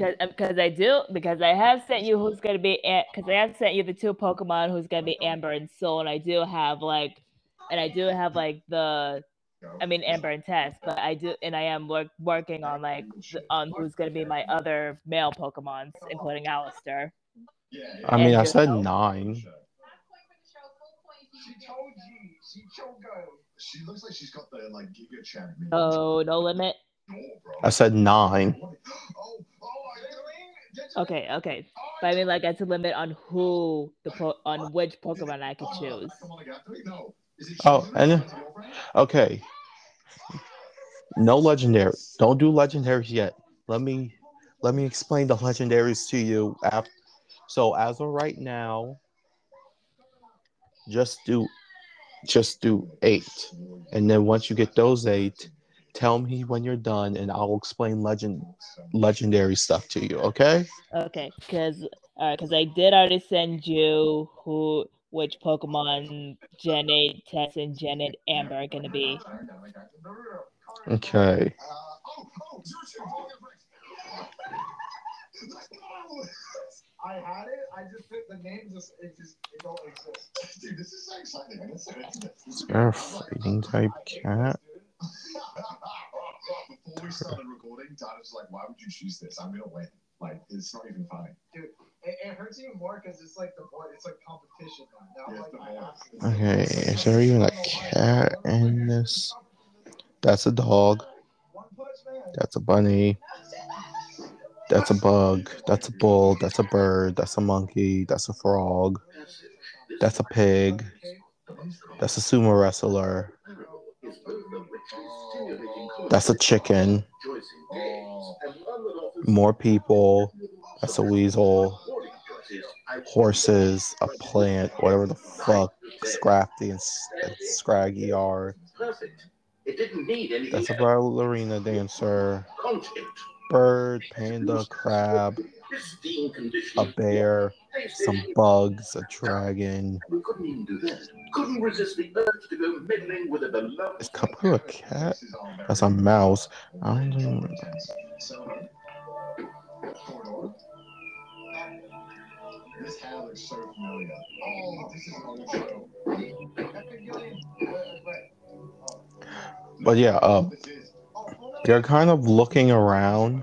Cause, um, cause I do because I have sent you who's gonna be because I have sent you the two Pokemon who's gonna be Amber and Soul, and I do have like, and I do have like the, I mean Amber and Tess, but I do and I am work, working on like on who's gonna be my other male Pokemons, including Alistair. I mean, I And- said nine. She told you. She told go. She looks like she's got the like Giga Chad. meme. Oh, no limit. I said nine. Okay, okay. But I mean, like, it's a limit on who the po- on which Pokemon I could choose. Oh, and Okay. No legendary. Don't do legendaries yet. Let me let me explain the legendaries to you. After, so as of right now, just do just do eight, and then once you get those eight, tell me when you're done, and I'll explain legend legendary stuff to you. Okay? Okay, because because uh, I did already send you who which Pokemon Gen 8 Tess and Gen 8 Amber are gonna be. Okay. I had it. I just put the name just it just it don't exist. Dude, this is so exciting. I guess Is there a fighting type cat? Before we started recording, Dana's like, "Why would you choose this? I'm gonna win." Like, it's not even funny. Dude, it, it hurts even more because it's like the boy. It's like competition now. Now, like, I Okay, is there even a cat in this? That's a dog. One Punch Man. That's a bunny. That's a bug. That's a bull. That's a bird. That's a monkey. That's a frog. That's a pig. That's a sumo wrestler. That's a chicken. More people. That's a weasel. Horses. A plant. Whatever the fuck Scrafty and and Scraggy are. That's a ballerina dancer. Bird. Panda. Crab. A bear. Some bugs. A dragon. We couldn't even do that. Couldn't resist the urge to go meddling with a beloved. Is Kapu a cat? That's a mouse. I don't know. This hat looks so familiar. Oh, this is show. But yeah, uh, This is. Hold on. they're kind of looking around,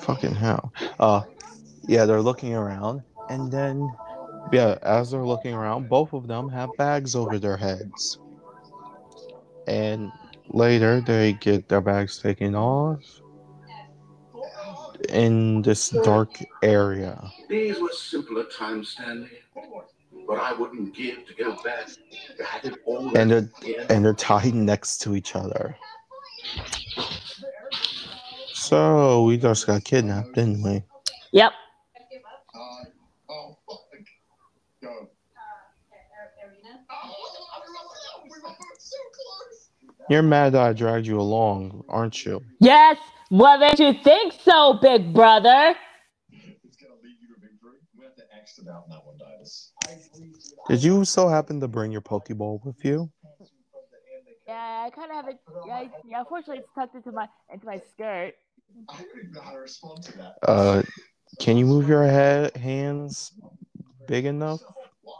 Fucking hell. Uh, yeah, they're looking around, and then, yeah, as they're looking around, both of them have bags over their heads. And later, they get their bags taken off in this dark area. These were simpler times, Stanley. But I wouldn't give to go back. to have it all And they're and they're tied next to each other. So we just got kidnapped, didn't we? Yep. Uh, oh, fuck. Go. Oh, we were so close. You're mad that I dragged you along, aren't you? Yes. What makes you think so, big brother? It's gonna lead you to victory. We have to X it out in that one, Dias. Did you so happen to bring your Pokeball with you? Yeah, I kind of have it. Yeah, yeah. Unfortunately, it's tucked into my into my skirt. I don't even know how to respond to that. Uh, can you move your head hands big enough Why?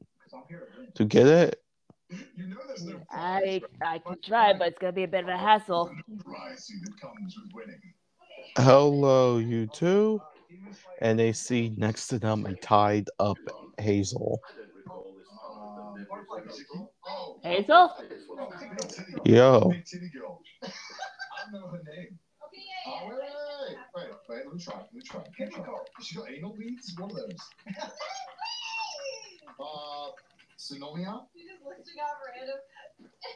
Because I'm here to get it? You know no I I could try, but it's gonna be a bit of a hassle. prize that comes with winning. Hello, you two. And they see next to them a tied up Hazel. Hazel? Yo. Big titty girl. I don't know her name. Oh, wait, wait, wait, wait, wait, let me try, let me try. Let me try. She got anal beads? What are those? Uh, Sonomia? You're just listing off random.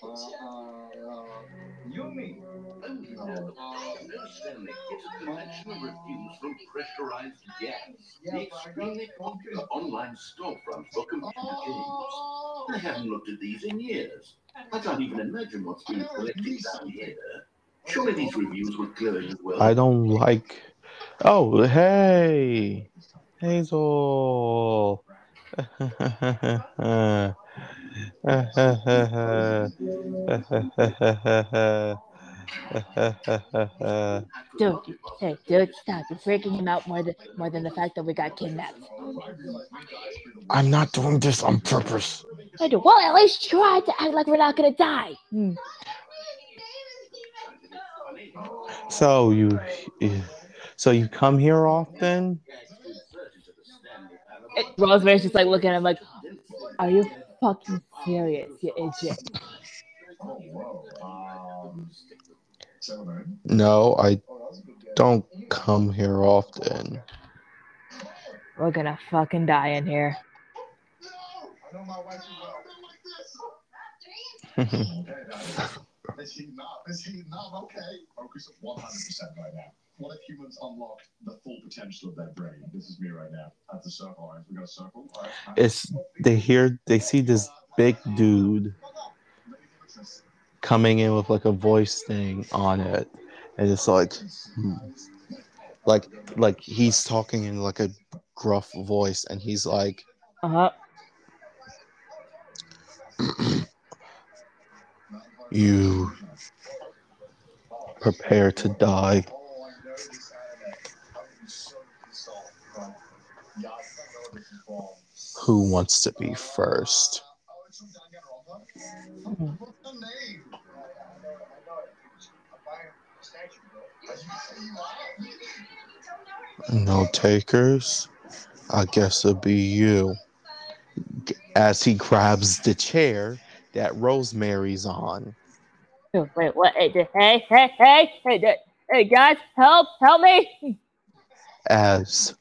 Uh, uh, Yumi. Only No. know, no, Stanley, it's a collection of reviews from pressurized gas, Yeah, the but I got extremely popular online storefront for computer games. Oh, I haven't looked at these in years. I can't even imagine what's been collected down here. Surely these reviews were glowing as well. I don't like. Oh, hey, Hazel. Dude, hey, dude, stop. You're freaking him out more than more than the fact that we got kidnapped. I'm not doing this on purpose. I do. Well, at least try to act like we're not gonna die. Hmm. So you, so you come here often? Rosemary's just like looking at him like, "Are you fucking serious, you idiot?" No, I that was a good guess. don't come here often. We're gonna fucking die in here. I know my wife is he not? Is he not okay? Focus 100% right now. What if humans unlock the full potential of their brain? This is me right now. At the circle, all right? We got a circle. All right. It's they hear they see this big dude coming in with like a voice thing on it, and it's like, hmm. like like he's talking in like a gruff voice, and he's like, Uh huh. "You prepare to die." Who wants to be first? No takers. I guess it'll be you. As he grabs the chair that Rosemary's on. Oh, wait, what? Hey, hey, hey, hey, hey, guys, help, help me! as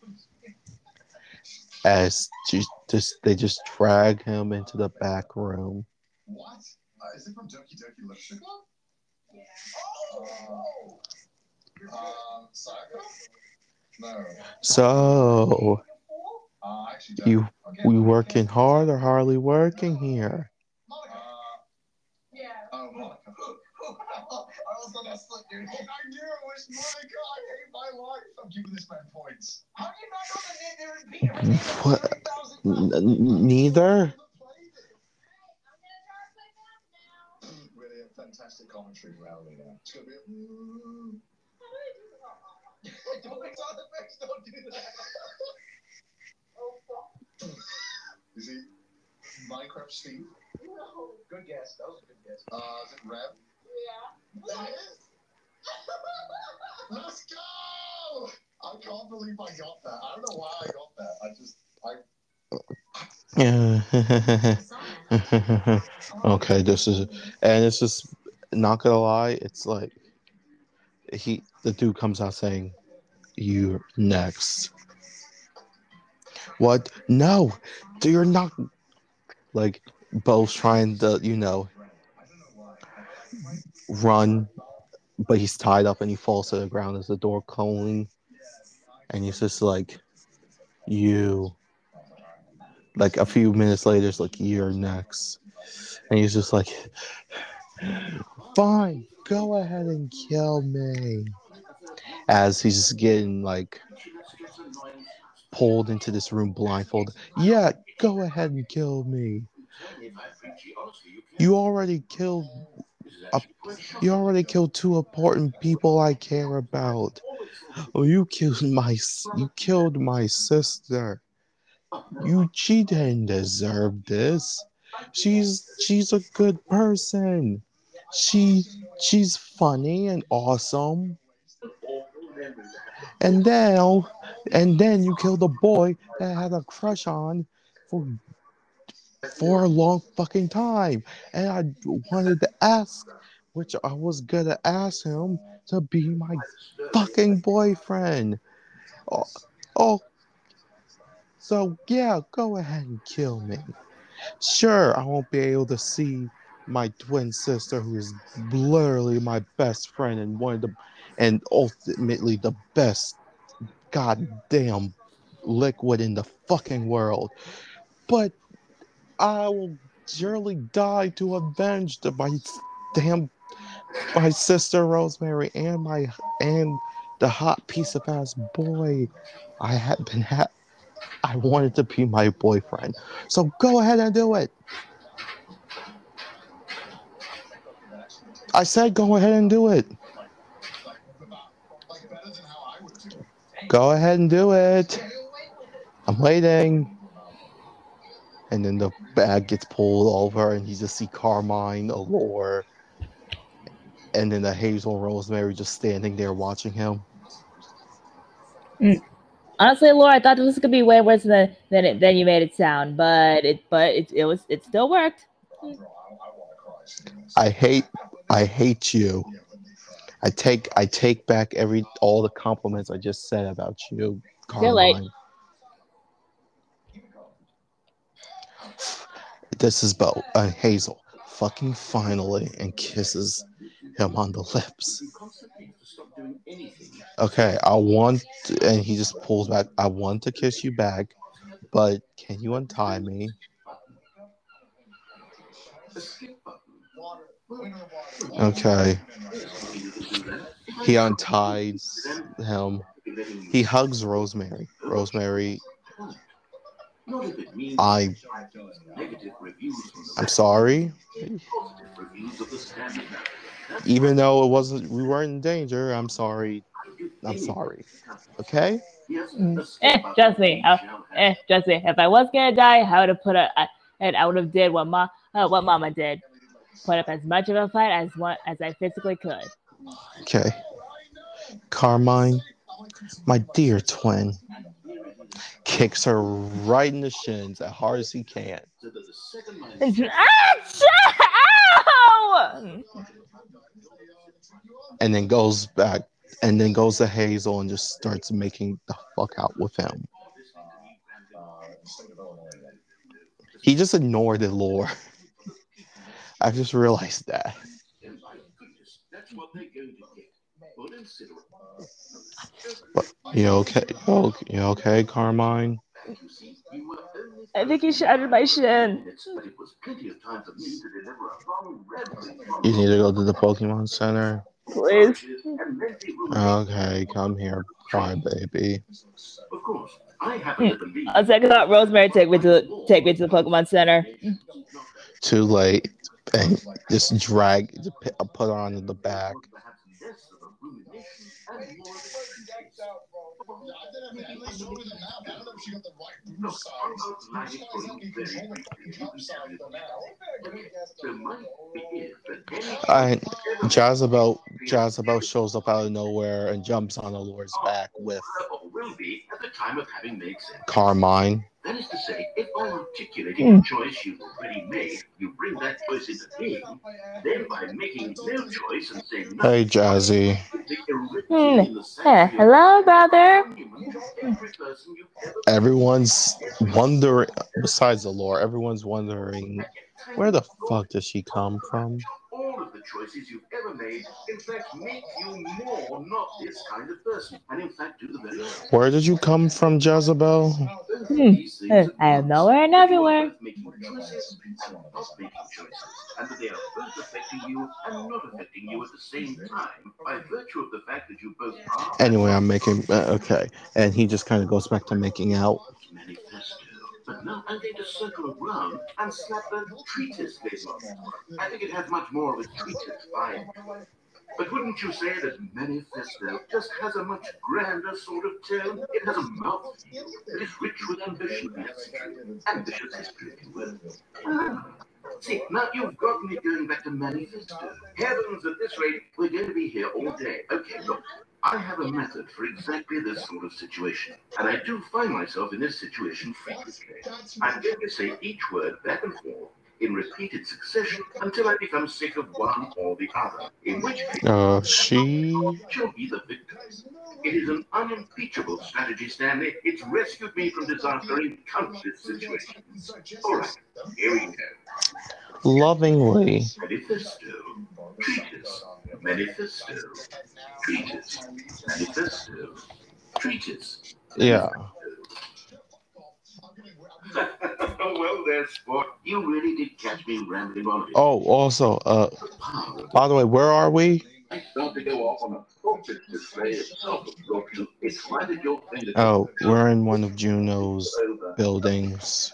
as ju- just they just drag him into the back room. What? Uh, is it from Doki Doki Club? Oh! Um? No. So Uh, I actually don't. you we working hard or hardly working here? Monika. yeah. Oh, Monika. I was gonna slip, dude. I knew it was Monika. I hate my life. I'm giving this man points. How do you not know the name? They repeat it. What? N- n- neither. Really a fantastic commentary rally now. It's gonna be. A... Don't make sound effects. Don't do that. Is he Minecraft Steve? No. Good guess. That was a good guess. Uh, is it Rev? Let's go! I can't believe I got that. I don't know why I got that. I just, I. okay, this is and it's just not gonna lie, it's like he the dude comes out saying, You next. What? No, you're not like both trying to, you know, run, but he's tied up and he falls to the ground as the door closing. And he's just like, You like a few minutes later, it's like you're next, and he's just like, "Fine, go ahead and kill me." As he's getting like pulled into this room blindfolded. Yeah, go ahead and kill me. You already killed. A, you already killed two important people I care about. Oh, you killed my. You killed my sister. You she didn't deserve this. She's she's a good person. She she's funny and awesome. And now and then you killed a boy that I had a crush on for for a long fucking time. And I wanted to ask, which I was gonna ask him to be my fucking boyfriend. Oh, oh so yeah, go ahead and kill me. Sure, I won't be able to see my twin sister, who is literally my best friend and one of the, and ultimately the best goddamn liquid in the fucking world. But I will surely die to avenge the, my damn my sister Rosemary and my and the hot piece of ass boy I had been ha- I wanted to be my boyfriend. So go ahead and do it. I said go ahead and do it. Go ahead and do it. I'm waiting. And then the bag gets pulled over, and you just see Carmine, Allure, and then the Hazel Rosemary just standing there watching him. Mm. Honestly, Laura, I thought this was gonna be way worse than than, it, than you made it sound, but it but it, it was it still worked. I, I want to cry. seeing this. I hate, I hate you. Yeah, let me cry. I take, I take back every all the compliments I just said about you. Carmine. This is Bo, uh, Hazel, fucking finally, and kisses him on the lips. To. Okay, I want, and he just pulls back. I want to kiss you back, but can you untie me? Okay. He unties him. He hugs Rosemary. Rosemary, Not if it means I, negative reviews from the I'm sorry. positive reviews of the standard method. That's Even though it wasn't, we weren't in danger. I'm sorry. I'm sorry. Okay. Yes, Mm. the skip Eh, button trust me. I, eh, trust me. If I was gonna die, I would have put a, I, and I would have did what ma, uh, what Mama did, put up as much of a fight as what as I physically could. Okay. Carmine, my dear twin, kicks her right in the shins as hard as he can. So that the second man Ow! and then goes back and then goes to Hazel and just starts making the fuck out with him. Uh, state of Illinois. He just ignored the lore. I just realized that. And my goodness, that's what they're going to get. Well, consider it. You okay? You okay, Carmine? You see, you were only I think he shattered my shin. minutes, but it was plenty of time for me to deliver a long rambling You need to go to the Pokemon Center. Please. and lengthy room. Okay, come here, crybaby. Of course, I happen to believe. I'll take Rosemary. Take me to take me to the Pokemon Center. Too late. And just drag, put her on the back. Perhaps less of a rumination and more of a I didn't have to show her the map. I don't know if she got the right Look, size. I'm outlining These for guys you have very control briefly. the top side of the map. There might be it, but any I Jezebel Jezebel shows up out of nowhere and jumps on the Lord's back with will be at the time of having made. Carmine. That is to say, if by articulating a choice you've already made, you bring that choice into being, then by making no choice and saying nothing, Hey, Jazzy. the original in hmm. the sense Hey, of hello, brother. monument of every person you've ever Everyone's wondering, besides Allure, everyone's wondering where the fuck does she come from? all of the choices you've ever made, in fact, make you more not this kind of person, and in fact, do the very. Where did you come from, Jezebel? Hmm. these things at I am nowhere and everywhere. making choices and not making choices, and that they are both affecting you and not affecting you at the same time by virtue of the fact that you both are. Anyway, I'm making uh, okay, and he just kind of goes back to making out. Manifesto. I'm going to circle around and slap the treatise label. I think it has much more of a treatise vibe. But wouldn't you say that manifesto just has a much grander sort of tone? It has a mouthfeel that is rich with ambition and history. Ambitious history, if you will. See, now you've got me going back to manifesto. Heavens, at this rate, we're going to be here all day. Okay, look, I have a method for exactly this sort of situation. And I do find myself in this situation frequently. I'm going to say each word back and forth in repeated succession until I become sick of one or the other. In which case, Uh, she. shall be the victor. It is an unimpeachable strategy, Stanley. It's rescued me from disaster in countless situations. All right, here we go. Lovingly. Manifesto, treatise, manifesto, treatise. Yeah. well, there, sport. You really did catch me rambling on. Oh, also, uh, by the way, where are we? I to go off on a display of self-absorption. It's right at your. Oh, we're in one of Juno's buildings.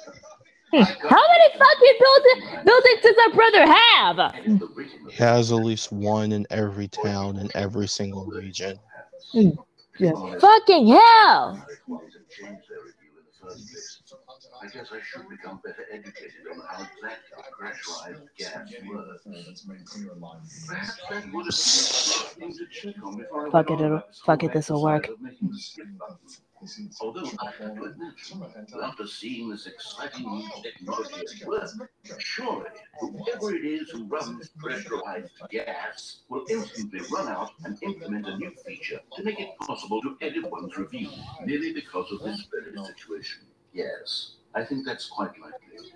Hmm. How many fucking building, buildings does our brother have? He has at least one in every town in every single region. Hmm. Fucking hell! I guess I should become better educated on how exactly pressurized gas works. Perhaps that would have been a smart thing to check on before I Fuck it, it'll- fuck it, this'll work. Although I have to admit, after seeing this exciting new technology at work, surely whoever it is who runs pressurized gas will instantly run out and implement a new feature to make it possible to edit one's review merely because of this very situation. Yes, I think that's quite likely.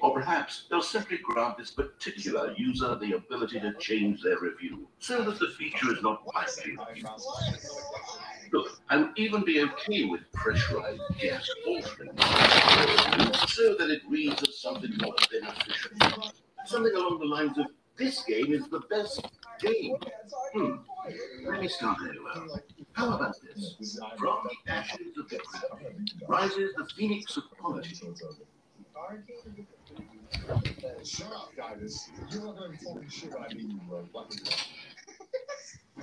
Or perhaps they'll simply grant this particular user the ability to change their review so that the feature is not widely used. Look, I would even be okay with pressurized gas altering so that it reads as something more beneficial. Something along the lines of this game is the best game. Hmm. Let me start anywhere. How about this? From the ashes of victory rises the phoenix of quality. Shut up, guys. You're not going to be talking shit when I meet you, bro.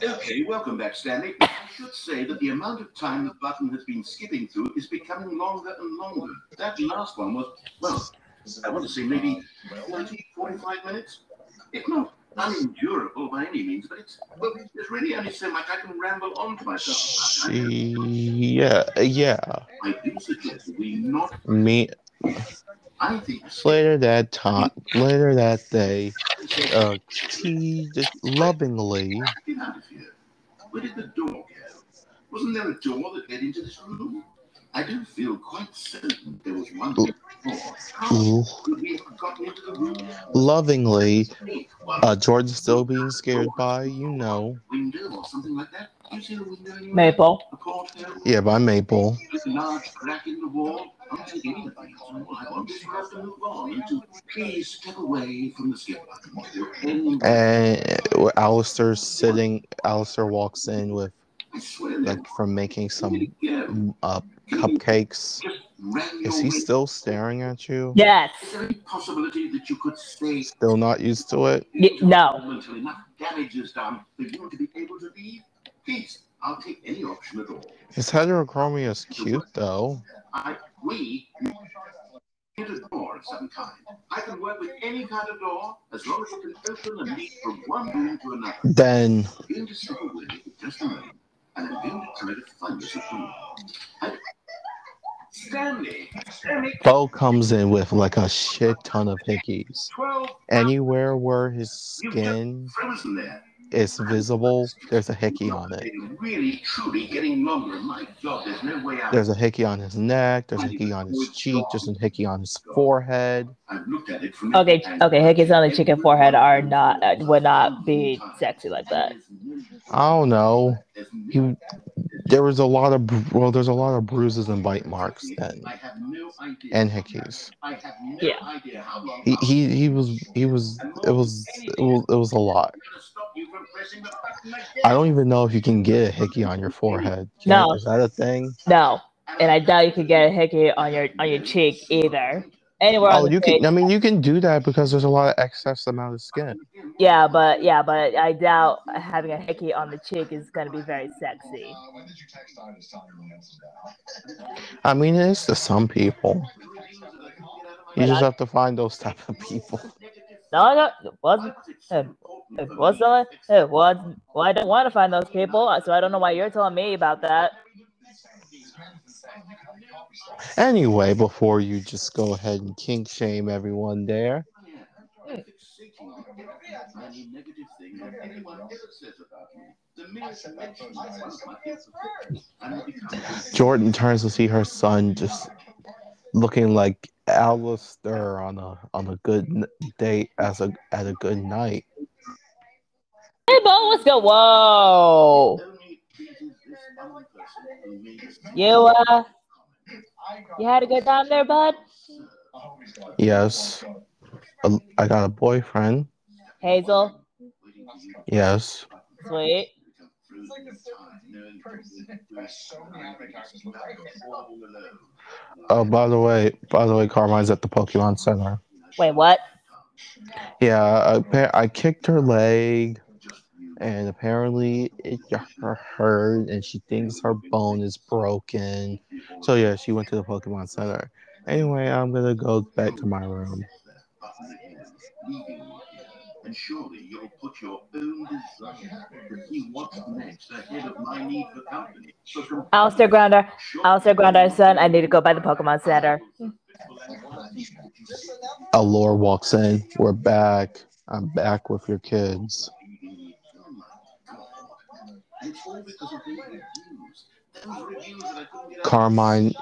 Okay, welcome back, Stanley. I should say that the amount of time the button has been skipping through is becoming longer and longer. That last one was, well, I want to say maybe 30, 45 minutes. If not unendurable by any means, but it's, well, there's really only so much I can ramble on to myself. Yeah, yeah. I do suggest we not, Me later that time, later that day, uh, he just lovingly Get out of here. Where did the door go? Wasn't there a door that led into this room? I do feel quite certain there was one before. How could we have gotten into the room? lovingly uh Jordan's still being scared by, you know. window or something like that? Do you see the window anywhere? Maple. Yeah, by Maple. A large crack in the wall? I'm not seeing any of these. All I want is for to move on and to please step away from the skip button. And And Alistair's sitting Alistair walks in with I swear that like from making some Here we go. uh cupcakes. Just ran your Is he still staring at you? Yes. Is there any possibility that you could stay Still not used to it? Y- no. until enough damage is done for you to be able to leave? Please, I'll take any option at all. His heterochromia is cute though. I, we, get a door of some kind. I can work with any kind of door as long as it can open and lead from one room to another. Then I'm going to step away for just a moment, and I'm going to try to find us a. I... Stanley, Stanley, Bo comes in with like a shit ton of hickeys. Anywhere where his skin frozen there. is visible, there's a hickey on it. Really, truly getting longer. My God, there's no way out. There's a hickey on his neck, there's a hickey on his cheek, there's a hickey on his forehead. I've looked at it from Okay, okay. Hickeys on the chicken forehead are not uh, would not be sexy like that. I don't know. He, there was a lot of well, there's a lot of bruises and bite marks then, I have no idea. and hickeys. I have no Yeah. idea how. He, he he was he was it was it was it was a lot. I'm gonna stop you from pressing the button again. I don't even know if you can get a hickey on your forehead. Jen. No. is that a thing? No, and I doubt you could get a hickey on your on your cheek either. Anywhere oh, on Oh, the you face. can. I mean, you can do that because there's a lot of excess amount of skin. Yeah, but yeah, but I doubt having a hickey on the cheek is gonna be very sexy. When did you text Titus telling me the answer to that? I mean, it is to some people. You just have to find those type of people. No, no, it wasn't. It, it wasn't. It was. Well, I don't want to find those people, so I don't know why you're telling me about that. Anyway, before you just go ahead and kink shame everyone there, Any negative thing that anyone ever says about me. The merest mention of one of my imperfections, and I become Jordan turns to see her son just looking like Alistair on a on a good n- date as a at a good night. Hey, Bo, what's good? Whoa, only pleases this one person who made us you uh, you had a good time there, bud? Yes, I got a boyfriend. Hazel, Yes, sweet. Oh, by the way, by the way, Carmine's at the Pokemon Center. Wait, what? Yeah, I, I kicked her leg, and apparently it hurt, and she thinks her bone is broken. So yeah, she went to the Pokemon Center. Anyway, I'm gonna go back to my room. And surely you'll put your own desire to see what's next ahead of my need for company. So from- Alistair Grounder. Alistair Grounder, son, I need to go by the Pokemon Center. Allure walks in. We're back. I'm back with your kids. It's all the reviews. Those I couldn't. Carmine,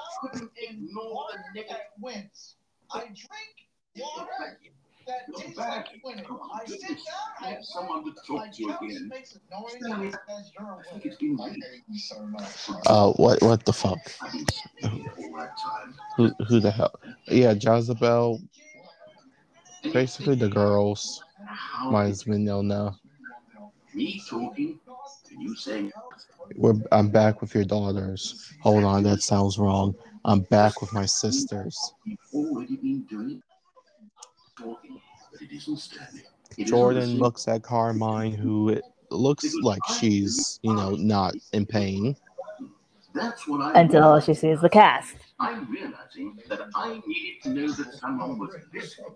Couldn't ignore the negative. wins. I that You're tastes back. like winning. I sit down. I I have someone to talk to house again. makes a noise Stanley, that says you're a I think winner. it's been I weeks. hate you so much. uh, what what the fuck? I've been sitting here all that time. Who who the hell? Yeah, Jezebel. Basically, the girls. How Mine's Winona. me talking and you saying We're I'm back with your daughters. Hold on, that sounds wrong. I'm back with my sisters. Jordan looks at Carmine, who looks like she's, you know, not in pain. That's what I Until she sees the cast. I'm realizing that I needed to know that someone was listening.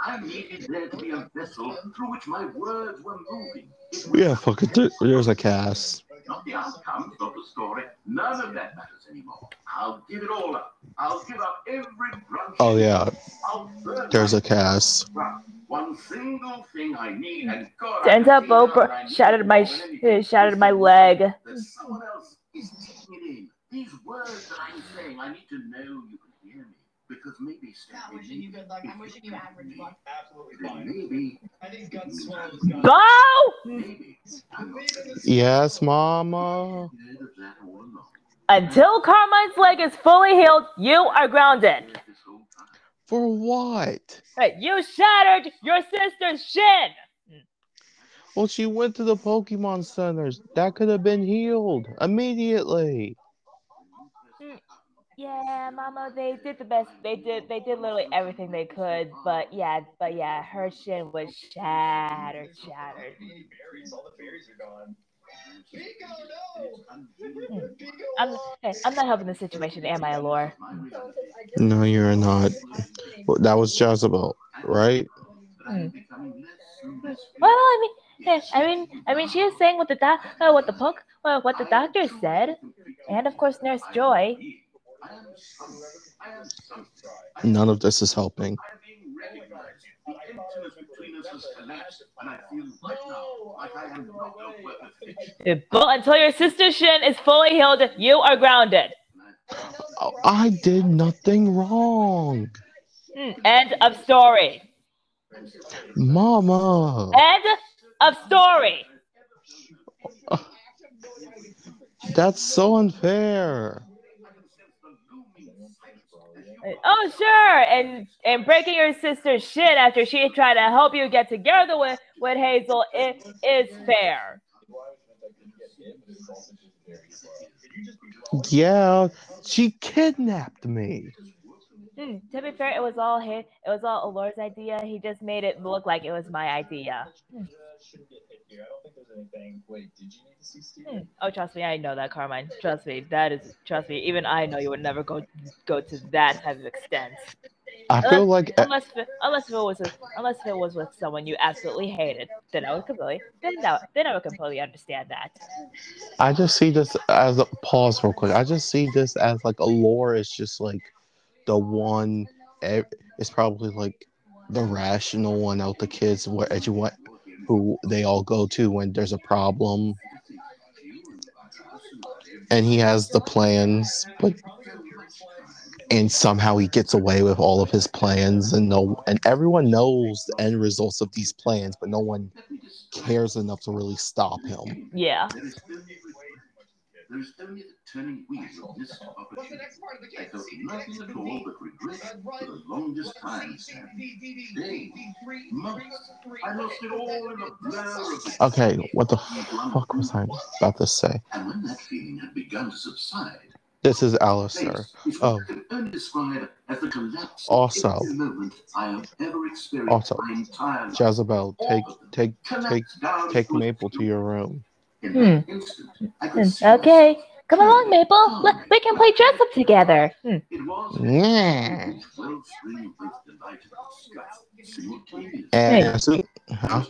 I needed there to be a vessel through which my words were moving. Yeah, fuck it. there- There's a cast. Not the outcome, not the story. None of that matters anymore. I'll give it all up. I'll give up every brunch. Oh yeah, there's a cast. One single thing I need, and God, Turns I out Bo see now that I bro- need shattered my more than uh, anything. sh- shattered my leg. That someone else is taking it in. These words that I'm saying, I need to know you can hear me. Because maybe Not wishing you good luck. I'm wishing you average luck. Absolutely then fine. maybe, I think guns swallow this gun. Bo! maybe, I'm not Yes, mama. scared of that all along. Until Carmine's leg is fully healed, you are grounded. This whole time. For what? Hey, you shattered your sister's shin. Well, she went to the Pokemon centers. That could have been healed immediately. Yeah, Mama, they did the best. They did. They did literally everything they could. But yeah, but yeah, her shin was shattered, shattered. Berries, all the berries are gone. Pico, no! I'm. Hey, I'm not helping the situation, am I, reality. No, you're not. That was Jezebel, right? But I'm becoming less and less Well, I mean, I mean, I mean, she is saying what the doc, uh, what the poke, well, what the doctor said, and of course, Nurse Joy. I am something. I am something. None of this is helping. I'm being recognized. The emptiness between us has collapsed, and I feel right now I am not a worth of. But until your sister shin is fully healed, you are grounded. Oh, I did nothing wrong. Hmm, End of story. Mama. End of story. That's so unfair. Oh sure, and and breaking your sister's shit after she tried to help you get together with with Hazel is, is fair. Yeah, she kidnapped me. Hmm, to be fair, it was all his. It was all Allure's idea. He just made it look like it was my idea. hit here. I don't think there's anything. Wait, did you need to see Steve? Hmm. Oh, trust me, I know that, Carmine. Trust me, that is. Trust me, even I know you would never go go to that type of extent. I feel like Unless if- unless if it was with, unless if it was with someone you absolutely hated, then I would completely then that, then I would completely understand that. I just see this as a pause real quick. I just see this as like Allure is just like the one. It's probably like the rational one out the kids where as you want who they all go to when there's a problem, and he has the plans, but and somehow he gets away with all of his plans, and no, and everyone knows the end results of these plans, but no one cares enough to really stop him. Yeah. There is only the turning wheel of this opportunity. next part of the I game? felt nothing at all but regret for the longest time, Sam. Days, months. I lost it all in a blur of Okay, what the fuck was I about to say? And when that feeling had begun to subside, This is Alistair. Oh. I can only describe as the collapse Also- of every moment I have ever experienced Also, my entire life. Jezebel, take take take take Maple to your room. In that instant, I could see Okay, come along, Maple. Let- We can play dress up together. Hmm. Yeah. each wellspring of both delight and disgust, simultaneously. And as soon, huh?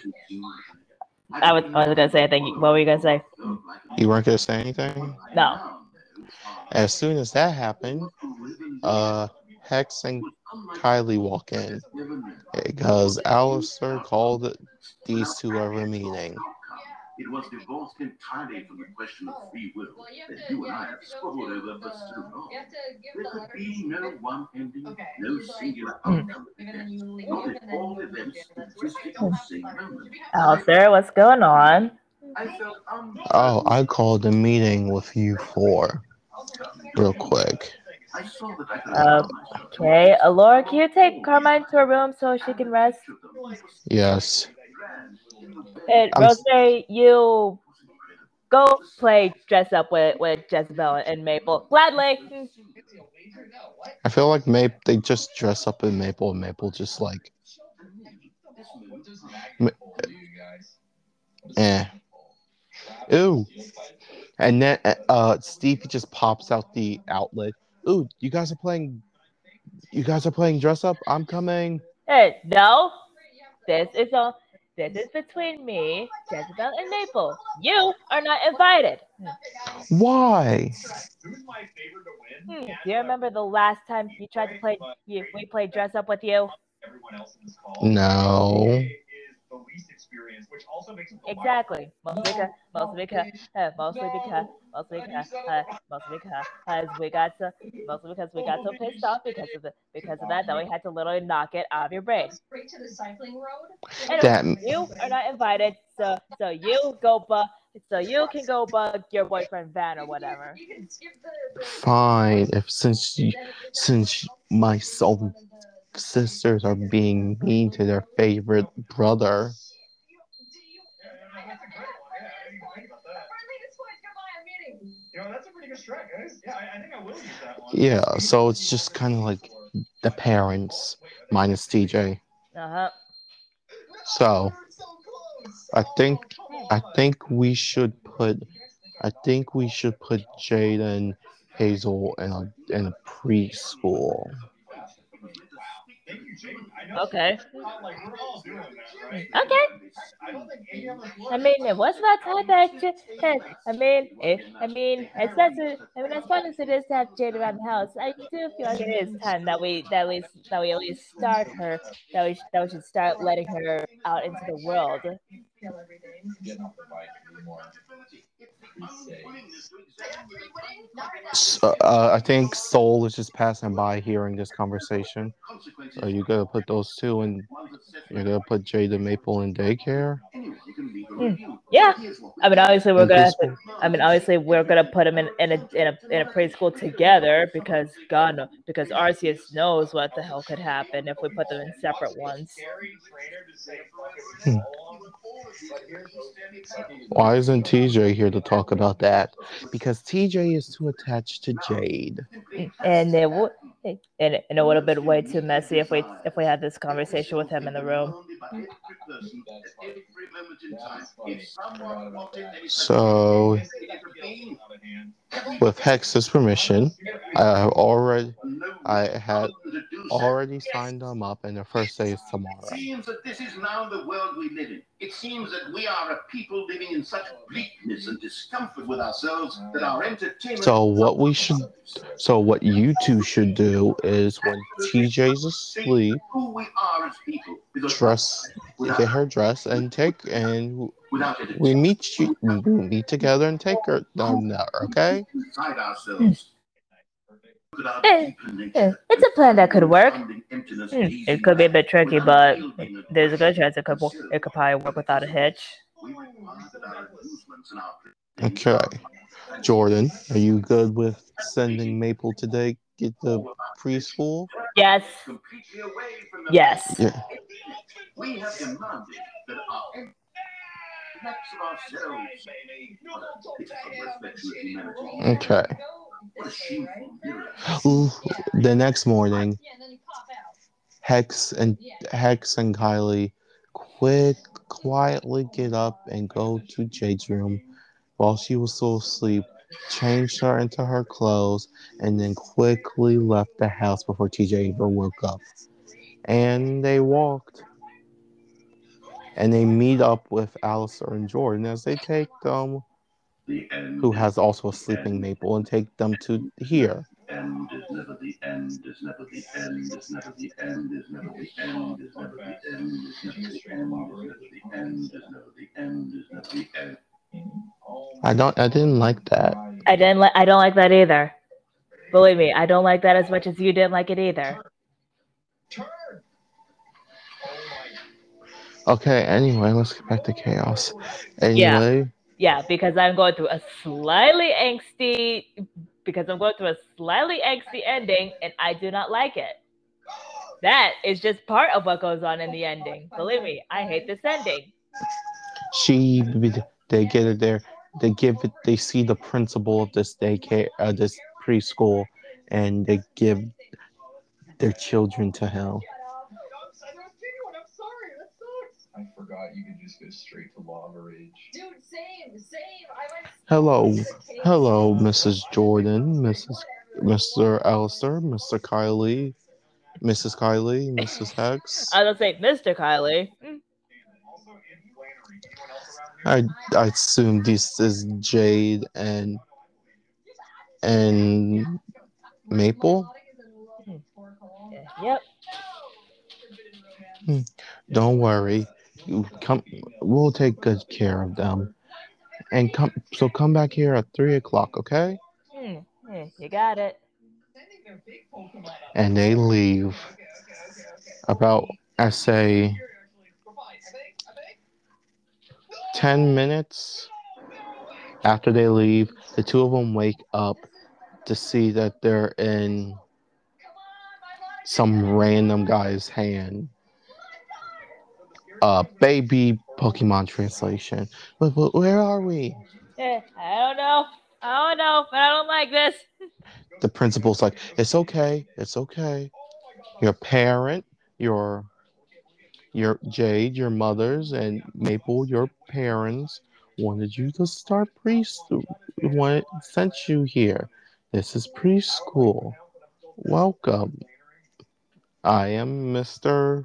I was, I was gonna say, I think. What were you gonna say? you weren't gonna say anything. No. As soon as that happened, uh, Hex and Kylie walk in because Alistair called these two over meeting. It was divorced entirely from the question of free will that you and I have squabbled over for so long. You have to give There the could be no one ending, Okay. no like, singular outcome. And then you leave, Not and if then all you events leave, and then- existed in the same moment. Alistair, what's going on? I felt un- Oh, I called a meeting with you four real quick. I saw that I could Uh, allow myself to Okay, Alora, can you take Carmine to her room so she can rest? Yes. And Rosemary, you go play dress up with, with Jezebel and Maple. Gladly. I feel like Maple they just dress up in Maple and Maple just like Ma- eh. Ooh. And then uh Steve just pops out the outlet. Ooh, you guys are playing you guys are playing dress up? I'm coming. Hey, no. This is all. This is between me, Jezebel, and Maple. You are not invited. Hmm. Why? Who's my favorite to win? Hmm, Do you remember the last time you tried to play? You, we played dress up with you. Everyone else in this call. No. Is the least experienced, which also makes it Exactly. Mostly because, mostly because, uh, mostly because, mostly because, uh, mostly because we got so, mostly because we got so pissed off because of the because of that that we had to literally knock it out of your brain. Straight to the cycling road. Anyway, you are not invited, so so you go bug, so you can go bug your boyfriend Van or whatever. You can skip the. the fine if since you, since my soul sisters are being mean to their favorite brother. Friendly this way, come by a meeting. You know, that's a pretty good strike, guys. Yeah, I, I think I will use that one. Yeah, so it's just kind of like the parents minus TJ. Uh huh. So I think I think we should put I think we should put Jaden Hazel in a in a preschool. Thank you, Jake. I know Okay. like we're all doing that, right? Okay. I don't think any of us I mean, it was about time that J- that- I mean, it, I mean, as much as I mean, as fun as it is to have Jade around the house, I do feel like it is time that we that we that we at least start her that we that we should start letting her out into the world. Kill everything. Getting off the bike anymore. So, uh, I think Soul is just passing by hearing this conversation. Are you gonna put those two in? You're gonna put Jaden Maple in daycare? Yeah. I mean, obviously we're gonna. To, I mean, obviously we're gonna put them in, in a in a in a preschool together because God no, because Arceus knows what the hell could happen if we put them in separate ones. Scary trainer to say Hmm. Why isn't TJ here to talk about that? Because TJ is too attached to Jade. and it would and, and it would have been way too messy if we if we had this conversation with him in the room. So, with Hex's permission, I have already I had already signed them up, and the first day is tomorrow. It seems that this is now the world we live in. It seems that we are a people living in such bleakness and discomfort with ourselves that our entertainment. So what we should, so what you two should do is when TJ's asleep, Who we are as people. Dress, get her dressed, and take, and without we meet you, we meet together and take her down there. Okay? inside ourselves. Look at our deeper nature eh, that it's a plan that could work. corresponding emptiness Hmm, gazing It could be a bit tricky, but without yielding a there's a good chance it could it could probably work without a hitch. We require that our amusements and our Okay. Jordan, are you good with sending Maple today? Get the preschool? Yes. completely away from the Yes. Yeah. Of ourselves. Okay. The next morning, Hex and Hex and Kylie quick quietly get up and go to Jade's room while she was still asleep, changed her into her clothes, and then quickly left the house before TJ even woke up. And they walked and they meet up with Alistair and Jordan as they take them, who has also a sleeping maple, and take them to here. End is never the end, is never the end, is never the end, is never the end, is never the end, is never the end, is never the end, is never the end. I don't. I didn't like that. I didn't. Li- I don't like that either. Believe me, I don't like that as much as you didn't like it either. Turn. Okay, anyway, let's get back to chaos. Anyway, Yeah, because I'm going through a slightly angsty. Because I'm going through a slightly angsty ending, and I do not like it. That is just part of what goes on in the ending. Believe me, I hate this ending. she they get it there. They give it. They see the principal of this daycare, uh, this preschool, and they give their children to him. I forgot you could just go straight to Lavaridge. Dude, same, same. I went Hello, hello, Mrs. Jordan, Mrs. Mr. Alistair, Mr. Kylie, Mrs. Kylie, Mrs. Hex. I was gonna say, Mr. Kylie. Mm, I I assume this is Jade and and Maple. Yep. Don't worry, you come. We'll take good care of them. And come. So come back here at three o'clock, okay? Hmm, yeah, you got it. And they leave. About I say ten minutes after they leave, the two of them wake up to see that they're in some random guy's hand. Uh, baby Pokemon translation. But, but where are we? Eh, I don't know. I don't know, but I don't like this. The principal's like, it's okay, it's okay. Your parent, your your Jade, your mothers, and Maple, your parents wanted you to start preschool. Wanted sent you here. This is preschool. Welcome. I am Mr.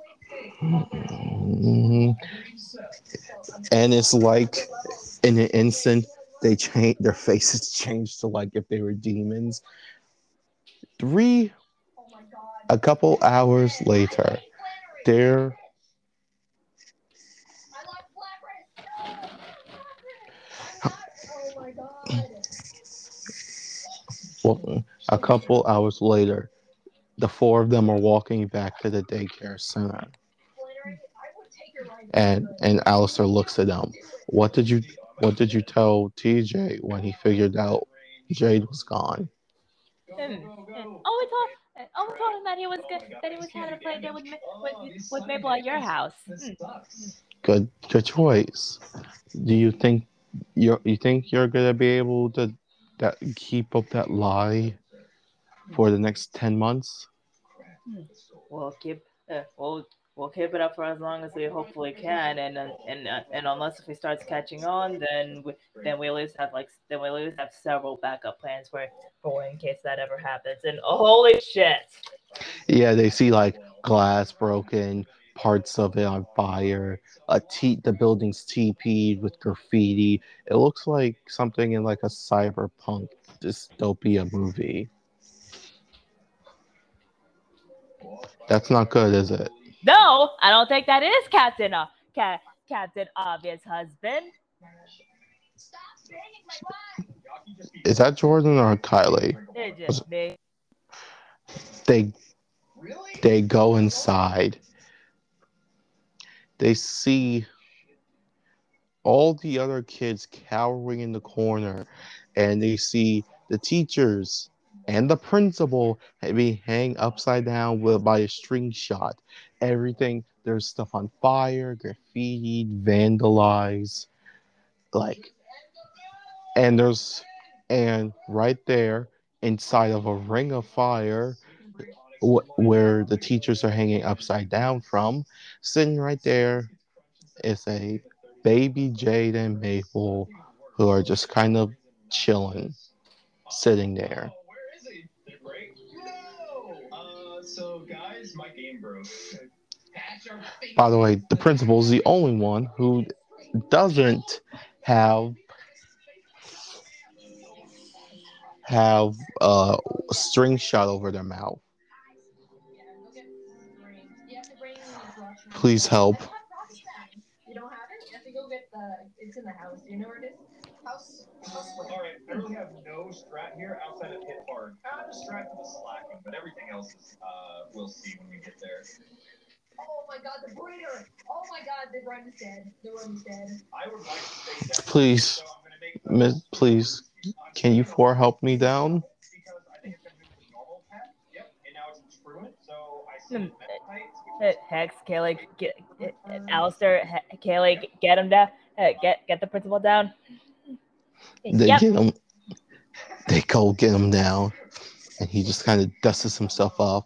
Mhm. And it's like in an instant they change their faces change to like if they were demons. Three a couple hours later, they're well, a couple hours later, the four of them are walking back to the daycare center. And and Alistair looks at them. What did you what did you tell TJ when he figured out Jade was gone? Hmm, hmm. Oh, we told. Oh, we told him that he was good. That he was having a play day with, Ma- with with Maple at your house. This Hmm. sucks. Good good choice. Do you think you you think you're gonna be able to that keep up that lie for the next ten months? We'll keep. Uh, we'll we'll keep it up for as long as we hopefully can, and and uh, and unless if he starts catching on, then we, then we at least have like then we at least have several backup plans for for in case that ever happens. And holy shit! Yeah, they see like glass broken, parts of it on fire. A t- the building's TP'd with graffiti. It looks like something in like a cyberpunk dystopia movie. That's not good, is it? No, I don't think that is Captain uh, Ca- Captain Obvious Husband. Is that Jordan or Kylie? Just me. They they go inside. They see all the other kids cowering in the corner, and they see the teachers and the principal being hanged upside down with by a string shot. Everything there's stuff on fire, graffiti, vandalized, like, and there's and right there inside of a ring of fire wh- where the teachers are hanging upside down from, sitting right there is a baby Jade and Maple who are just kind of chilling, sitting there. Uh, so guys, my game broke. By the way, the principal is the only one who doesn't have have uh, a string shot over their mouth. Please help. You don't have it? You have to go get the. It's in the house. Do you know where it is? House. All right, I really have no strat here outside of hit hard. I'm distracted with Slaking, but everything else is, uh, we'll see when we get there. Oh my god, the breeder! Oh my god, the run is dead. The run is dead. I would like to stay down. Please, So I'm gonna make the- Miss, please, can you four help me down? Because I think it's gonna move the normal path. Yep, and now it's truant, so I Hmm. see med heights. Uh, Hex, Kaylee, get, Alistair, He- Kaylee, get him down. Uh, get get the principal down. They Yep. get him. They go get him down, and he just kind of dusts himself off.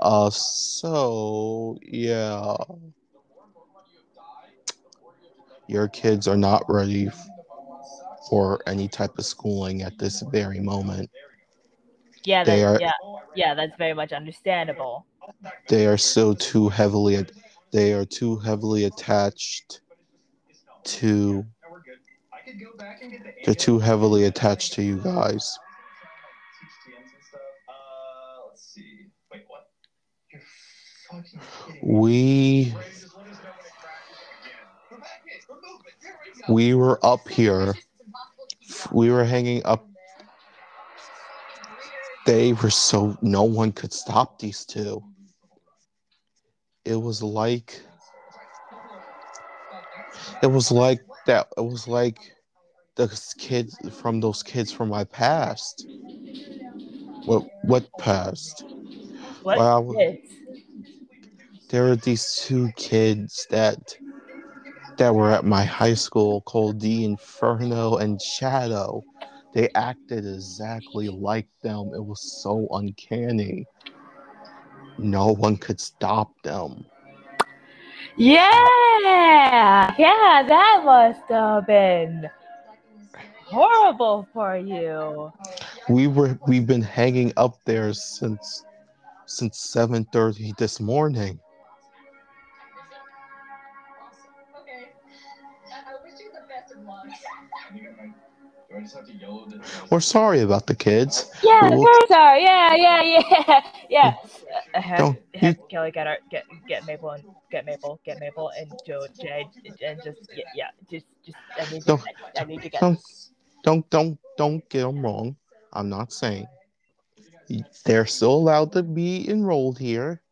Uh, so yeah, your kids are not ready for any type of schooling at this very moment. Yeah, They that's, are- yeah, yeah, that's very much understandable. They are still too heavily. They are too heavily attached to. No, we're good. I could go back and get the They're too heavily attached to you guys. Here we we were up here. We were hanging up. They were so no one could stop these two. It was like it was like that. It was like the kids from those kids from my past. What what past? What Wow. kids? There were these two kids that that were at my high school called the Inferno and Shadow. They acted exactly like them. It was so uncanny. No one could stop them. Yeah, yeah, that must have been horrible for you. We were we've been hanging up there since since 7:30 this morning. We're sorry about the kids. Yeah, Cool. birds are. Yeah, yeah, yeah, yeah. Uh, Hex, Don't- Hex, Kelly, get our, get get Maple and get Maple, get Maple and Joe, Jade, and just yeah, yeah just just I need to, Don't- I, I need to get. Don't don't don't don't get them wrong. I'm not saying they're still allowed to be enrolled here,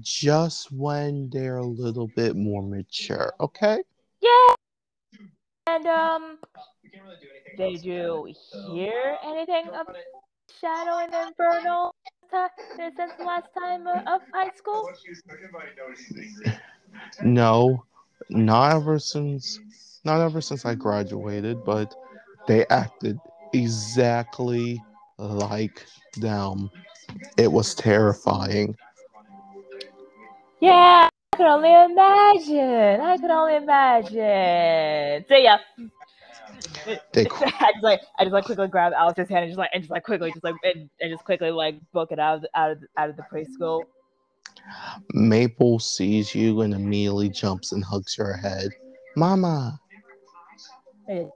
just when they're a little bit more mature. Okay. Yeah. And um, really do anything did else you about so- hear anything of run it. Shadow and Inferno ti- since the last time of of high school? What she's cooking, but I know she's angry. No, not ever since not ever since I graduated, but they acted exactly like them. It was terrifying. Yeah, I can only imagine. I can only imagine. So yeah, They I just like I just like quickly grab Alice's hand and just like and just like quickly just like and, and just quickly like book it out of the, out of the, out of the preschool. Maple sees you and immediately jumps and hugs your head. Mama. that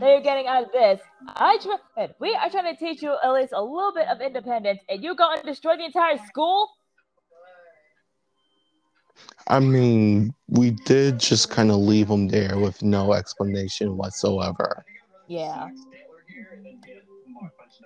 you're getting out of this. I try, we are trying to teach you at least a little bit of independence, and you go and destroy the entire school. I mean, we did just kind of leave him there with no explanation whatsoever. Yeah.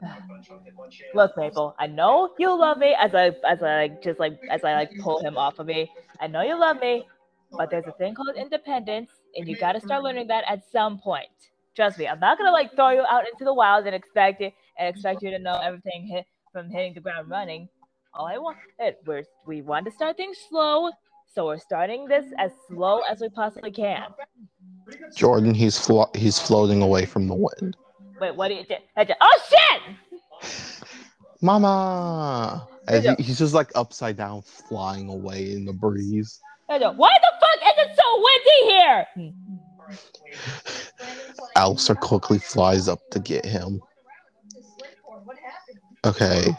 Look, Maple, I know you love me as I as I like just like as I like pull him off of me. I know you love me, but there's a thing called independence, and you got to start learning that at some point. Trust me, I'm not gonna like throw you out into the wild and expect it and expect you to know everything hit from hitting the ground running. All I want, it we're we want to start things slow, so we're starting this as slow as we possibly can. Jordan, he's flo- he's floating away from the wind. Wait, what do you do? Oh shit! Mama! And he- he's just like upside down, flying away in the breeze. Why the fuck is it so windy here? Alistair quickly flies up to get him. Okay.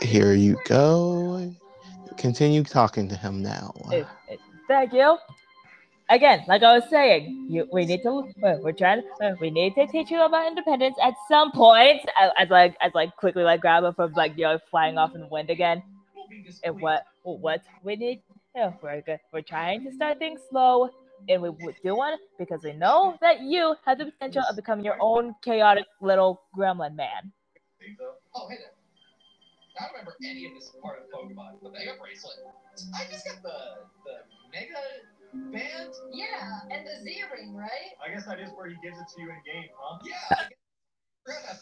Here you go. Continue talking to him now. Thank you. Again, like I was saying, you we need to we're trying we need to teach you about independence at some point. As, as like as like quickly like grab him from like you know flying off in the wind again. And what what we need? Yeah, we're good. We're trying to start things slow, and we would do one because we know that you have the potential of becoming your own chaotic little gremlin man. Oh, hey there. I don't remember any of this part of Pokemon, but Mega Bracelet. I just got the the Mega Band. Yeah, and the Z ring, right? I guess that is where he gives it to you in game, huh? Yeah. I forgot.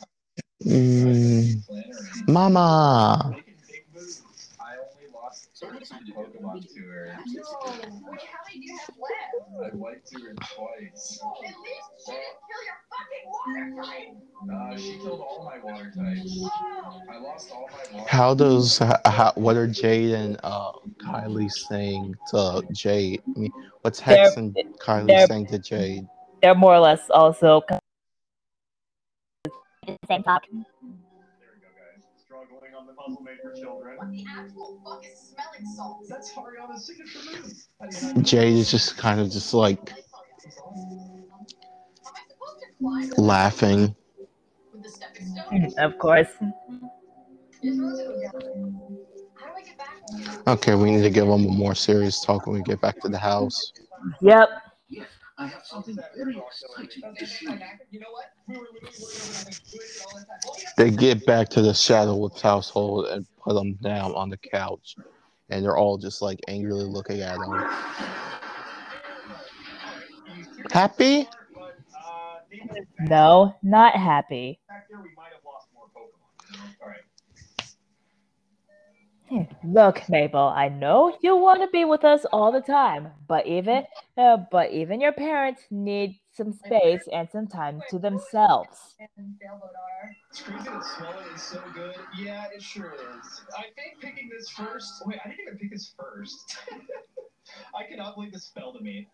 Mm, Mama! Lost Pokemon to her. No. Wait, how many do you have left? I wiped to her twice. At least she didn't kill your fucking water type. Uh, she killed all my water types. I lost all my water. How does how, what are Jade and uh, Kylie saying to Jade? I mean, what's Hex They're- and Kylie saying to Jade? They're more or less also the same talk. Puzzle made for children. What the actual fuck is smelling salts? That's Hariyama's signature move. How do you not Jade is just kind of just like Am I supposed to climb laughing. with the stepping stone? Of course. Is Rosie How do I get back? Okay, we need to give them a more serious talk when we get back to the house. Yep. Yes, I have something very exciting to show you. You know what? We were literally worried about having good all the time. Yeah. They get back to the Shadowwolf household and put them down on the couch, and they're all just like angrily looking at him. Happy? But, Nathan, No, not happy. Look, Mabel, I know you want to be with us all the time, but even uh, but even your parents need some space and some time to themselves. And Sailboat R. It's crazy that Swellow is so good. Yeah, it sure is. I think picking this first. Wait, I didn't even pick this first. I cannot believe this fell to me.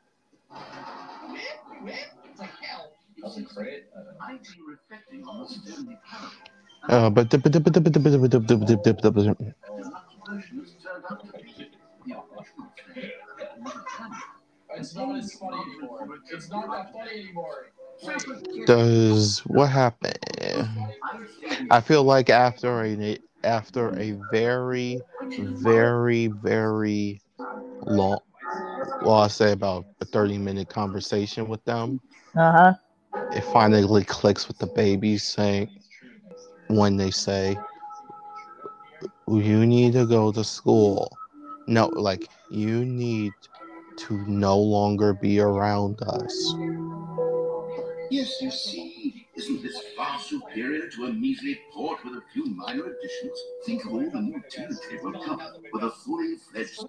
Whip, whip. It's like hell. That's a crit. I don't know. I've been reflecting on the Stanley Parable. Uh, but The lucky version has turned out to be the original thing. It's not as funny anymore. It's not that funny anymore. Does what happened? I feel like after a after a very, very, very long, well, I say about a thirty minute conversation with them, Uh huh. it finally clicks with the babies saying when they say you need to go to school no like you need to no longer be around us Yes, you see, isn't this far superior to a measly port with a few minor additions? Think of all the new tea table come with a fully fledged.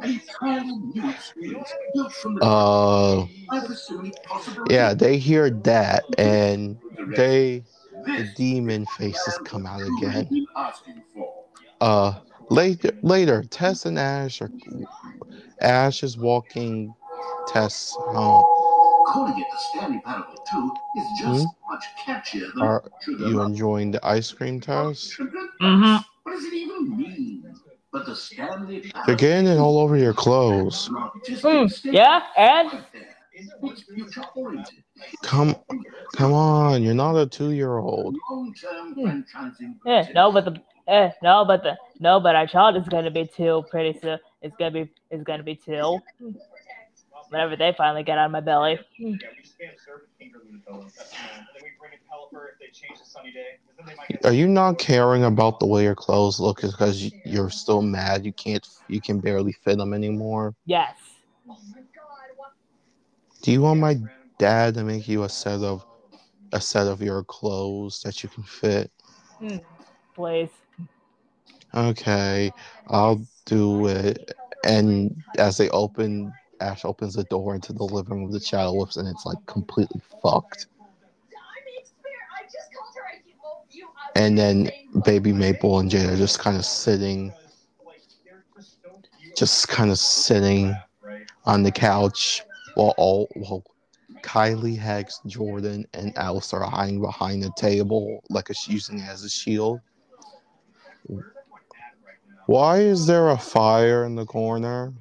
An entirely new experience built from the uh I've so many possible yeah they hear that and they the demon faces come out again been asking for. Uh later later tess and ash are ash is walking tess home Calling it the Stanley Parable 2 is just much catchier than are you enjoying the ice cream tess Sugar Mhm. Rush? What does it even mean? But the Stanley You're getting it all over your clothes. Hmm, yeah, and Come, come on. You're not a two-year-old. long-term Hmm. franchising. eh, no, but the eh, no, but the no, but our child is gonna be two pretty soon. It's gonna be it's gonna be two. Whenever they finally get out of my belly. Yeah, we just spam surf and finger Ludicolo. That's the man. And then we bring in Pelipper if they change the sunny day. 'cause then they might get Are you not caring about the way your clothes look because you're still mad you can't you can barely fit them anymore? Yes. Oh my god, what? Do you want my dad to make you a set of a set of your clothes that you can fit? Please. Okay, I'll do it. And as they open, Ash opens the door into the living room. The child whips, and it's like completely fucked. I mean, Spirit, I just called her. I can't well, you. I And then baby Maple and Jade are just kind of sitting, just so cute. just kind of sitting on the couch while all while Kylie, Hex, Jordan, and Alice are hiding behind the table, like it's using it as a shield. Why is there a fire in the corner?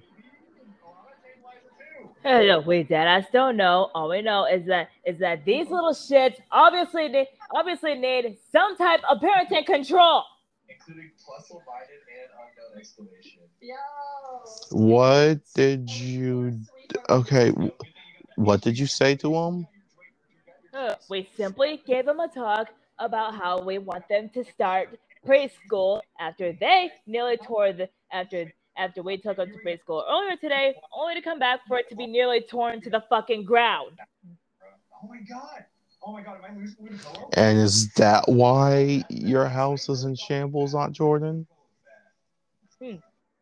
Hey, no, we dead ass don't know. All we know is that is that these little shits obviously need obviously need some type of parenting control. Including plus divided and unknown exclamation. Yo. What did you? Okay, what did you say to him? Uh, We simply gave them a talk about how we want them to start preschool after they nearly tore the after after we took them to preschool earlier today, only to come back for it to be nearly torn to the fucking ground. Oh my god! Oh my god, am I losing Ludicolo? And is that why your house is in shambles, Aunt Jordan?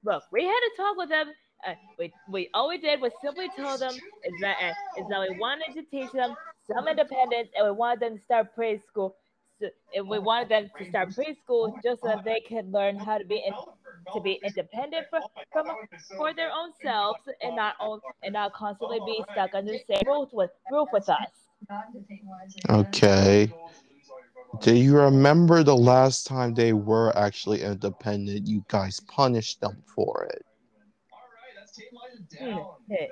Look, we had to talk with them. Uh, we, we all we did was simply tell them is that uh, is that we wanted to teach them some independence and we wanted them to start preschool. So, and we wanted them to start preschool just so that they could learn how to be in, to be independent for, from, for their own selves and not own, and not constantly be stuck under the same roof with roof with us. Okay. Do you remember the last time they were actually independent? You guys punished them for it. Alright, that's tape line Hmm, down. eh,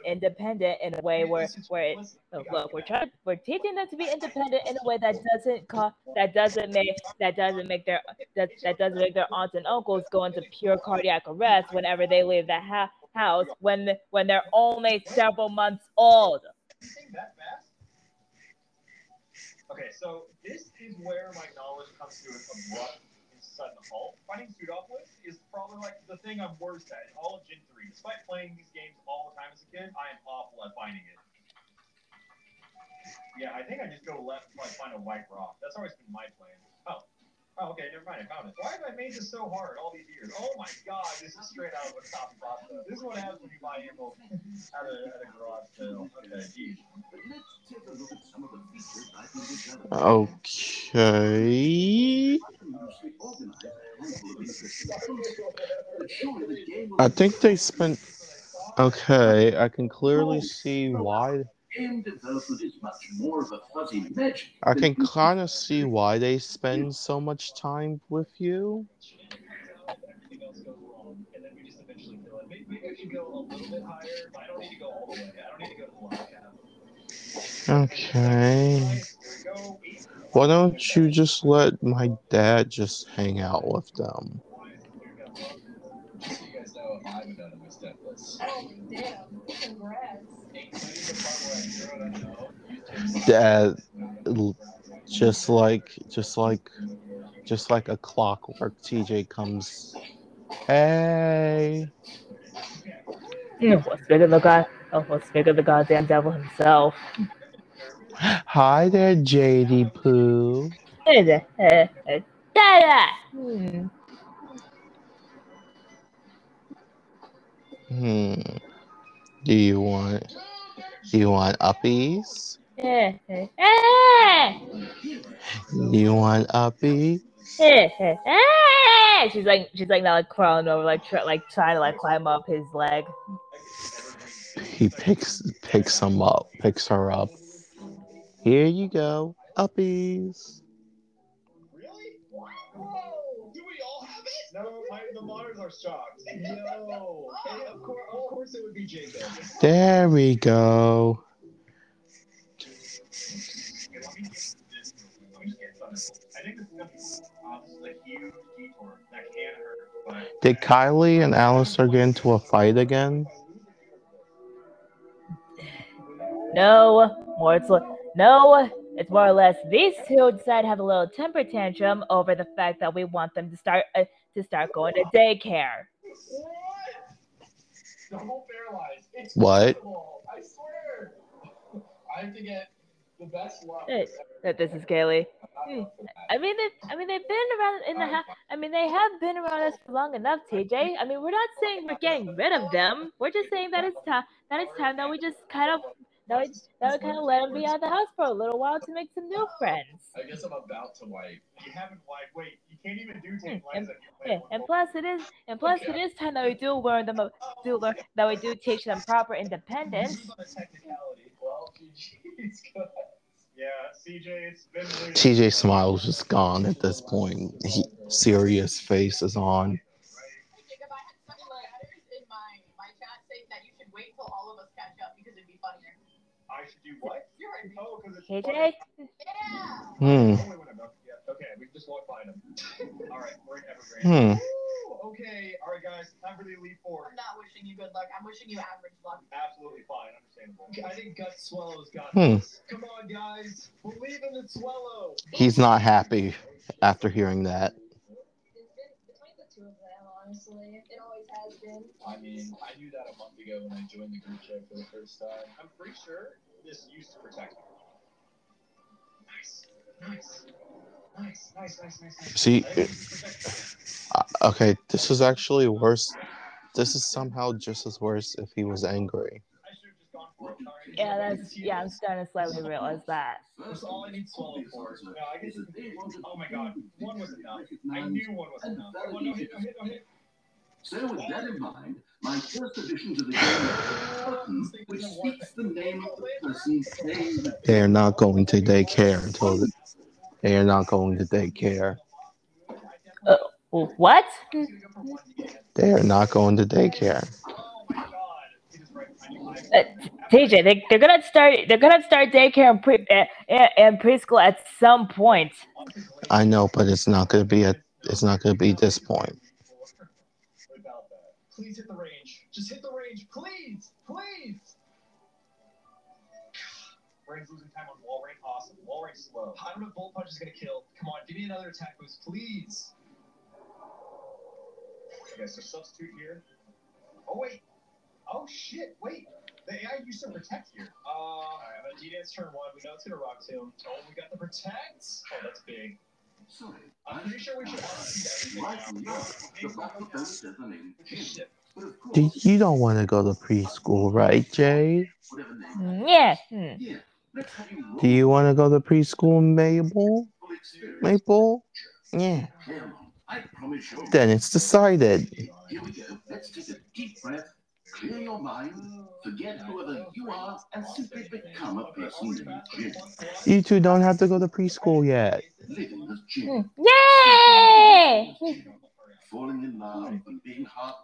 Independent in a way where where it, oh, look we're trying we're teaching them to be independent in a way that doesn't co- that doesn't make that doesn't make their that, that doesn't make their aunts and uncles go into pure cardiac arrest whenever they leave the ha- house when when they're only several months old. You think that fast? Okay, so this is where my knowledge comes to an abrupt and. Finding Sootopolis is probably like the thing I'm worst at in all of Gen 3. Despite playing these games all the time as a kid, I am awful at finding it. Yeah, I think I just go left until I find a white rock. That's always been my plan. Oh. Oh, okay, never mind, I found it. Why have I made this so hard all these years? Oh my god, this is straight out of a copy pasta. This is what happens when you buy ammo at a, at a garage sale. Okay, geez. Okay. I think they spent. Okay, I can clearly see why. Game development is much more of a fuzzy magic. I can kind of see why they spend so much time with you. Everything else goes wrong, and then we just eventually kill it. Maybe, maybe I should go a little bit higher, but I don't need to go all the way. I don't need to go to the lava cap. Okay. Here we go. Why don't you just let my dad just hang out with them? Just so you guys know, I'm none of my step list. Oh, damn. Congrats. Including the part where I zeroed on no. Dad, just like, just like, just like a clockwork. TJ comes. Hey. Speak of the god, oh, what's bigger the goddamn devil himself. Hi there, JD Pooh. Hey there, hey, hey, Dada! Hmm. Hmm. Do you want? Do you want uppies? Do you want uppies? She's like, she's like now like crawling over, like, try, like trying to like climb up his leg. He picks picks him up, picks her up. Here you go, uppies. Really? Whoa! Do we all have it? No, my, the Mars are shocked. Yo, hey, of course, of course it would be Jacob. There we go. Okay, let me get this. Let me just get something. I think this is gonna be uh, a huge detour that can hurt, but Did Kylie and Alistair get into a fight again? No, more it's no. It's more or less these two decide to have a little temper tantrum over the fact that we want them to start uh, to start going to daycare. the whole fair lies. It's What? I swear. I have to get the best luck. That this is Kaylee. Hmm. I mean, I mean, they've been around in the house. I mean, they have been around us for long enough, TJ. I mean, we're not saying we're getting rid of them. We're just saying that it's time. That it's time that we just kind of that would that we kind of let them be out of the house for a little while to make some new friends. I guess I'm about to wipe. You haven't wiped. Wait, you can't even do Hmm, tape and- lines. Yeah, and plus it is, and plus it is time that we do learn them, a- do learn that we do teach them proper independence. This is technicality. Well, geez. Yeah, CJ, it's been really. TJ Smile's just gone at this point. He, serious face is on. Hey, Jacob, I had some letters in my, my chat saying that you should wait till all of us catch up because it'd be funnier. I should do what? You heard me. Oh, because it's. KJ, Yeah. Hmm. Yeah, Okay, we just won't find him. All right, we're in Ever Grande. Hmm. Woo, Okay, all right, guys, time for the Elite Four. I'm not wishing you good luck. I'm wishing you average luck. Absolutely fine, understandable. I think Gut Swellow's got Hmm. this. Come on, guys, believe in the Swallow. He's not happy after hearing that. It's been between the two of them, honestly. It always has been. I mean, I knew that a month ago when I joined the group chat for the first time. I'm pretty sure this used to protect me. Nice, nice, nice, nice, nice, nice. nice. See, I think this protects me. Uh, okay, this is actually worse. This is somehow just as worse if he was angry. I should have just gone for it. Sorry. yeah, that's yeah. I'm starting to slightly realize that. That's all I need Swellow for. No, I guess Oh my god, one was enough. I knew one was enough. Oh, no, hit, no, hit, no, hit. So with that in mind, my first addition to the game is a button which speaks the name of the person playing the They are not going to daycare until the, they are not going to daycare. What? They are not going to daycare. Oh my god. He just right. I knew I- Uh, TJ, they, they're gonna start. They're gonna start daycare and pre uh, and, and preschool at some point. I know, but it's not going to be at. It's not going to be this point. Without that. Please hit the range. Just hit the range. Please. Please. Rain's losing time on wall rain. Awesome. Wall rain slow. I don't know if Bolt Punch is going to kill. Come on. Give me another attack boost, please. Okay, so substitute here. Oh, wait. Oh, shit. Wait. The AI used to protect here. Uh, Alright, I'm gonna D-Dance turn one. We know it's gonna rock tomb. Oh, we got the protect. Oh, that's big. Sorry, I'm pretty sure we should RC Right everything now, now. the microphone says the name Jim. Shit. But of course, Do- You don't want to go to preschool, right, Jay? Mm, Yeah. hmm. Yeah, let's have you roll Do you want to go to preschool, Mabel? Maple? Yeah. Come on, I promise you. Then it's decided. Here we go. Let's take a deep breath, clear your mind, forget whoever you are, and simply become a person named Jim. You two don't have to go to preschool yet. Living as Jim. Hmm. Yay! Falling in love and being hot.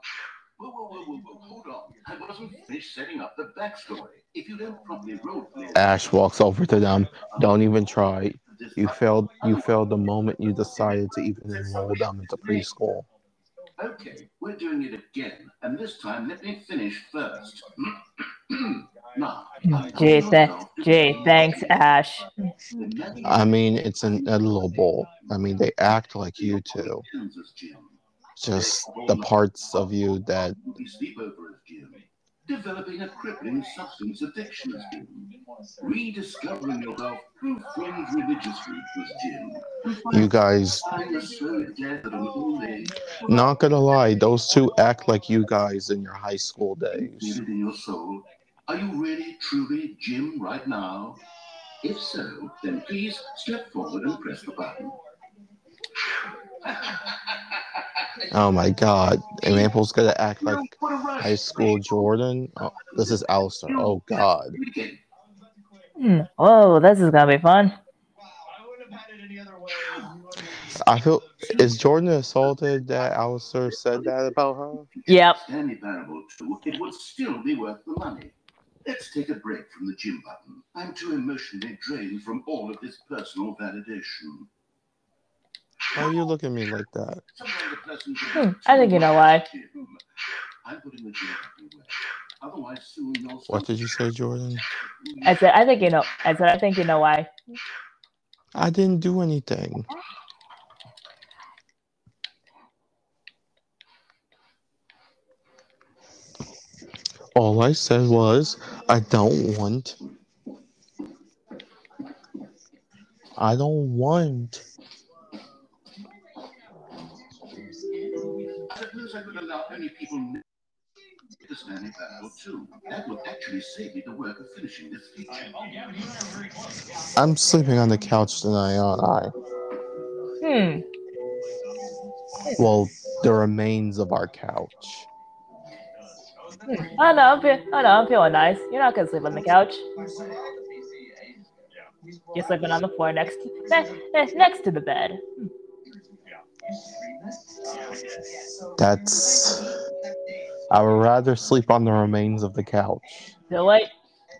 Whoa, whoa, whoa, whoa, whoa, hold on. I wasn't finished setting up the backstory. If you don't properly roleplay, Ash walks over to them. Don't even try. You failed. You failed the moment you decided to even enroll them into preschool. Okay, we're doing it again, and this time let me finish first. now, Gee, th- gee, thanks, Ash. I mean, it's inedible. I mean, they act like you two. Just the parts of you that Movie sleepover as Jim. Developing a crippling substance addiction as Jim. Rediscovering yourself through fringe religious groups as Jim. you guys. Finding a slow death at an old age. Not gonna lie, those two act like you guys in your high school days. in your soul. Are you really, truly Jim right now? If so, then please step forward and press the button. Oh my God, and Maple's gonna act like high school Jordan. Oh, this is Alistair. Oh God. Hmm. Begin. Oh, this is gonna be fun. I wouldn't have had it any other way. I feel is Jordan assaulted that Alistair said that about her? Yep. Stanley Parable 2, it would still be worth the money. Let's take a break from the Jim button. I'm too emotionally drained from all of this personal validation. Why are you looking at me like that? Sometimes a person should Hmm, I think you know why. I'm putting the Jim button away. Otherwise, soon you'll What did you say, Jordan? I said, I think you know. I said, I think you know why. I didn't do anything. All I said was I don't want. I don't want. Suppose I could allow only people n- to Stanley Parable 2. That would actually save me the work of finishing this feature. I'm sleeping on the couch tonight, aren't I? Hmm. Well, the remains of our couch. hmm. Oh no, I'm fe- oh no, I'm feeling nice. You're not gonna sleep on the couch. You're sleeping on the floor next next, next to the bed. That's. I would rather sleep on the remains of the couch. Feel like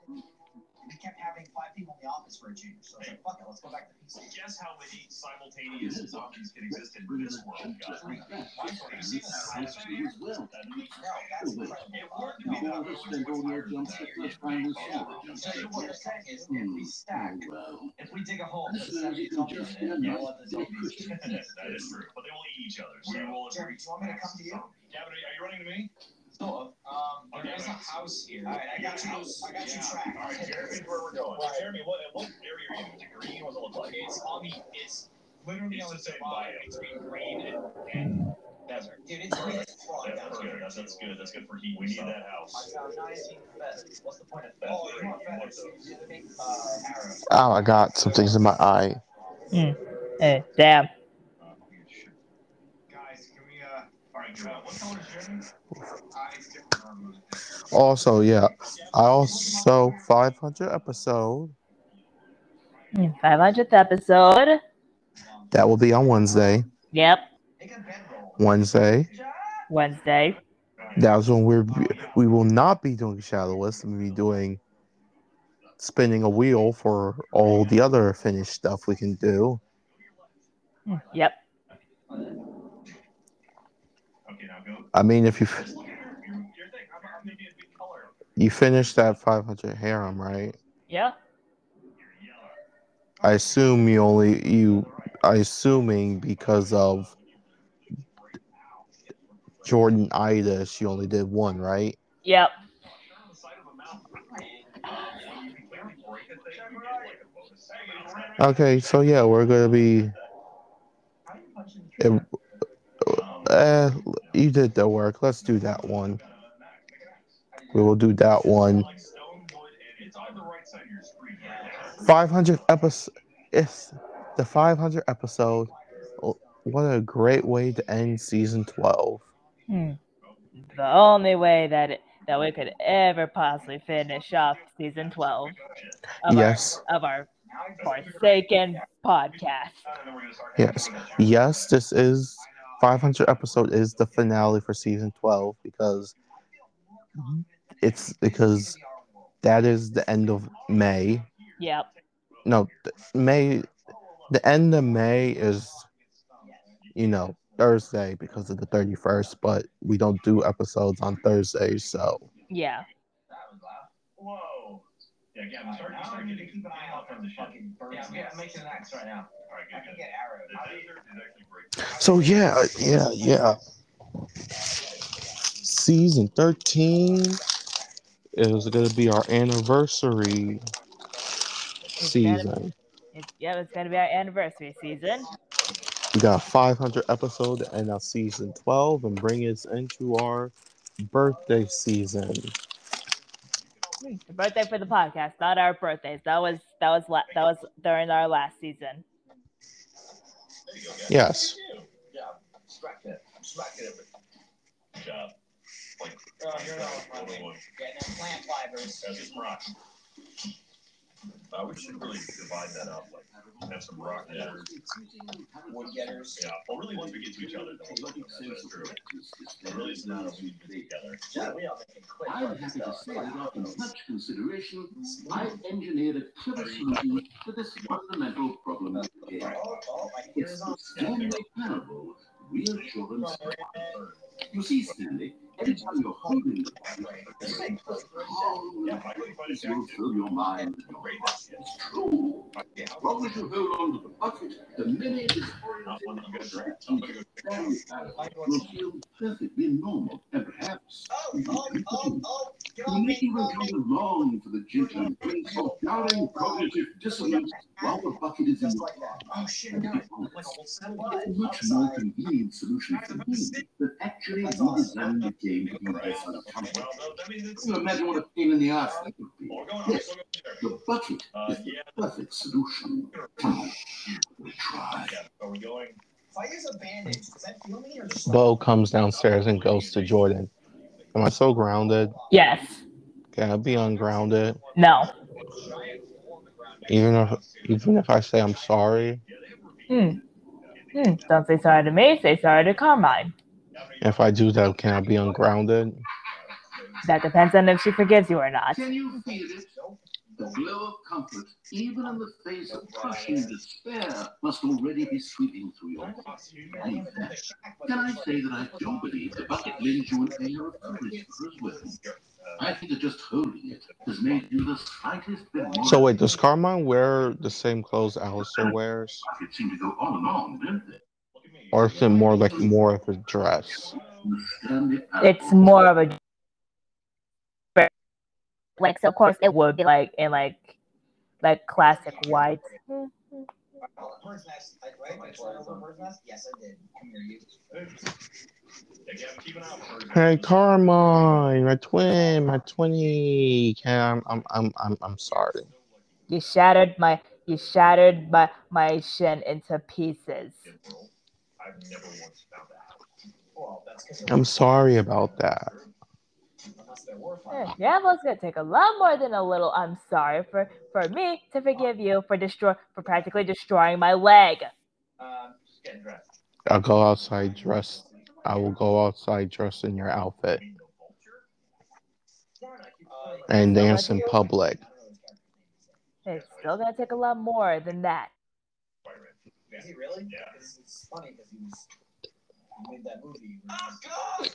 We kept having five people in the office for a change, so it's like, fuck it, let's go back to PC. Guess how many simultaneous zombies can exist in this world, guys? Have you seen the size of these? well. That's Oh, wait. incredible. It would be You that way spend all your jumps the first time you saw. So what you're saying is, if we stack, Oh, if we dig a hole, I seven you can zombies just in it, be and all of the zombies. that is true, but they will eat each other. So, Well, Jeremy, do you want me to come to you? Gavin, are you running to me? Sort of. Um, Okay, there's a nice. house here. Alright, I got you. I got you tracked. All right, Jeremy, where we're going. Jeremy, what, what area are you in? Is it green? What's it look like? It's on the, it's literally It's on the the same divide biome. between green and, and desert. Dude, it's green as That's, down here. good. That's, that's good. That's good for heat. We need that house. I found 19 feathers. What's the point of That's feathers? Oh, you want great. feathers? What's You think, uh. Oh, I got some things in my eye. eh, damn. Guys, can we, uh, All right, good. What color is Jeremy? it's different from Also, yeah, I also 500 episode. Hmm, 500th episode. That will be on Wednesday. Yep. Make a bedroll. Wednesday. Wednesday. That's when we're we will not be doing Shadowless. We'll be doing spinning a wheel for all the other finished stuff we can do. Yep. Okay, now go. I mean, if you Your, your thing. I'm, I'm making a big color. you finished that 500 harem, right? Yeah. I assume you only you. I assuming because of Jordan Ida, she only did one, right? Yep. on the side of a mountain. When you completely break a thing, you get like a bonus amount. Okay, so yeah, we're gonna be. It, uh, you did the work. Let's do that one. We will do that one. Like stone, wood, and it's on the right side of your screen right now. 500 episode. The 500 episode. Oh, What a great way to end season 12. Hmm. The only way that it, that we could ever possibly finish off season 12 of Yes, our, of our Forsaken podcast. And then we're gonna start yes, yes. This is 500 episode is the finale for season 12 because it's because that is the end of May. Yep. No, May. The end of May is, you know, Thursday because of the 31st, but we don't do episodes on Thursdays, so Yeah. Whoa. Yeah, Gavin, start, Now start I need to keep an eye out for the fucking birds. Yeah, yeah, I'm making an axe right now. All right, I can get arrows. The desert is actually great. so yeah, uh, yeah, yeah. Season 13 is going to be our anniversary season. It's, yeah, it's going to be our anniversary season. We got 500 episode and now season 12 and bring us into our birthday season. The birthday for the podcast, not our birthdays. That was that was la- that was during our last season. There you go, Gavin. Yes. Uh, we should really divide that up. Like, have some rock getters. Wood getters. Yeah. Well, really, once we get to each other, don't we? That's, that's true. But really, it's not a we get together. Yeah, we all making quick I'm work happy to say that after much consideration, I've engineered a clever solution to this fundamental problem of the game. My It's the on. Stanley Parable Reassurance. You see, Stanley, every time you're holding the bucket, it's like a calm Yeah, if I can find a peace will fill your mind your. It's true. As long as you hold on to the bucket, the minute it's not one that I'm gonna drag. oriented I'm gonna go pick Stanley Parable will feel perfectly normal and perhaps Oh, oh, oh, oh, You may even come me. along for the gentle embrace of jarring cognitive dissonance while the bucket is in Just the like. Oh, shit, I got it. Like a whole set of It's a much more convenient solution for me than actually redesigning the game to be less uncomfortable. Well, I mean, it's. Can you imagine what a pain in the ass that would be? Well, we're going, we're Yes, still going the bucket Uh, is the yeah. perfect solution. Come we try. Are we going? If I use a bandage, does that feel me or just? Bo comes downstairs and goes to Jordan. Am I so grounded? Yes. Can I be ungrounded? No. Even if even if I say I'm sorry, Hmm. Hmm. Don't say sorry to me. Say sorry to Carmine. If I do that, can I be ungrounded? That depends on if she forgives you or not. Can you feel it? The glow of comfort, even in the face of crushing despair, must already be sweeping through your heart. And in fact, can I say that I do believe the bucket lends you an air of courage as well? I think that just holding it has made you the slightest bit more. So wait, does Carmine wear the same clothes Alistair wears, It seemed to go on and on, didn't it? Or is it more like more of a dress? The Stanley Parable It's more of a like so of course it would be like in like like classic white. Bird's nest. I, right? I tried over a bird's nest? Yes, I did. Come here, you. Again, keep an eye out for. Hey Carmine, my twin, my twinny. Can I'm I'm I'm I'm sorry. You shattered my you shattered my my shin into pieces. I've never once found that. Well, that's because I'm sorry about that. Unless there were five. Yeah, well, it's gonna take a lot more than a little. I'm sorry for for me to forgive you for destroy for practically destroying my leg. Um, just dressed. I'll go outside dressed. I will go outside dressed in your outfit Uh, and dance in public. It's still gonna take a lot more than that. Is he really? Yeah. It's, it's funny because he was. He made that movie. Oh, God!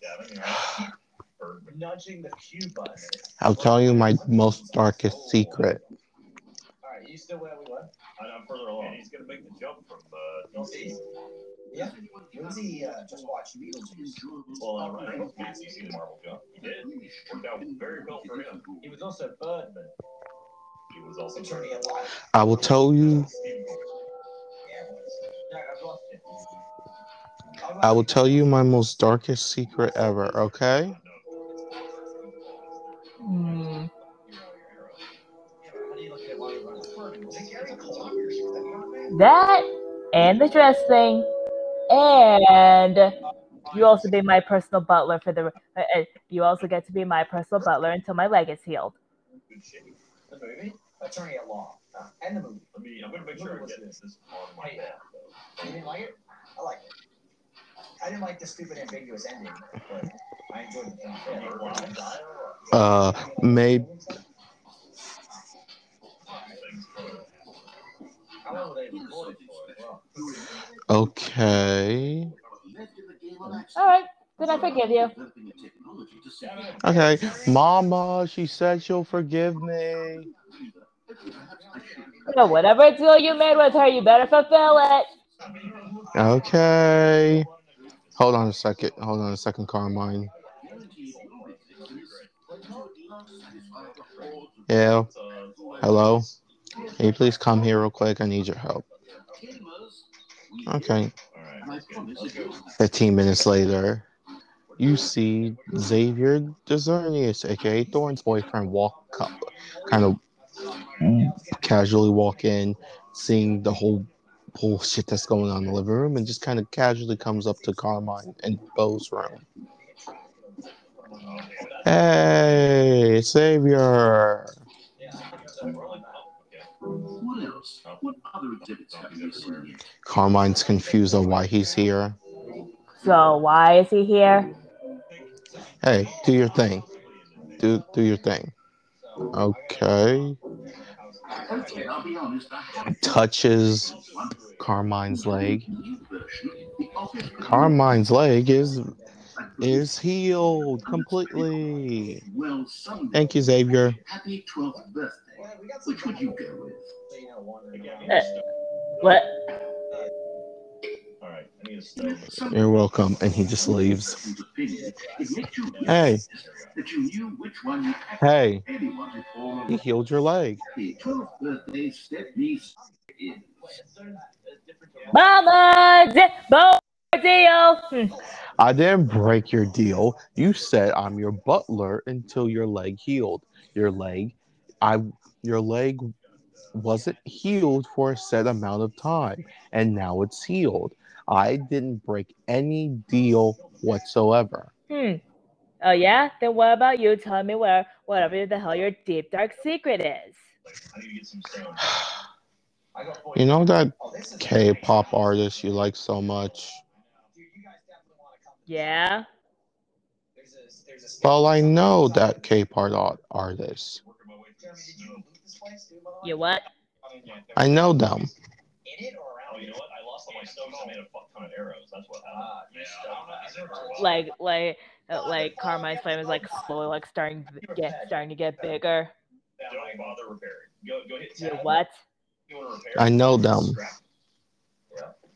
Devin, yeah. Bird. Nudging the cue button. I'll tell you my most darkest secret. All right, you still where we were? And I'm further along. He's gonna make the jump from uh, Lindsay? Yeah. Lindsay uh, just watched Beetlejuice. Well, uh, Ryan Reynolds made CC the Marvel jump. He did. Worked out very well for him. He was also Birdman. I will tell you. I will tell you my most darkest secret ever. Okay. That and the dress thing, and you also be my personal butler for the. Uh, uh, you also get to be my personal butler until my leg is healed. Good shape. The movie? Attorney at Law. Uh, and the movie. Let me. I'm gonna make sure I get this on my back. You didn't like it? I like it. I didn't like the stupid ambiguous ending, but I enjoyed the film. Yeah, you want to die Uh, maybe How long were they recorded for as well? okay. All right, then I forgive you. Okay, Mama, she said she'll forgive me. So whatever deal you made with her, you better fulfill it. Okay. Hold on a second. Hold on a second, Carmine. Yeah. Hello. Can you please come here real quick? I need your help. Okay. All right. Let's go. 15 minutes later, you see Xavier Desernius, aka Thorn's boyfriend, walk up, kind of casually walk in, seeing the whole bullshit that's going on in the living room, and just kind of casually comes up to Carmine and Bo's room. Hey, savior! What else? What other exhibits have you seen? Carmine's confused on why he's here. So why is he here? Hey, do your thing. Do do your thing. Okay. Touches Carmine's leg. Carmine's leg is is healed completely. Thank you, Xavier. Happy 12th birthday. Which would you go with? What? Stove. You're welcome. And he just leaves. Hey, hey, he healed your leg. the 12th birthday Stephanie is. Mama, di- bo- deal. I didn't break your deal. You said I'm your butler until your leg healed. Your leg, I, your leg wasn't healed for a set amount of time, and now it's healed. I didn't break any deal whatsoever. Hmm. Oh yeah? Then what about you telling me where whatever the hell your deep dark secret is? I need to get some stone. You know that K-pop artist you like so much? Yeah. Well, I know that K-pop artist. You what? I know them. You? I lost all my stones. I made a fuck ton of arrows. That's what happened. Like like uh, like Carmine's flame is like slowly like starting to get starting to get bigger. Don't bother repairing. Go, go hit You tab. what? You want to repair? I know them. Scrap.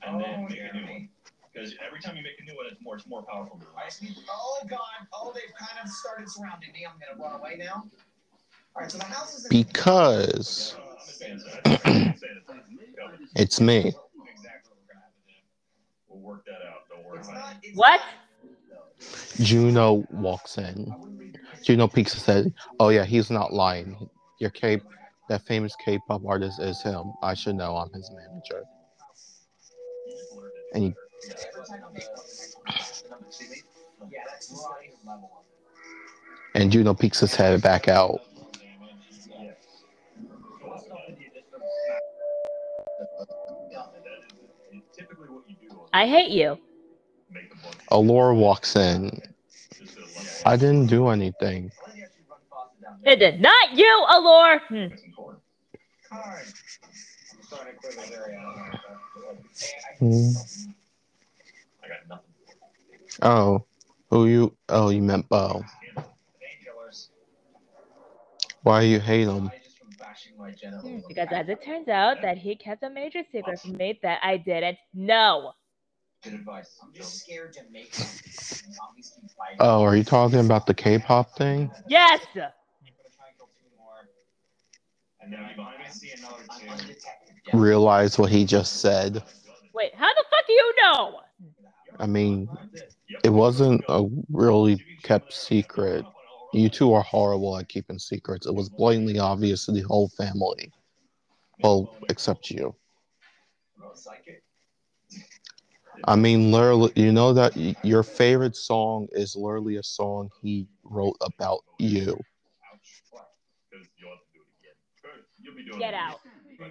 And then make a new one. Because every time you make a new one, it's more, it's more powerful. than the last. Oh god! Oh, they've kind of started surrounding me. I'm gonna run away now. All right, so the house is. Because I'm advancing. I didn't say that. Go. it's me. Exactly what we're gonna have to do. We'll work that out. Don't worry It's not. It's What? Juno walks in. Juno peeks and says, "Oh yeah, he's not lying. Your K, that famous K-pop artist is him. I should know. I'm his manager." And he, Yeah, that's right. Level. and Juno peeks his head back out. I hate you. make a bunch Allure walks in. just to level I didn't do anything. It did not you, Allure. Hmm. some corn. Card. I'm starting to clear this area out. Hmm. I got nothing. Oh, who you? Oh, you meant Bo. Why you hate him? I just from bashing my genitals. Because as it turns out that he kept a major secret from me that I didn't know. Good advice. I'm just scared to make them. Zombies keep biting. Oh, are you talking about the K-pop thing? Yes. I'm gonna try and kill two more. And then I'm gonna see another two. Undetected. death. Realize what he just said. Wait, how the fuck do you know? I mean, it wasn't a really kept secret. You two are horrible at keeping secrets. It was blatantly obvious to the whole family. Well, except you. Psychic. I mean, literally, you know that your favorite song is literally a song he wrote about you. Because you'll have to do it again. Good. You'll be doing Get out. Uh,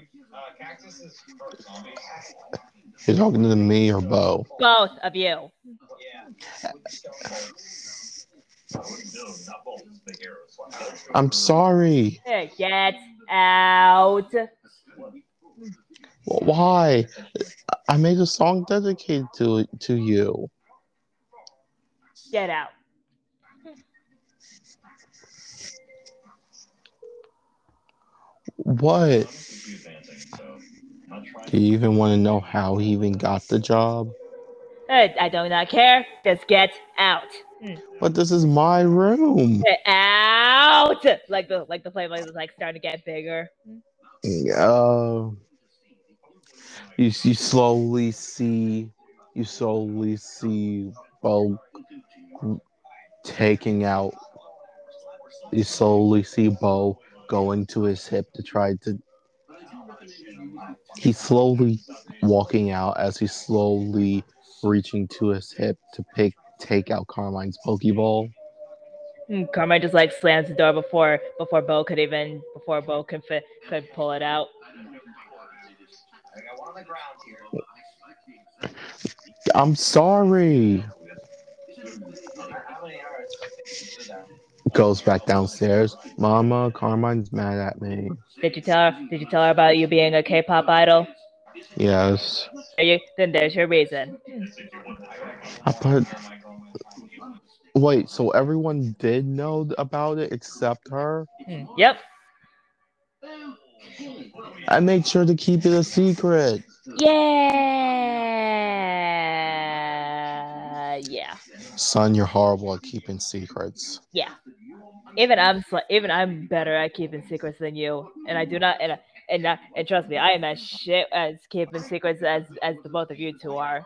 is for zombies. You're talking to me or Bo. Both of you. Yeah. With the stone bolts. No, not bolts. Big arrows. I'm sorry. Get out. Wh- Why? I made a song dedicated to to you. Get out. What? Keep advancing. So, I'm not trying Do you even want to know how he even got the job? Hey, I do not care. Just get out. Hmm. But this is my room. Get out. Like the like the flame is like starting to get bigger. Uh, you you slowly see you slowly see Bo taking out. You slowly see Bo going to his hip to try to. He's slowly walking out as he's slowly reaching to his hip to pick take out Carmine's Pokeball. Mm, Carmine just like slams the door before before Bo could even before Bo could could pull it out. The ground here. I'm sorry. How many hours did that? Goes back downstairs. Mama, Carmine's mad at me. Did you tell her? Did you tell her about you being a K-pop idol? Yes. There you, then there's your reason. I put. Wait, so everyone did know about it except her? Mm, Yep. I made sure to keep it a secret. Yeah. Yeah. Son, you're horrible at keeping secrets. Yeah. Even I'm even I'm better at keeping secrets than you, and I do not and I- and I- and trust me, I am as shit as keeping secrets as as the both of you two are.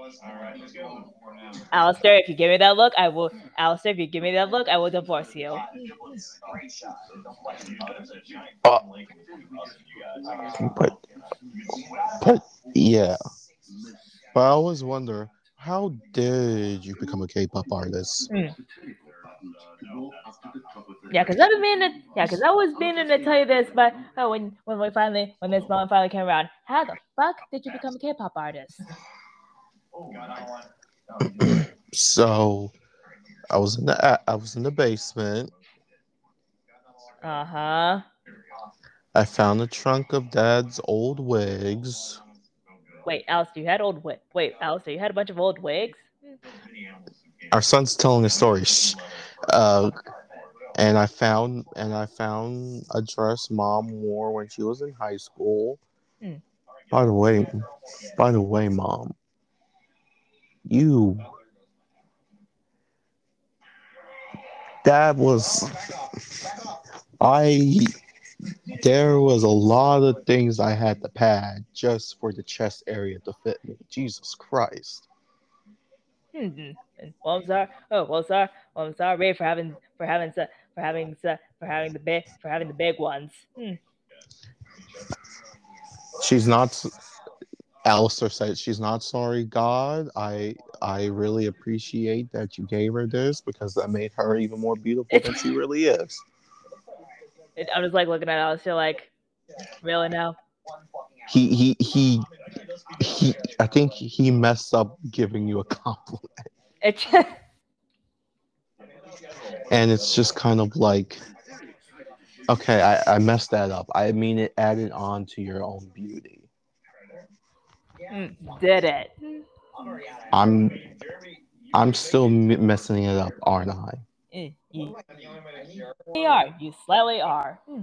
All right, let's go. Alistair, if you give me that look, I will. Alistair, if you give me that look, I will divorce you. Great shot. Don't question it. that's a giant Uh, link between us and you guys. But, but yeah. But I always wonder, how did you become a K-pop artist? Yeah, because I've been meaning. To, yeah, because I was meaning to tell you this, but oh, when when we finally when this moment finally came around, how the fuck did you become a K-pop artist? Oh, God, I don't want. So, I was in the I was in the basement. Uh huh. I found the trunk of Dad's old wigs. Wait, Alistair, you had old wig. Wait, Alistair, you had a bunch of old wigs. Our son's telling a story. Uh, and I found and I found a dress Mom wore when she was in high school. Hmm. By the way, by the way, Mom, you. That was. I. There was a lot of things I had to pad just for the chest area to fit me. Jesus Christ. Hmm. Well, I'm sorry. Oh, well, sorry. Well, I'm sorry for having for having for having for having the big for having the big ones. Hmm. she's not Alistair said she's not sorry god. I i really appreciate that you gave her this because that made her even more beautiful than she really is. And I was like looking at Alistair, like, really now? he he he he i think he messed up giving you a compliment. It and it's just kind of like okay i i messed that up. I mean it added on to your own beauty did it. i'm i'm still m- messing it up aren't i Mm, You, you are. You slightly are. Hmm.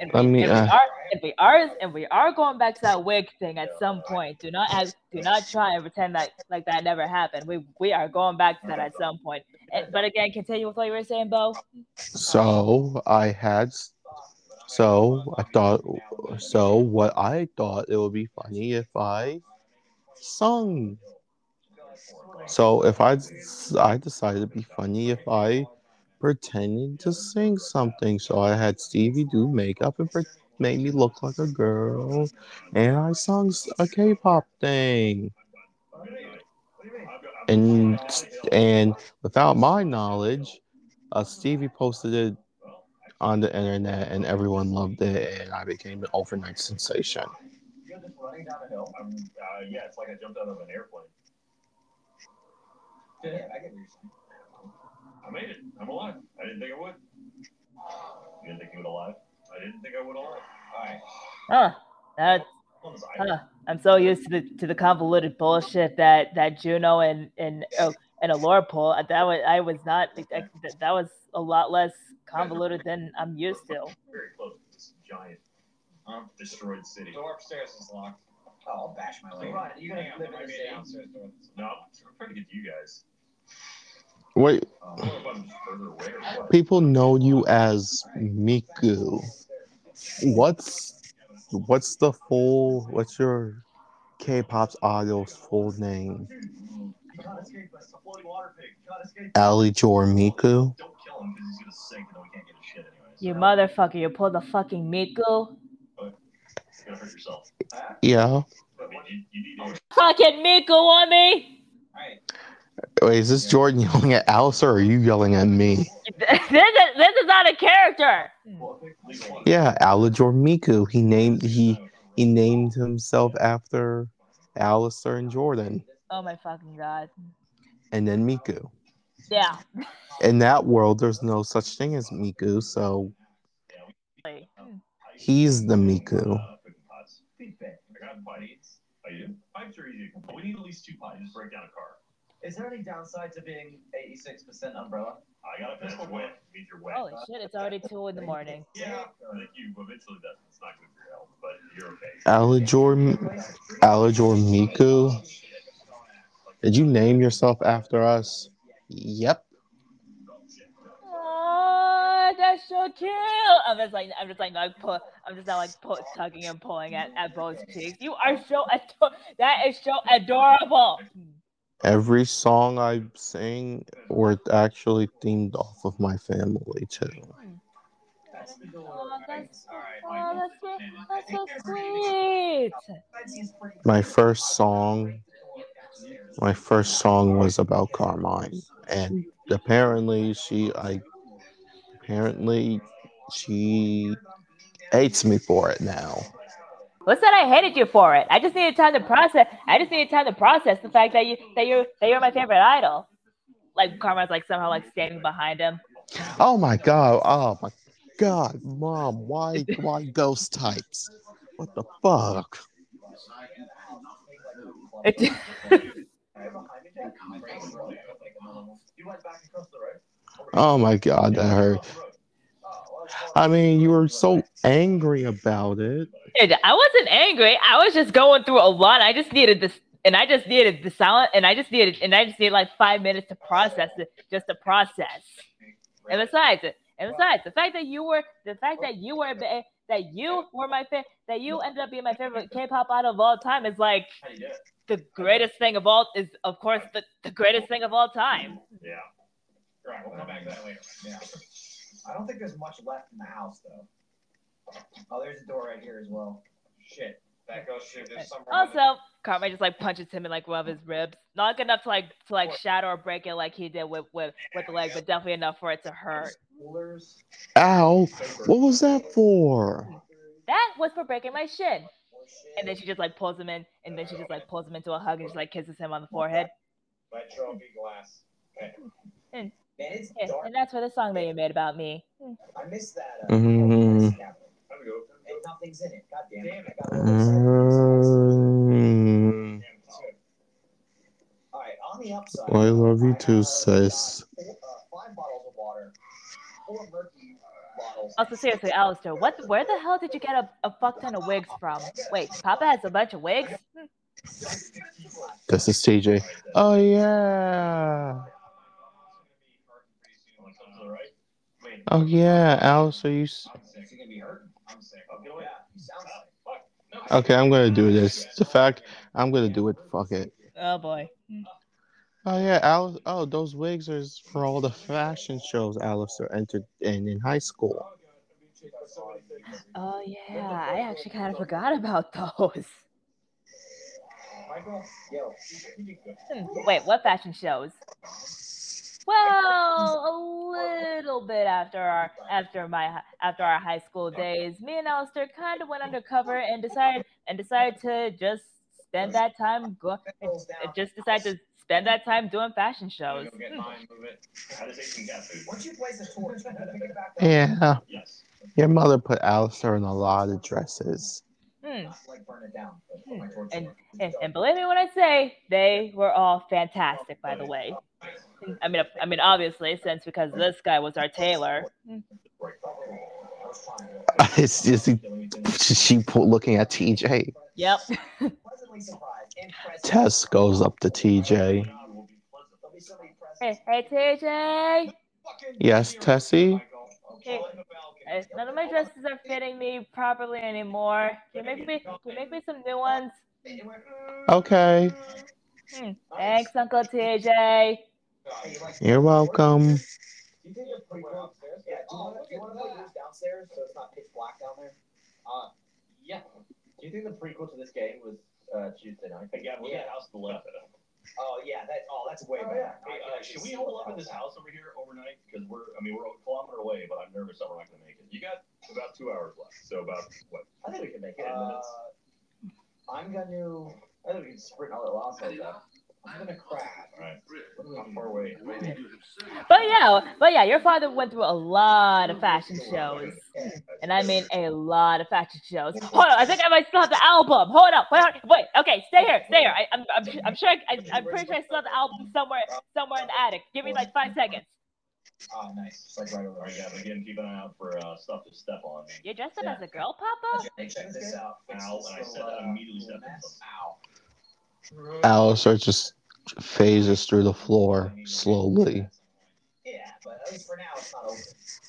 And Let we, me, and we uh, are, and we are, and we are going back to that wig thing at some point. Do not act, do not try and pretend that like that never happened. We we are going back to that at some point. And, but again, continue with what you were saying, Bo. So I had, so I thought, so what I thought it would be funny if I sung. So if I, I decided it'd be funny if I pretended to sing something. So I had Stevie do makeup and pre- made me look like a girl, and I sung a K-pop thing. And and without my knowledge, uh, Stevie posted it on the internet, and everyone loved it, and I became an overnight sensation. You're just running down a hill. I'm, uh, yeah, it's like I jumped out of an airplane. Yeah, I get what. I made it. I'm alive. I didn't think I would. You didn't think you would alive? I didn't think I would alive. All right. Huh. I'm so used to the to the convoluted bullshit that that Juno and and uh, and Allure pull. At that was I was not. That, that was a lot less convoluted than I'm used to. Very close to this giant Um, destroyed city. door upstairs is locked. Oh, I'll bash my leg. Right, you're gonna live in the downstairs door. No, I'm trying to get to you guys. Wait, I don't know if I'm just further away or what. people know you as Miku. What's what's the full? What's your K-pop's idol's full name? You can't escape us. It's a floating water pig. You. Ali Jor Miku. Don't kill him because he's gonna sink and then we can't get his shit anyways. You motherfucker! You pulled the fucking Miku. You're gonna hurt yourself. Yeah. I mean, you, you need to. Fucking Miku on me. Wait, is this Jordan yelling at Alice or are you yelling at me? this, is, this is not a character. Yeah, Alidor Miku. He named he he named himself after Alistair and Jordan, Oh my fucking god. and then Miku. Yeah. In that world, there's no such thing as Miku, so he's the Miku. I got putties. I do. Pipes are easy. But we need at least two putties to break down a car. Is there any downside to being 86% umbrella? I got a pistol wet. Means you're wet. Holy shit, it's already two in the morning. Yeah. I think you eventually does. It's not good for your health, but you're okay. Alidor Alidor Miku. Did you name yourself after us? Yep. Oh, that's so cute. I'm just like, I'm just like, like pull, I'm just not like pull, tugging and pulling at, at both cheeks. You are so ador- That is so adorable. Every song I sing were actually themed off of my family too. Oh, that's, oh, that's, that's so sweet. My first song, my first song was about Carmine, and apparently she, I, apparently she hates me for it now. What's that? I hated you for it. I just needed time to process. I just needed time to process the fact that you that you're that you're my favorite idol. Like Carmine's like somehow like standing behind him. Oh my god! Oh my god, mom! Why, why ghost types? What the fuck? Oh my god, that hurt. I mean, you were so angry about it. Dude, I wasn't angry. I was just going through a lot. I just needed this, and I just needed the silent, and I just needed, and I just needed like five minutes to process it, just to process. And besides it, and besides the fact that you were, the fact that you were, that you were my favorite, that you ended up being my favorite K-pop idol of all time is like the greatest thing of all. Is of course the, the greatest thing of all time. Yeah. Right, we'll come back to that later. Yeah. I don't think there's much left in the house, though. Oh, there's a door right here as well. Shit. That goes shit. There's some. Also, Carmine just like punches him in like one of his ribs. Not good enough to like to like shatter or break it like he did with with with the leg, but definitely enough for it to hurt. Ow! What was that for? That was for breaking my shin. And then she just like pulls him in, and then she just like pulls him into a hug and just like kisses him on the forehead. My trophy glass. Okay. And, Man, it's yeah, dark. and that's for the song that you made about me. I missed that. Uh, Mhm. And nothing's in it. God damn it. I got a Mm, All right, on the upside. I love you too, sis. uh, four- uh, five bottles of water, four murky bottles. Also, seriously, Alistair, what? Where the hell did you get a, a fuck ton of wigs from? Wait, Papa has a bunch of wigs. This is TJ. Oh yeah. Oh yeah, Alice, are you? s- gonna be hurt? I'm sick. I'll get away. Yeah, he sounds sick. Fuck. No. Okay, I'm gonna do this. The fact I'm gonna do it. Fuck it. Oh boy. Oh yeah, Alice. Oh, those wigs are for all the fashion shows Alistair entered in in high school. Oh yeah, I actually kind of forgot about those. Hmm, Wait, what fashion shows? Well, a little bit after our after my after our high school days, me and Alistair kind of went undercover and decided and decided to just spend that time go just decided to spend that time doing fashion shows. Mine, move it. I just ate some cat food. once you place a torch, you gotta pick it back up. Yeah, Yes. your mother put Alistair in a lot of dresses. Hmm. Like down. but put my torch And, and and believe me when I say they were all fantastic. By the way, I mean I mean obviously since because this guy was our tailor. I was trying to. It's just she put looking at TJ. Yep. Pleasantly surprised. Impressed. Tess goes up to TJ. There'll be so many presents. Hey, hey TJ. Yes, Tessie. Hey, none of my dresses are fitting me properly anymore. Can you make me can you make me some new ones? Okay, Hmm. Thanks, Uncle TJ. You like- you're welcome. Do you think the prequel upstairs? Yeah. Do you want to do you want to put yours downstairs so it's not pitch black down there? Uh, yeah. Do you think the prequel to this game was uh, Tuesday night? Again, we got house to live. Oh yeah, that oh that's way Oh, better. yeah. Hey, I can uh, actually should we see hold up in this house over here overnight? Because we're, I mean, we're a kilometer away, but I'm nervous that we're not going to make it. You got about two hours left. So about, what, I think we can make it. Ten Uh, minutes. I'm gonna. I think we can sprint all at once like that. I'm gonna crash. all right. How far away? But yeah, but yeah, your father went through a lot of fashion shows, and I mean a lot of fashion shows. Hold on, I think I might still have the album. Hold up, wait, wait, okay, stay here, stay here. I, I'm, I'm, I'm sure, I, I'm pretty sure I still have the album somewhere, somewhere in the attic. Give me like five seconds. Oh, nice. It's like right over All right, there. Gavin, again, keep an eye out for uh, stuff to step on. You're dressed up Yeah. as a girl, Papa? Hey, check this out. Ow, and I said that immediately little Alistair just phases through the floor slowly. Yeah, but at least for now it's not open.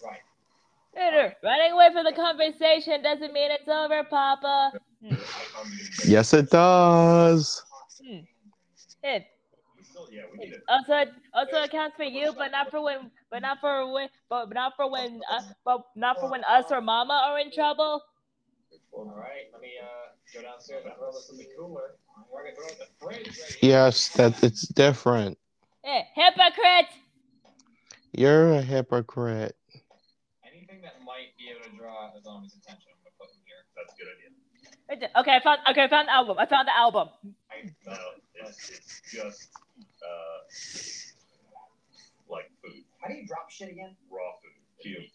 Right. Later, running away from the conversation doesn't mean it's over, Papa. Hmm. Yes, it does. Hmm. It We still, yeah, we need it. also also accounts for you, but not for when, but not for when, but not for when, uh, but not for when us or Mama are in trouble. All right. Let me uh go downstairs and throw this in the cooler. We're gonna throw it in the fridge right. Yes, that it's different. Eh, hypocrite! You're a hypocrite. Anything that might be able to draw Azami's attention, I'm gonna put in here. That's a good idea. Right there. Okay, I found. Okay, I found the album. I found the album. No, it's, it's just, uh, like food, How do you drop shit again? raw food. Cute.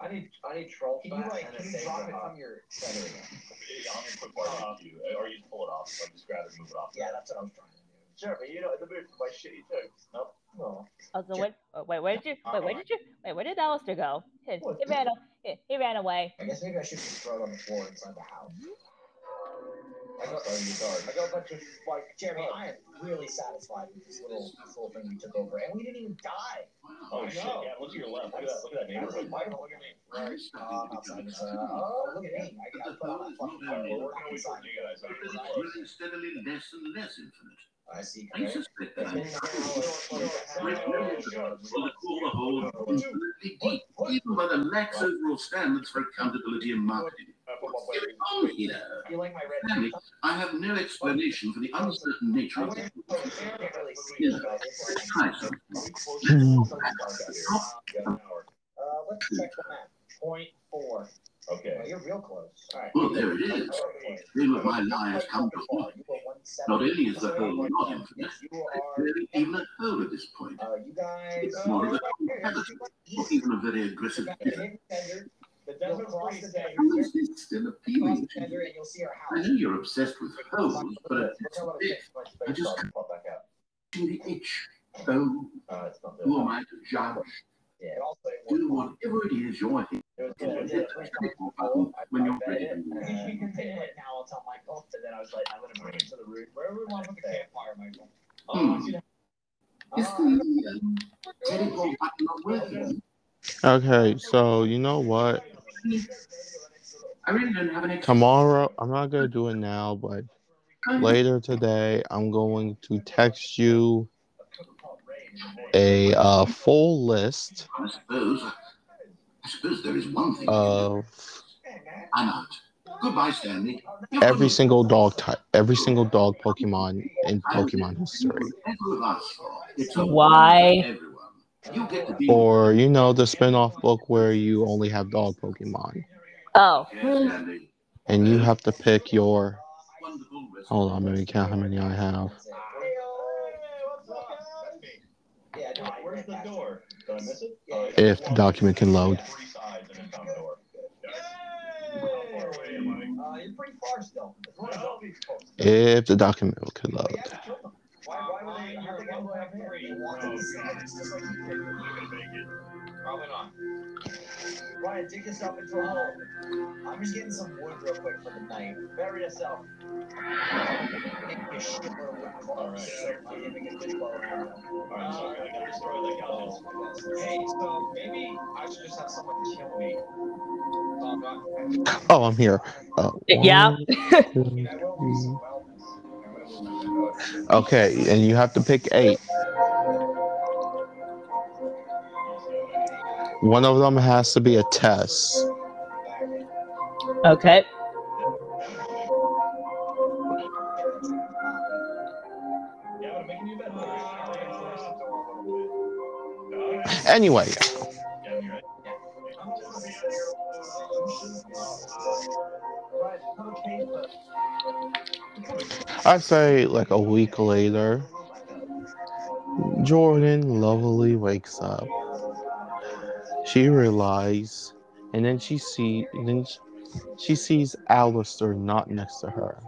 I need I need troll Can you like can you drop it from your center again? I'm gonna put part off you, or you pull it off. Like just grab it, and move it off. Yeah, that's what I was trying to do. Sure, but you know in the mood for my shitty jokes. Nope. Oh. Oh, no. Also, wait, oh, wait, where did you? Wait, where did you? Wait, where did Alistair go? He, he ran. He, he ran away. I guess maybe I should just throw it on the floor inside the house. I got I got a bunch of like Jeremy, I am really satisfied with this little this little thing you took over, and we didn't even die. Oh I shit! know. Yeah, look to your left. Look at that. Look at that neighborhood. Mike, look at me. Right. Uh, uh, oh, look at me. I got put on a fucking Uh, we're fire. working our way you guys. But it's steadily less and less infinite. I see. I suspect that It's I'm been now, Great uh, millions of will call the hole infinitely deep, even by the lax overall standards for accountability and marketing. Uh, What's going on here? You like my red I have no explanation for the uncertain nature of wouldn't this. can't really see it, but it's Let's try something. Got an hour. Uh, let's check the map. Point four. Oh, Okay. you're real close. All right. Well, there it is. The Dream of my lie has come to naught. You were one Not only is the hole not infinite, it's are. barely even a hole at this point. Uh, you guys. It's more of a cavity, or even a very aggressive The pit. hidden You'll cross pretty the safe. How desert. is this still appealing the to you? and you'll see our I house. know you're obsessed with holes, but at this bit, I just Sorry, pop back out. the itch. Oh, Uh, who am I to judge? Yeah. Also Do whatever it is you're here. It was Hit good. the critical button when you're ready to you can take it now, I'll tell Michael. And then I was like, I'm gonna bring it to the room. Wherever we want to put the campfire, Michael. Oh, Hmm. I see that. Is the um, teleport button not working? Okay, so you know what? I really don't have an explanation. Tomorrow, I'm not gonna do it now, but later today, I'm going to text you a uh, full list I suppose. I suppose there is one thing. of I'm out. Goodbye, Stanley. Every single dog type, every single dog Pokemon in Pokemon history, Why? For everyone. You get to be or you know the spin-off book where you only have dog Pokemon, Oh, and you have to pick your. Hold on, the let me count how many I have. Yeah, Where's the door? Did I miss it? If the document can load. Three sides and then found the door. How far away am I? You're pretty far still. As long as Elby's close. If the document can load. Yeah, kill them. Why, why would they, how are they gonna go after three? Oh, God. You're gonna make it. Probably not. Ryan, dig yourself into a hole. I'm just getting some wood real quick for the night. Bury yourself. Make me a shitload of Alright. So I can make a good bow. Alright, sorry, I gotta destroy that couch. Hey, so maybe I should just have someone kill me. Oh, I'm here. Uh, Yeah. Okay, and you have to pick eight. One of them has to be a test. Okay. Anyway. I say like a week later, Jordan lovely wakes up. She realizes, and then she see, then she, sees Alistair not next to her,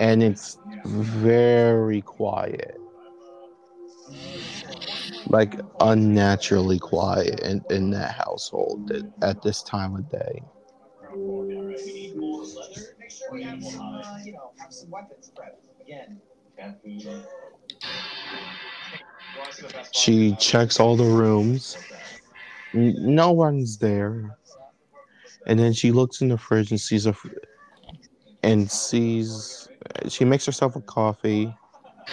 and it's very quiet, like unnaturally quiet in, in that household at, at this time of day. Make sure we have some, uh, you know, have some weapons prepped. Again, She checks all the rooms. No one's there. And then she looks in the fridge and sees a fr- and sees she makes herself a coffee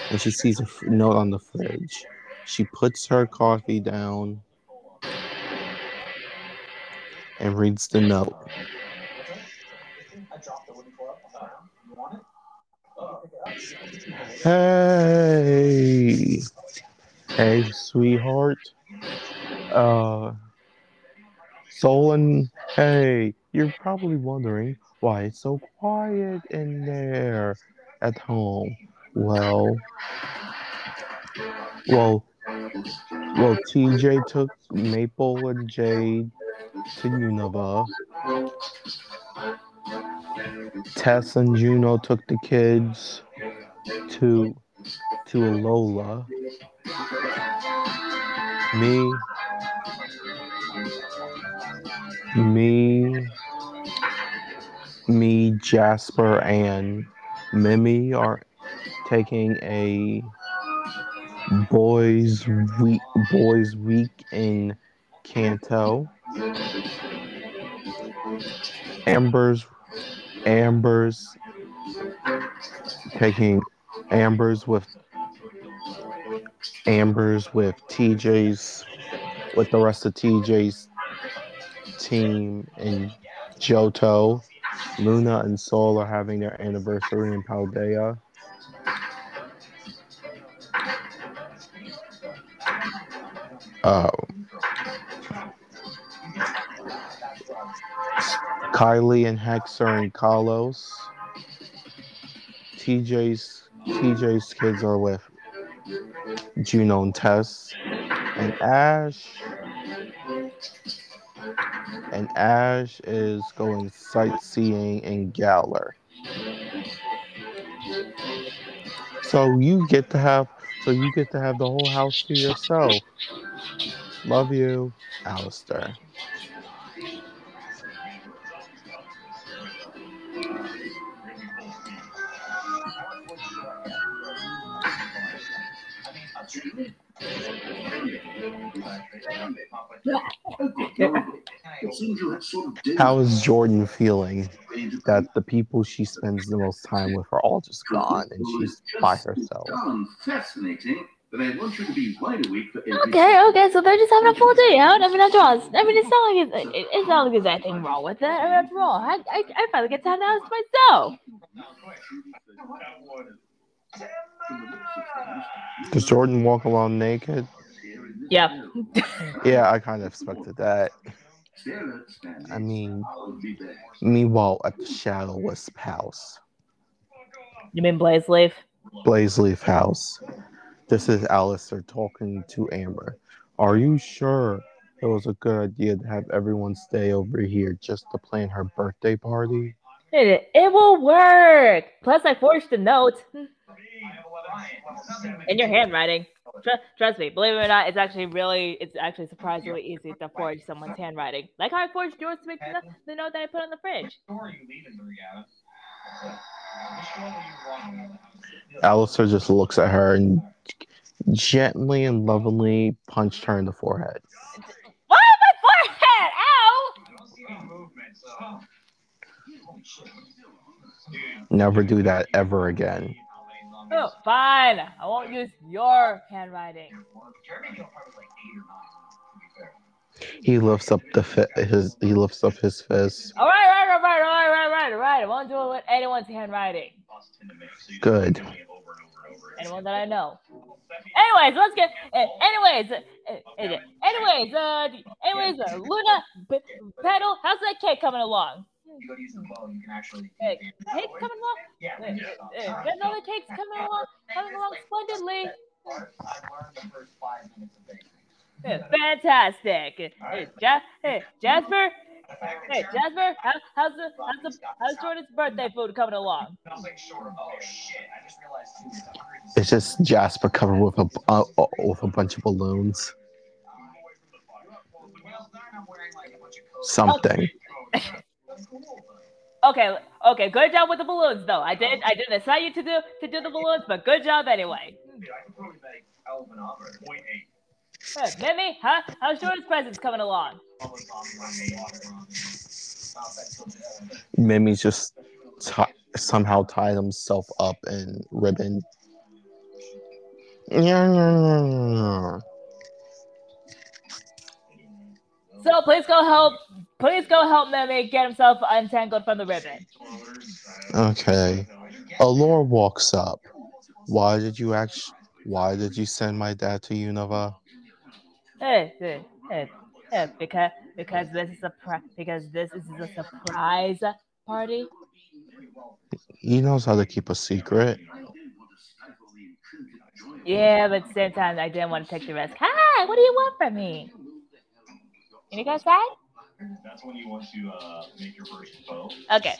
and she sees a f- note on the fridge. She puts her coffee down and reads the note. Hey, hey, sweetheart. Uh, Solon. Hey, you're probably wondering why it's so quiet in there at home. Well, well, well. TJ took Maple and Jade to Unova. Tess and Juno took the kids to to Alola. Me, me, me, Jasper, and Mimi are taking a boys week boys week in Kanto. Amber's Amber's taking Amber's with Amber's with TJ's with the rest of TJ's team and Johto. Luna and Sol are having their anniversary in Paldea. Uh, Kylie and Hex are in Kalos. TJ's TJ's kids are with Juno and Tess. And Ash and Ash is going sightseeing in Galar. So you get to have so you get to have the whole house to yourself. Love you, Alistair. How is Jordan feeling that the people she spends the most time with are all just gone and she's by herself? fascinating, but I want you to be wide awake for every Okay, okay, so they're just having a full day out. I mean, after all, I mean, it's not like it's, it, it's not like there's anything wrong with it. I mean, after all, I, I, I finally get to have the house myself. Does Jordan walk along naked? Yep. Yeah, I kind of expected that. I mean, meanwhile, at the Shadow Wisp house, You mean Blaze Leaf? Blazeleaf house, this is Alistair talking to Amber. Are you sure it was a good idea to have everyone stay over here just to plan her birthday party? It, it will work. Plus, I forged a note in your handwriting. Tr- trust me, believe it or not, it's actually really, it's actually surprisingly easy to forge someone's handwriting. Like how I forged yours to make the, the note that I put on the fridge. Alistair just looks at her and gently and lovingly punched her in the forehead. Why my forehead? Ow! Never do that ever again. Oh, fine. I won't use your handwriting. He lifts up the fi- his he lifts up his fist. All right, right, right, right, right, right, right, right. I won't do it with anyone's handwriting. Good. Anyone that I know. Anyways, let's get. Uh, anyways, uh, uh, anyways, uh, anyways, uh, Luna, P- Petal, how's that cake coming along? You go to use the bow, you can actually. Uh, cake coming along? Yeah. Got another cake's coming along, coming along splendidly. I've learned the first five minutes of baking. Fantastic. Hey, ja- hey, Jasper. Hey, Jasper, how, how's the how's the how's Jordan's birthday food coming along? Nothing short of oh shit! I just realized too. it's just Jasper covered with a uh, uh, with a bunch of balloons. Something. Okay, okay, good job with the balloons though. I did I didn't assign you to do to do the balloons, but good job anyway. I could probably make Elvin Opera point eight. Hey, Mimi, huh? How's Jordan's presents coming along? Mimi's just ti somehow tied himself up in ribbon. So please go help please go help Mimi get himself untangled from the ribbon. Okay. Allure walks up. Why did you actually? Why did you send my dad to Unova? Hey, hey, hey, hey, because because this is a because this is a surprise party. He knows how to keep a secret. Yeah, but at the same time, I didn't want to take the risk. Hi, what do you want from me? Can you go outside? That's when you want to uh, make your first bow. Okay.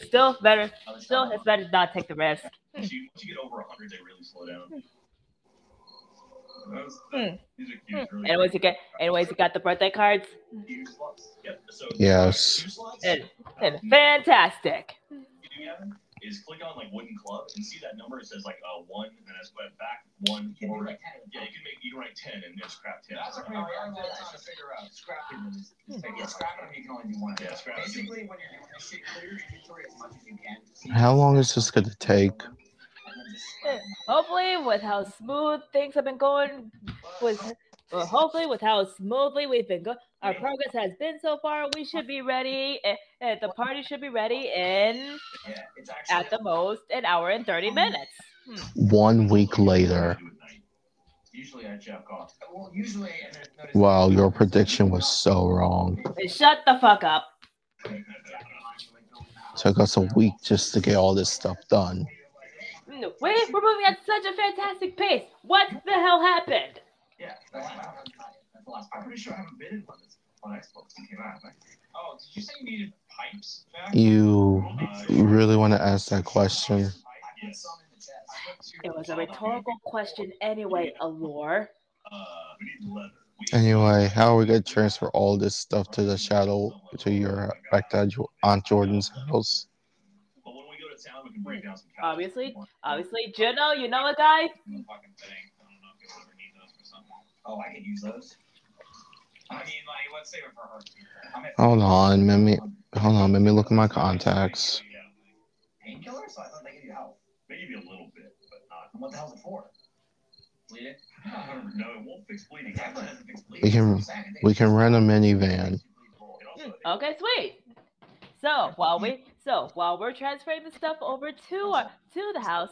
Still better. Still, it's better to not take the risk. Once you, once you get over 100, they really slow down. Those- Hmm. These are. Really Anyways, you get. Anyways, you got the birthday cards. Yes. And, and fantastic. You do, Gavin, is click on like wooden club and see that number. It says like uh, one, and then it's went back one. You can do forward. like 10. Yeah, you can make you can write ten and then scrap ten. That's a pretty hard one to figure out. Scrapping them is, is yeah, scrapping them you can only do one. Yeah, scrapping. Basically, when you're doing this shit, clear your inventory as much as you can. How long is this gonna take? and then just Hopefully, with how smooth things have been going, with well, hopefully with how smoothly we've been going, our progress has been so far. We should be ready. eh, eh, the party should be ready in yeah, at the most an hour and thirty minutes. One week later. Usually I check off. well, usually, and Wow, your prediction was so wrong. Shut the fuck up. Took us a week just to get all this stuff done. Wait, we're moving at such a fantastic pace. What the hell happened? Yeah, that's the last that's the last I'm pretty sure I haven't been in one that's on Xbox that came out. Like, oh, did you say you needed pipes? Jack? You Uh, really want to ask that question? Yes. some in the chest. It was a rhetorical question anyway, Allure. Uh, we need leather. We- Anyway, how are we gonna transfer all this stuff to the shadow to your back to Aunt Jordan's house? But when we go to town, we can break down some couches. Obviously, obviously, Juno, you know a guy? Oh, I could use those. I mean, like, let's save it for her. I'm at Hold on, let me hold on, let me look at my contacts. Yeah, painkillers, so I thought they give you health. maybe a little bit, but not. And what the hell's it for? Bleed it? No, it won't fix bleeding. Exactly, doesn't fix bleeding. We can we can rent a minivan. Hmm, okay, sweet. So while we so while we're transferring the stuff over to our, to the house,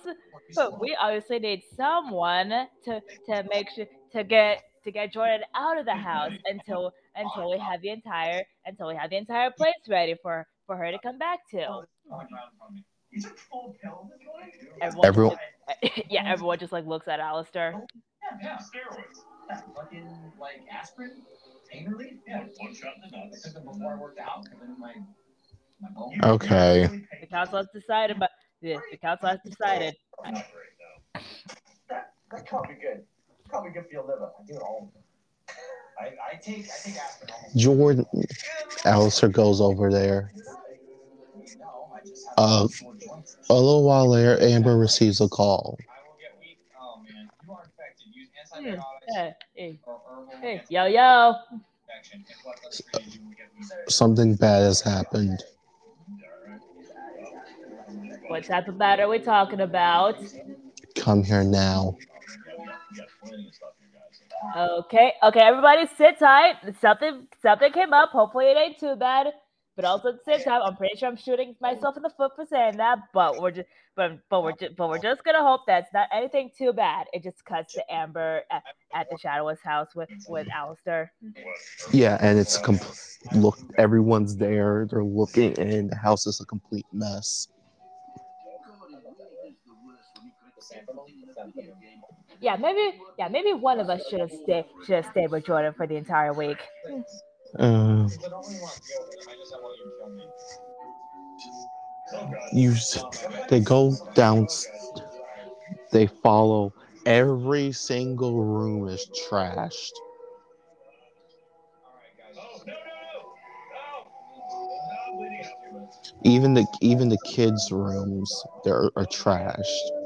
but we obviously need someone to to make sure to get to get Jordan out of the house until until we have the entire until we have the entire place ready for for her to come back to. My God. You took full pills this morning? Everyone, Everyone- yeah, everyone just like looks at Alistair. Yeah, yeah. Steroids. Yeah, fucking like aspirin, pain relief. Yeah, One shot in the I nuts. took them before I worked out, and then my my bone. You- Okay. you really paid The council has decided, but the, the council has decided. Not great, though. That that can't be good. Probably good for your liver. I do it all. I, I take I take aspirin. Jordan Alistair goes over there. No, I just have Uh. A little while later, Amber receives a call. I will get weak. Man, you are infected. Use Hmm, Hey, hey, hey, yo, yo. infection. And what less crazy, you will get weak. Something bad has happened. What type of matter are we talking about? Come here now. We got plenty of stuff here, guys. Okay, okay, everybody sit tight. Something something came up. Hopefully it ain't too bad. but also at the same time, I'm pretty sure I'm shooting myself in the foot for saying that. But we're just, but but we're just, but we're just gonna hope that's not anything too bad. It just cuts to Amber at, at the Shadow Wisp house with with Alistair. Yeah, and it's com- look. Everyone's there. They're looking, and the house is a complete mess. Yeah, maybe yeah, maybe one of us should have stayed should have stayed with Jordan for the entire week. Uh, you, they go down. They follow. Every single room is trashed. Even the even the kids' rooms they're are trashed.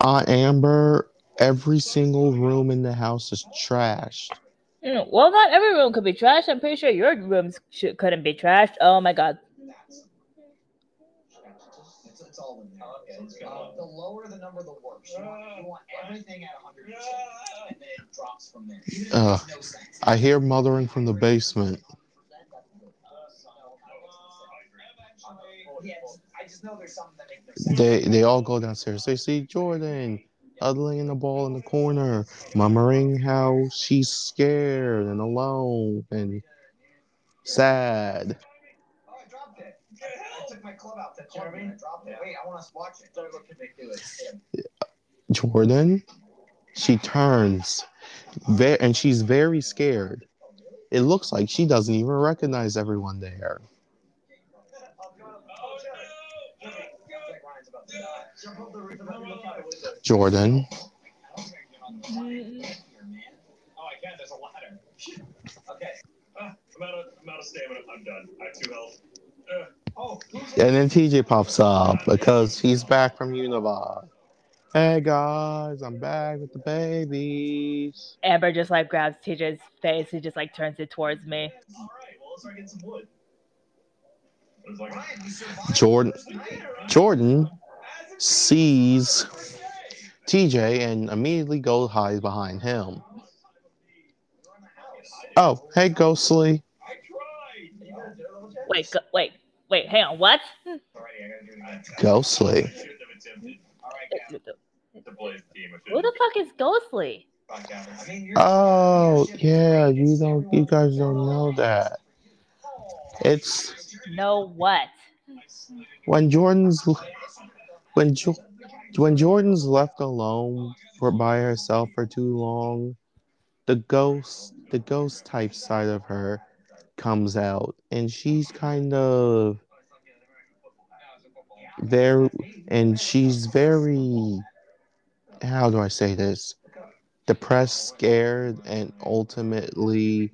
Uh, Amber, every single room in the house is trashed. Mm, Well, not every room could be trashed. I'm pretty sure your rooms should, couldn't be trashed. Oh my god. It's, it's all in there. The lower the number, the worse. You want, you want everything at 100%, and then it drops from there. Even if it Uh, no. I hear mothering from the basement. Yeah, I just know there's something They they all go downstairs. They see Jordan huddling in the ball in the corner, murmuring how she's scared and alone and sad. Jordan, she turns, and she's very scared. It looks like she doesn't even recognize everyone there. Jump up the roof and let me look out the window. Jordan, Oh, I can't. There's a ladder. Okay. Ah, I'm out of I'm out of stamina. I'm done. I have two health. Uh, Oh, and then TJ pops up because he's back from Unova. Hey guys, I'm back with the babies. Amber just like grabs TJ's face. He just like turns it towards me. all right. Well, let's start getting some wood. It was like, Jordan, Jordan sees TJ and immediately goes hide behind him. Oh, hey Ghostly. Wait, go, wait, wait. Hang on. What? Ghostly. shouldn't have attempted. All right, Gavin. To play the team. I Who the fuck is Ghostly? Oh, yeah, you don't you guys don't know that. It's No, what? when Jordan's when jo- when Jordan's left alone for by herself for too long, the ghost the ghost type side of her comes out, and she's kind of very and she's very how do I say this? Depressed, scared, and ultimately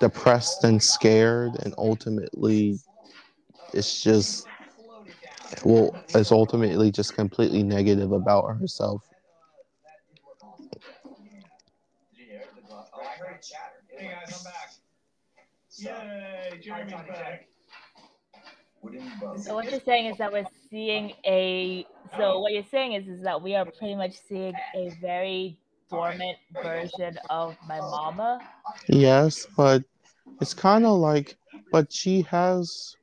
depressed and scared, and ultimately it's just well, it's ultimately just completely negative about herself. I heard it chatter. Hey guys, I'm back. Yay, Jeremy's back. So what you're saying is that we're seeing a. So what you're saying is is that we are pretty much seeing a very dormant version of my mama. Yes, but it's kind of like, but she has,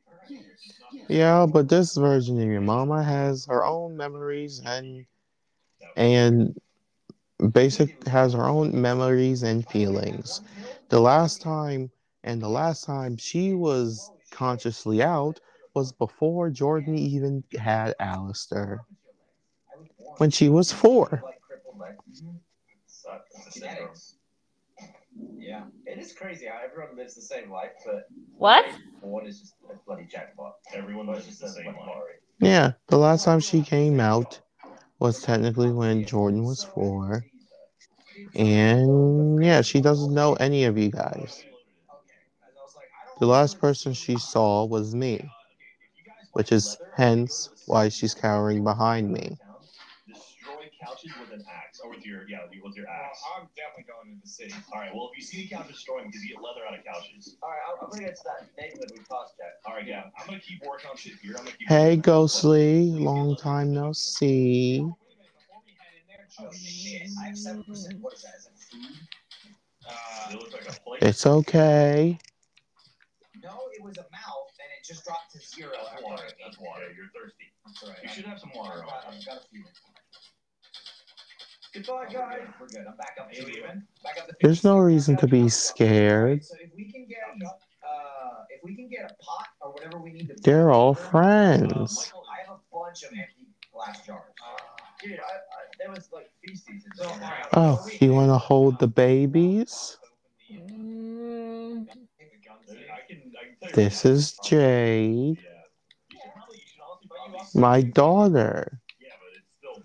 yeah, but this version of your mama has her own memories and and basic has her own memories and feelings. The last time and the last time she was consciously out was before Jordan even had Alistair when she was four. Suck. It's a syndrome. Genetics. Yeah, it is crazy how everyone lives the same life, but What? one is just a bloody jackpot. Everyone But lives it's the same life. Yeah, the last time she came out was technically when Jordan was four. And yeah, she doesn't know any of you guys. The last person she saw was me, which is hence why she's cowering behind me. Destroy couches with an axe, or with your yeah, with your axe. I'm definitely going to the city. All right. Well, if you see a couch, destroy them because you get leather out of couches. All right, I'm, I'm gonna get to that name that we tossed at. All right, yeah. I'm gonna keep working on shit here. I'm gonna keep. Hey, Ghostly, long time no see. Oh shit! I have seven percent. What is that? Is that? Uh, it like. It's okay. No, it was a mouth, and it just dropped to zero. That's after water. That's water. You're thirsty. That's all right. You should have some water. I've got. I've got a few. Goodbye, guys. We're good. I'm back up Are you to? Back up to There's no reason to be scared. So if we can get, uh, if we can get a pot or whatever we need to. They're all Uh, friends. Michael, I have a bunch of empty glass jars. Dude, I, I, there was like feces in So, there. all right, Oh, you want to hold the babies? Mm, I can, I can tell you This is Jade, now. Yeah. You should probably, you should honestly probably walk- my daughter. Yeah, but it's still, it's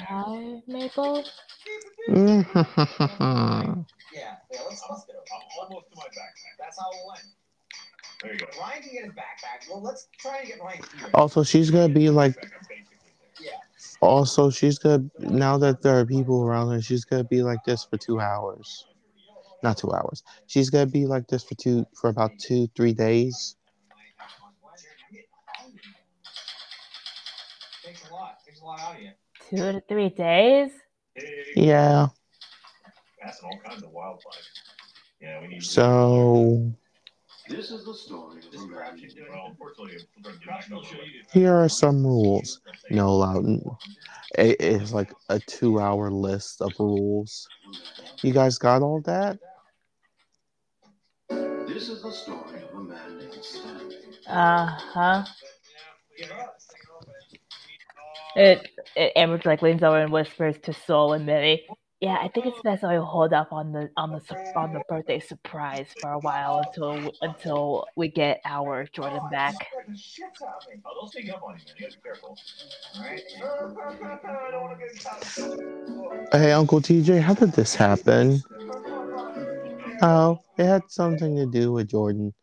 Hi, Maple. Yeah, yeah, let's it open. I'm almost to my backpack. That's how we'll end. There you go. Ryan can get his backpack. Well, let's try and get Ryan here. also, she's gonna be like. Yeah. Also, she's gonna. Now that there are people around her, she's gonna be like this for two hours. Not two hours. She's gonna be like this for two for about two, three days. Takes a lot. Takes a lot out of you. Two to three days. Hey, Yeah. passing all kinds of wildlife. Yeah, we need. So This is the story of a man. Well, unfortunately, we're going to get back to here are some rules. No allowed. It is like a two-hour list of rules. You guys got all that? This is the story of a man named Stanley. Uh huh. It, it Amber like leans over and whispers to Soul and Millie. Yeah, I think it's best we hold up on the on the on the birthday surprise for a while until until we get our Jordan back. I. Hey, Uncle TJ, how did this happen? Oh, it had something to do with Jordan.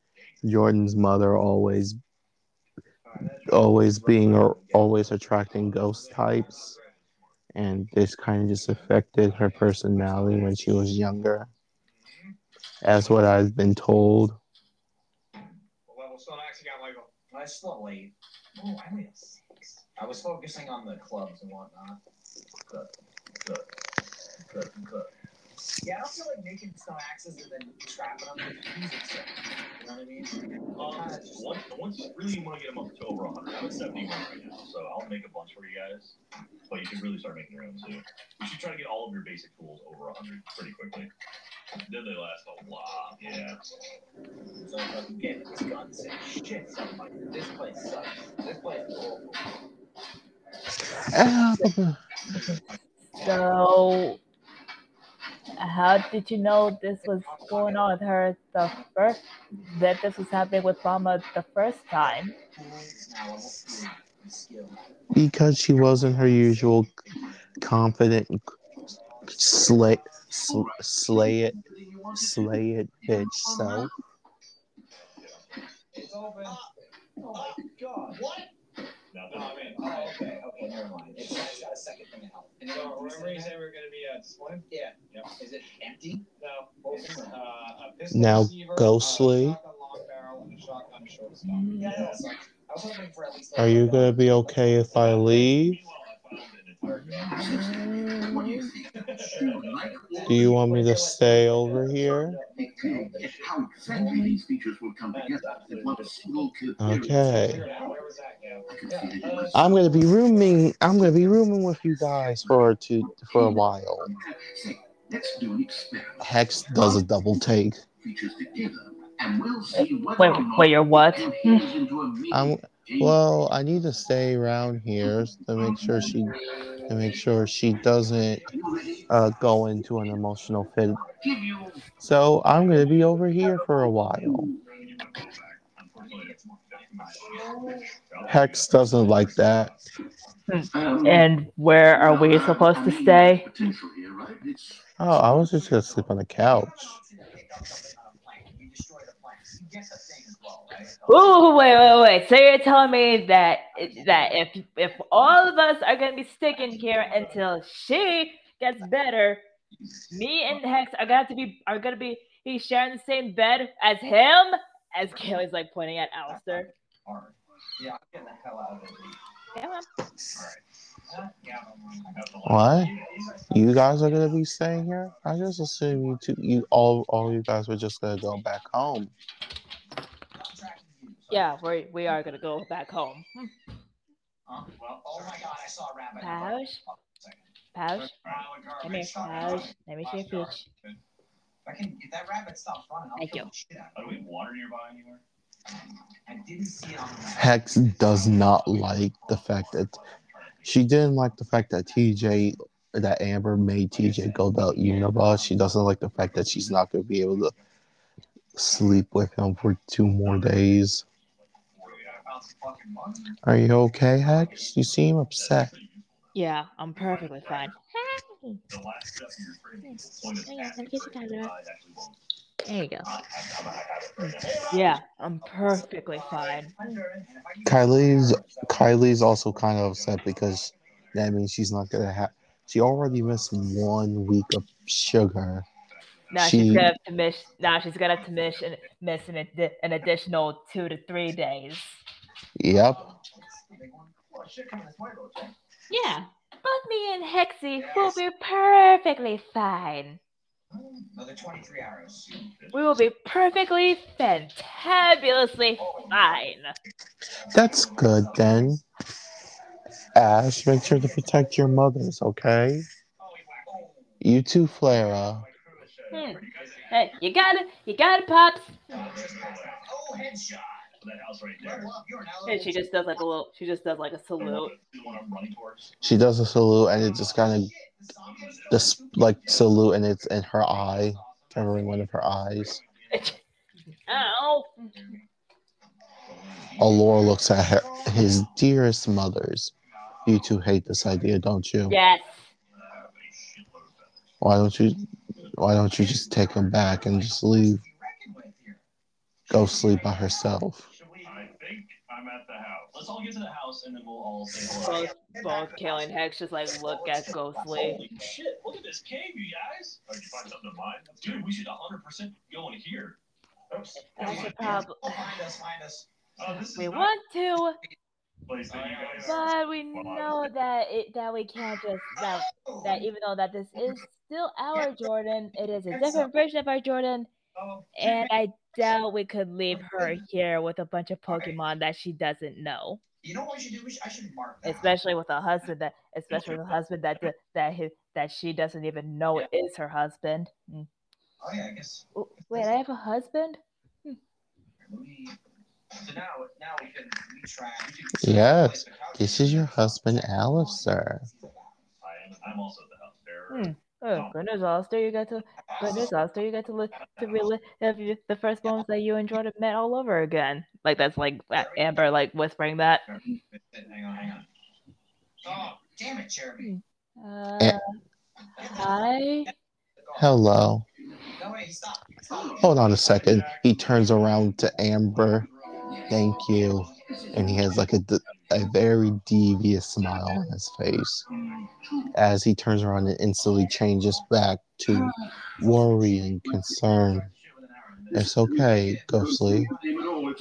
Jordan's mother always, always being or always attracting ghost types, and this kind of just affected her personality when she was younger. That's what I've been told. I level eight. Oh, I only six. I was focusing on the clubs and whatnot. Yeah, I don't feel like making snow axes and then trapping them with music stuff. You know what I mean? Um, Kinda just- once, once really you want to get them up to over 100, I'm at 71 right now, so I'll make a bunch for you guys. But you can really start making your own too. You should try to get all of your basic tools over 100 pretty quickly. Then they last a lot. Yeah. So if I can get these guns and shit, so I'm like, this place sucks. This place is awful. Ah, So, how did you know this was going on with her the first that this was happening with Mama the first time? Now level three. Skill. because she wasn't her usual confident slay sl- slay it slay it bitch self. It's open. Oh my god. What? Now, Oh, I mean, oh, okay, okay, never mind. It's, it's got a second thing of health. And you know, Remember you said we were gonna be uh, disappointed? Yeah. Yep. Is it empty? No. It's, uh, a pistol Now, receiver, Ghostly. A shotgun long barrel and a shotgun short stop. Yeah, I know. So I was hoping for at least. Are you gonna be okay if I leave? Do you think? Do you want me to stay over here? Dictate how exactly these features will come together in one single coherent Okay. Where was that, Gail? I can see that you must I'm gonna be rooming. I'm gonna be rooming with you guys for to for a while. say, let's do an experiment. Hex does a double take. Features together, and we'll see whether Wait, wait, you're what? it adheres into a meaning. I'm well. I need to stay around here to make sure she to make sure she doesn't Are you ready? uh, go into an emotional fit. So I'm gonna be over here for a while. Hex doesn't like that. And where are we supposed to stay? potential here, right? It's Oh, I was just gonna sleep on the couch. Ooh, wait, wait, wait. So you're telling me that that if if all of us are gonna be sticking here until she gets better, me and Hex are gonna have to be are gonna be be sharing the same bed as him? As Kaylee's like pointing at Alistair. Yeah, I'm getting the hell out of here. What? You guys are gonna be staying here? I just assume you two, you all, all you guys were just gonna go back home. Yeah, we we are gonna go back home. Huh? Well, oh my god, I saw a rabbit. Pouch, pouch. Come here, pouch. Let me see your peach. I can, if that rabbit stops running, I'll Thank kill you. the shit out Oh, do we have water nearby anywhere? I didn't see it on the. Hex does not like the fact that she didn't like the fact that TJ that Amber made TJ go to Unova. She doesn't like the fact that she's not gonna be able to sleep with him for two more days. Are you okay, Hex? You seem upset. Yeah, I'm perfectly fine. The last step of your training will point us Hang on, back let me to get you where down your there. eye actually won't There you go. not have- not have it right now. Yeah, I'm perfectly fine. Kylie's Kylie's also kind of upset because that means she's not gonna have. She already missed one week of sugar. Now She- she's gonna have to miss. Now she's gonna have to miss an, miss an, an additional two to three days. Yep. Yeah, both me and Hexy will be perfectly fine. Another 23 hours. We will be perfectly, fantabulously fine. That's good then. Ash, make sure to protect your mothers, okay? You too, Flara. Hmm. Hey, you got it. You got it, pops. Oh, headshot. That house right there. Level up. You're an And she just does like a little. She just does like a salute. The one I'm running towards. She does a salute and it just kind of this like salute and it's in her eye, covering one of her eyes. Ow. Allure looks at her, his dearest mothers. You two hate this idea, don't you? Yes. Why don't you? Why don't you just take him back and just leave? Go sleep by herself. I think I'm at the house. Let's all get to the house and then we'll all say hello. Both, both Kayla and Hex just like look at Ghostly. Holy shit, look at this cave, you guys. Oh, did you find something to mine? Dude, we should 100% go in here. Oops. That's the problem. Oh, find us, find us. Oh, this is We not want to, place that you guys oh, but we know that it that we can't just that that oh. even though that this is still our Jordan, it is a different version of our Jordan, Oh, and I doubt we could leave her here with a bunch of Pokemon that she doesn't know. You know what we should do? We should, I should mark that. Especially with a husband that, especially with a husband that that his, that she doesn't even know is her husband. Mm. Oh, yeah, I guess. Wait, I have a husband. Let me- So now, now we can retrack. we Yes, place the couch. this is your husband, Alistair. I am, I'm also the house bearer. Hmm. Oh, goodness, Alistair, you got to goodness, Alistair, you got to live to relive the first moments that you and Jordan met all over again. Like that's like Amber like whispering that. Hang on, hang on. Oh, damn it, Jeremy. Uh, hi. Hello. No, wait, stop. Stop. Hold on a second. He turns around to Amber. Thank you. And he has like a, a very devious smile on his face as he turns around and instantly changes back to worry and concern. It's okay, Ghostly.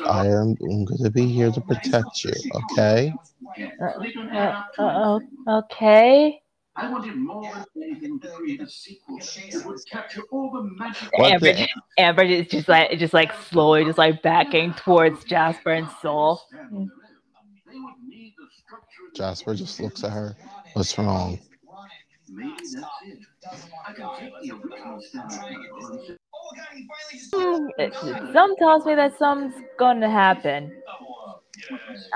I am going to be here to protect you, okay? Uh, uh, uh, okay. I wanted more than anything to create a sequel that would capture all the magic. What Amber, the- Amber is just like just like slowly just like backing towards Jasper and Soul. They would need the structure and Jasper just looks at her. What's wrong? Maybe that's it. I can take the original standard model and Oh, God, he finally just. Hmm, Some tells me that something's going to happen.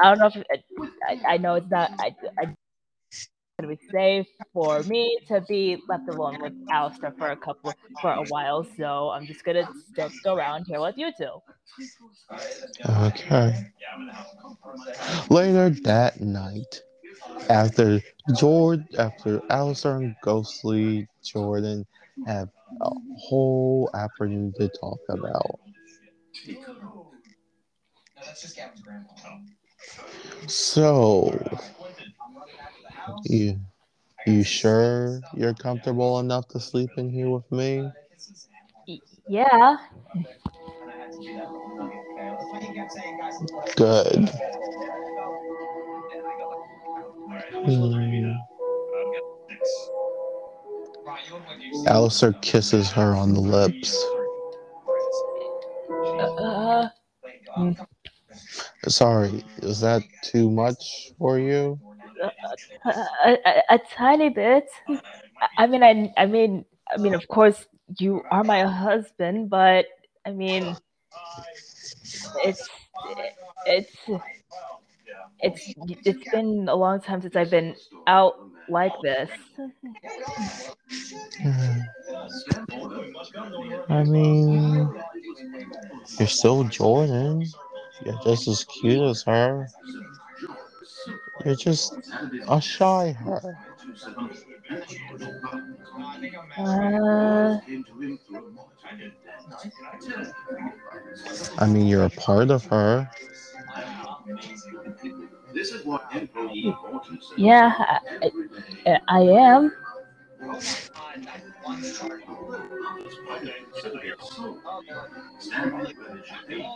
I don't know if I, I know it's not. I, I it be safe for me to be left alone with Alistair for a couple for a while, so I'm just gonna just go around here with you two. Okay. Later that night, after Jordan, after Alistair and Ghostly, Jordan have a whole afternoon to talk about. So, I'm running back to the house. You, you sure you're comfortable enough to sleep in here with me? Yeah. And I had to do that little nugget, okay? That's why he kept saying, guys, what- Good. And I go, Alright, how much older are you now? I've got six. Ryan, you look like you Alistair kisses her on the lips. Uh, Um, Sorry, is that too much for you? A, a, a tiny bit. I- mean, I, I mean, I mean, of course, you are my husband, but I mean, it's, it's, it's, it's been a long time since I've been out like this. I mean, you're still Jordan. You're just as cute as her. You're just a shy her. Uh, I mean, you're a part of her. This is what employee Morton said. yeah, I, I, I am. Stand by where it should be.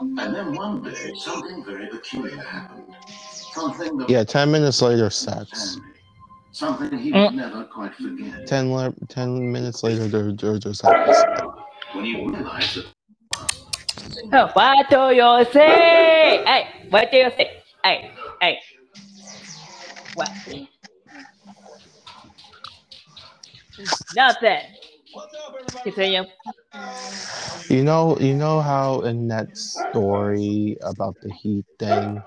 And then one day, something very peculiar happened. Something that Yeah, 10 minutes later, sex. Something he Mm. would never quite forget. 10, 10 minutes later, they're, they're just having. When he realized that Oh, What do you say? Hey, what do you say? Hey, hey. What? Nothing. Continue. You know, you know how in that story about the heat thing,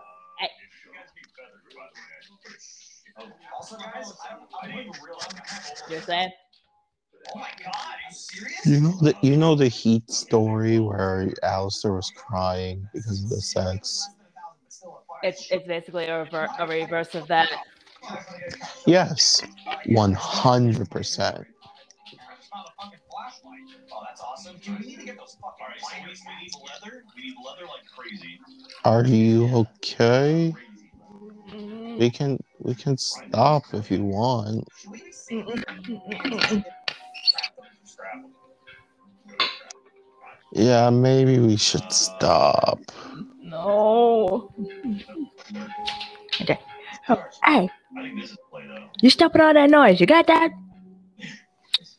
Also, guys, I don't, I didn't even realize I have You're saying? Oh my god, are you serious? you know the you know the heat story where Alistair was crying because of the sex. It's it's basically a, rever- a reverse of that. Yes, one hundred percent. Oh, that's awesome. Dude, we need to get those fucking Alright, so we, we need leather. We need leather like crazy. Are you okay? We can we can stop if you want. Yeah, maybe we should stop. No. Okay. Oh, hey, I think this is play though. you stopping all that noise. You got that? It's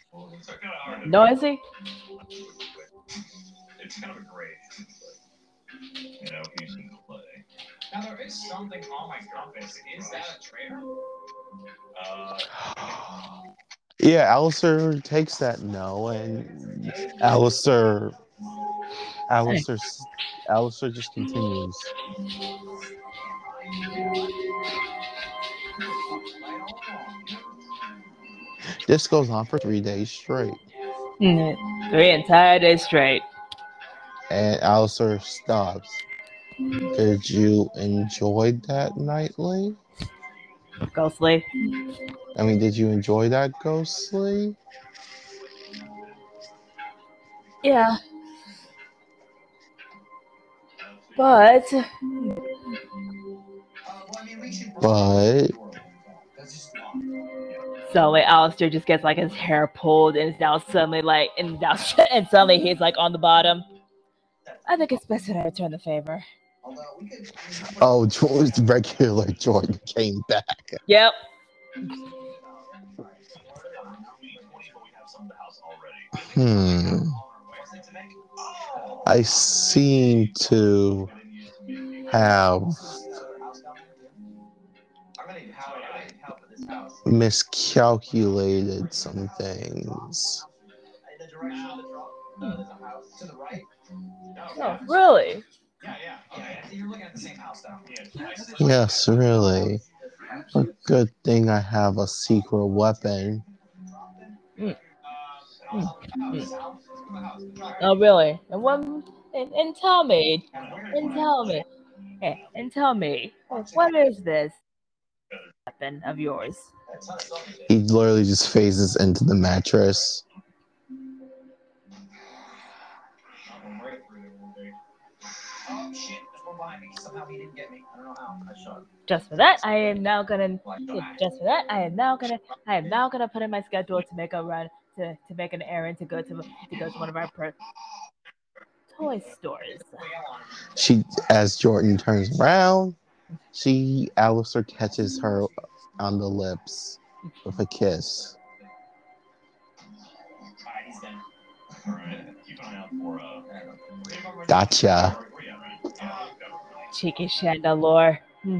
kind of hard. to- Noisy? It's kind of a gray. You know, he's in play. Now there is something on my compass. Is that a traitor? Uh, Yeah, Alistair takes that no, and Alistair, Alistair, Alistair just continues. This goes on for three days straight, Mm, Three entire days straight. and Alistair stops. Did you enjoy that nightly? Ghostly. I mean, did you enjoy that ghostly? Yeah. But well, I mean, we should But That's just wrong. suddenly Alistair just gets like his hair pulled and is now suddenly like and now and suddenly he's like on the bottom. I think it's best that I return the favor. Although we could. oh, George, regular Jordan came back. Yep. we I seem to have miscalculated some things. In the direction of the truck, there's a house to the right. Oh, really? Yes, really. A good thing I have a secret weapon. Hmm. Oh, really? And what? And, and tell me, and tell me, and tell me, what is this weapon of yours? He literally just phases into the mattress. Shit, there's one behind me. Somehow he didn't get me. I don't know how. I shot. Just for that, I am now gonna. Just for that, I am now gonna. I am now gonna put in my schedule to make a run to, to make an errand to go to to go to one of our pro- toy stores. She, as Jordan turns around, she Alistair catches her on the lips with a kiss. Alright, he's dead. Alright, keep an eye out for. Gotcha. Cheeky Chandelure. Hmm.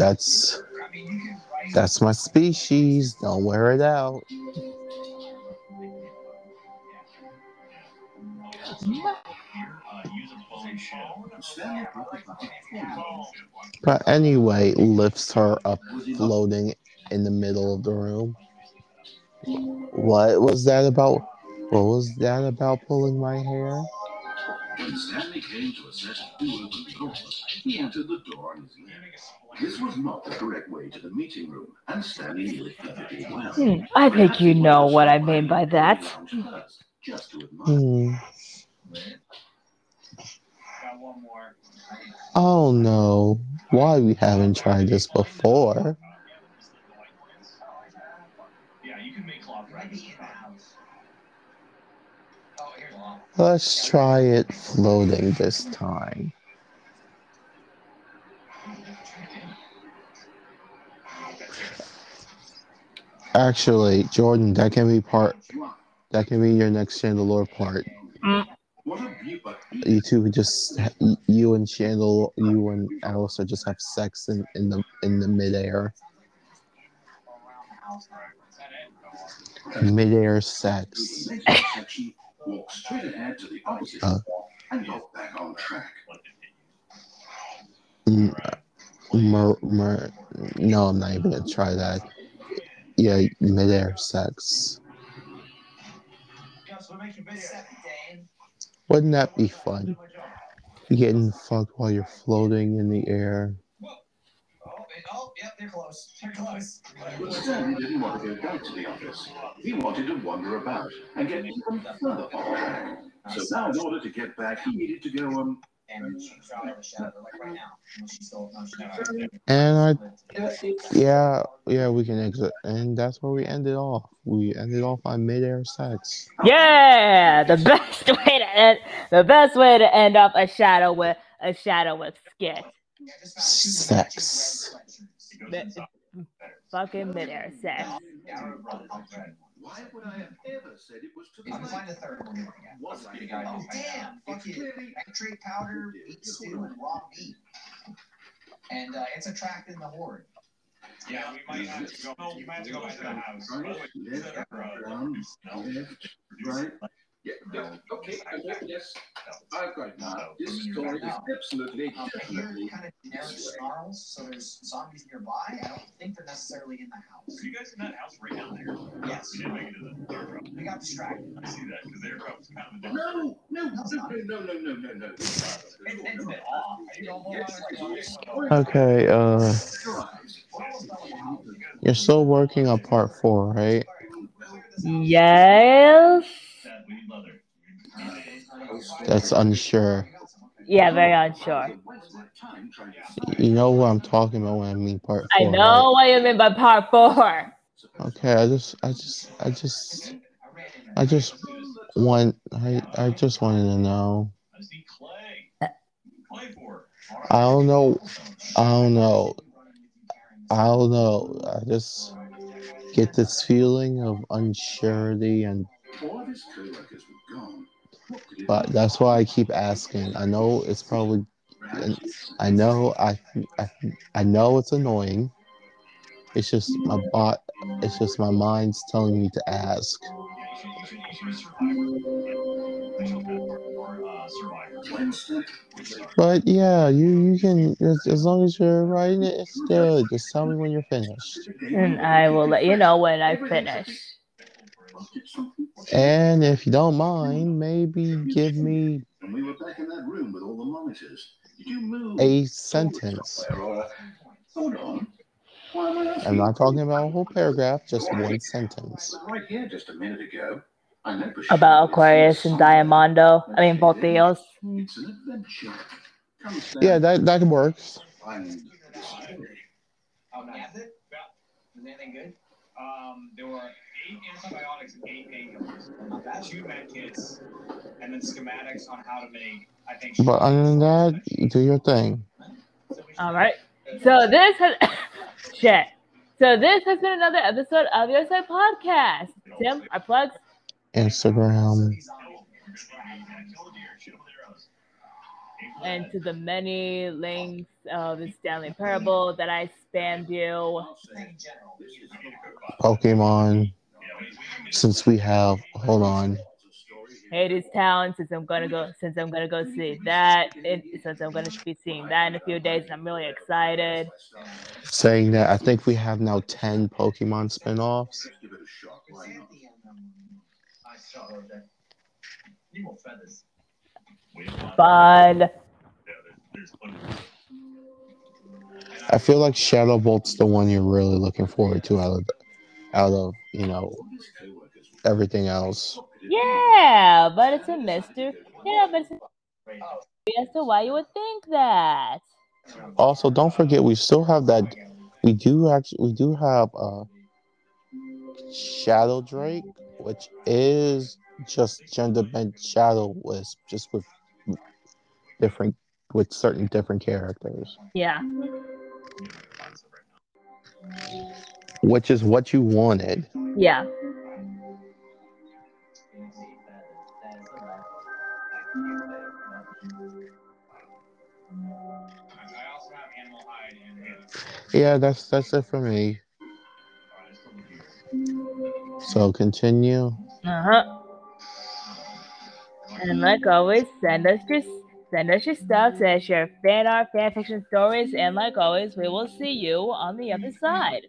That's that's my species. Don't wear it out. But anyway, lifts her up, floating in the middle of the room. What was that about? What was that about pulling my hair? When Stanley came to assess who opened the doors, he entered the door on his left. This was not the correct way to the meeting room, and Stanley knew it perfectly well. Hmm, I think you know what I mean by that. Just to admire. Hmm. Got one more. Oh no. Why we haven't tried this before? Yeah, you can make cloth Right wraps. in the house. Oh, here's one. Let's try it floating this time. Actually, Jordan, that can be part. That can be your next Chandelure part. Beauty. You two just, you and Chandel, you and Alistair just have sex in, in the in the midair. Midair sex. Walked straight ahead to the opposite Uh. and got back on track. Mer, mer, no, I'm not even gonna try that. Yeah, midair sex. Wouldn't that be fun? Getting fucked while you're floating in the air. Oh, oh, yep, they're close. They're close. But Stanley didn't want to go back to the office. He wanted to wander about and get even further off track. So now, in order to get back, he needed to go um. And she's out shadow, right now. No, she's still, no, she's not. And I, yeah, yeah, we can exit, and that's where we ended off. We ended off on midair sex. Yeah, the best way to end the best way to end up a shadow with a shadow with skit. Sex. Mi- fucking midair sex. Why would I have ever said it was to If find the third, we'll do it again. What's the guy Oh, damn, Fuck you. Nitrate powder, beet stew, and raw meat. And uh, it's attracting the horde. Yeah, we might have to go. You might have to go back to the house. Right, By the way, left, is that, down, no? left, right. Yeah, yeah, okay, okay, yes. I've got it now. This story is absolutely, Um, definitely. kind of generic snarls, so there's zombies nearby. I don't think they're necessarily in the house. Are you guys in that house right down there? Yes. We didn't make it to the airdrop. We got distracted. I see that because the airdrop was kind of a different. No, no, no, no, no, no, no, no. It, it's a off. You don't hold on Yes, to it. Okay, uh, Right. We're almost done with the house. you're still working on part four, right? Yes. Dad, we need leather. That's unsure. Yeah, very unsure. You know what I'm talking about when I mean part I four, know what you mean by part four. Okay, I just, I just, I just, I just want, I, I just wanted to know. I just need clay. Clay for. I don't know. I don't know. I don't know. I just get this feeling of unsurety, and All of his co-workers were gone. What could it but that's why I keep asking. I know it's probably, I know I, I, I know it's annoying. It's just my bot. It's just my mind's telling me to ask. But yeah, you you can as, as long as you're writing it, it's good. Just tell me when you're finished. And I will let you know when I finish. And if you don't mind, maybe give me we were back in that room with all the monitors. Did you move? a sentence. Hold on. I asking I'm not talking about a whole paragraph, just one sentence. Right here just a minute ago. I know for About Aquarius and. Diamondo. I mean, both deals. It's an adventure. Yeah, that that works. behind. Oh. Yeah. Was anything good? Um, there were eight antibiotics and eight painkillers. Two med kits, and then schematics on how to make, I think. But other than that, do your thing. All right. So this has shit. So this has been another episode of Your Side Podcast. Tim, our plugs. Instagram. and to the many links of the Stanley Parable that I spammed you. Pokemon. Since we have, hold on. Hadestown, since I'm gonna go, since I'm gonna go see that, it, since I'm gonna be seeing that in a few days, I'm really excited. Saying that I think we have now 10 Pokemon spin-offs. Let's give it a shot. Why not? I saw that. Need more feathers. Fun. I feel like Shadow Bolt's the one you're really looking forward to out of out of, you know, everything else. Yeah, but it's a mystery. Yeah, but it's as to why you would think that. Also, don't forget we still have that we do actually we do have uh Shadow Drake, which is just gender bent Shadow Wisp, just with different with certain different characters. Yeah. Which is what you wanted. Yeah. Yeah, that's that's it for me. So continue. Uh huh. And like always, send us your send us your stuff, send us your fan art, fan fiction stories, and like always, we will see you on the other side.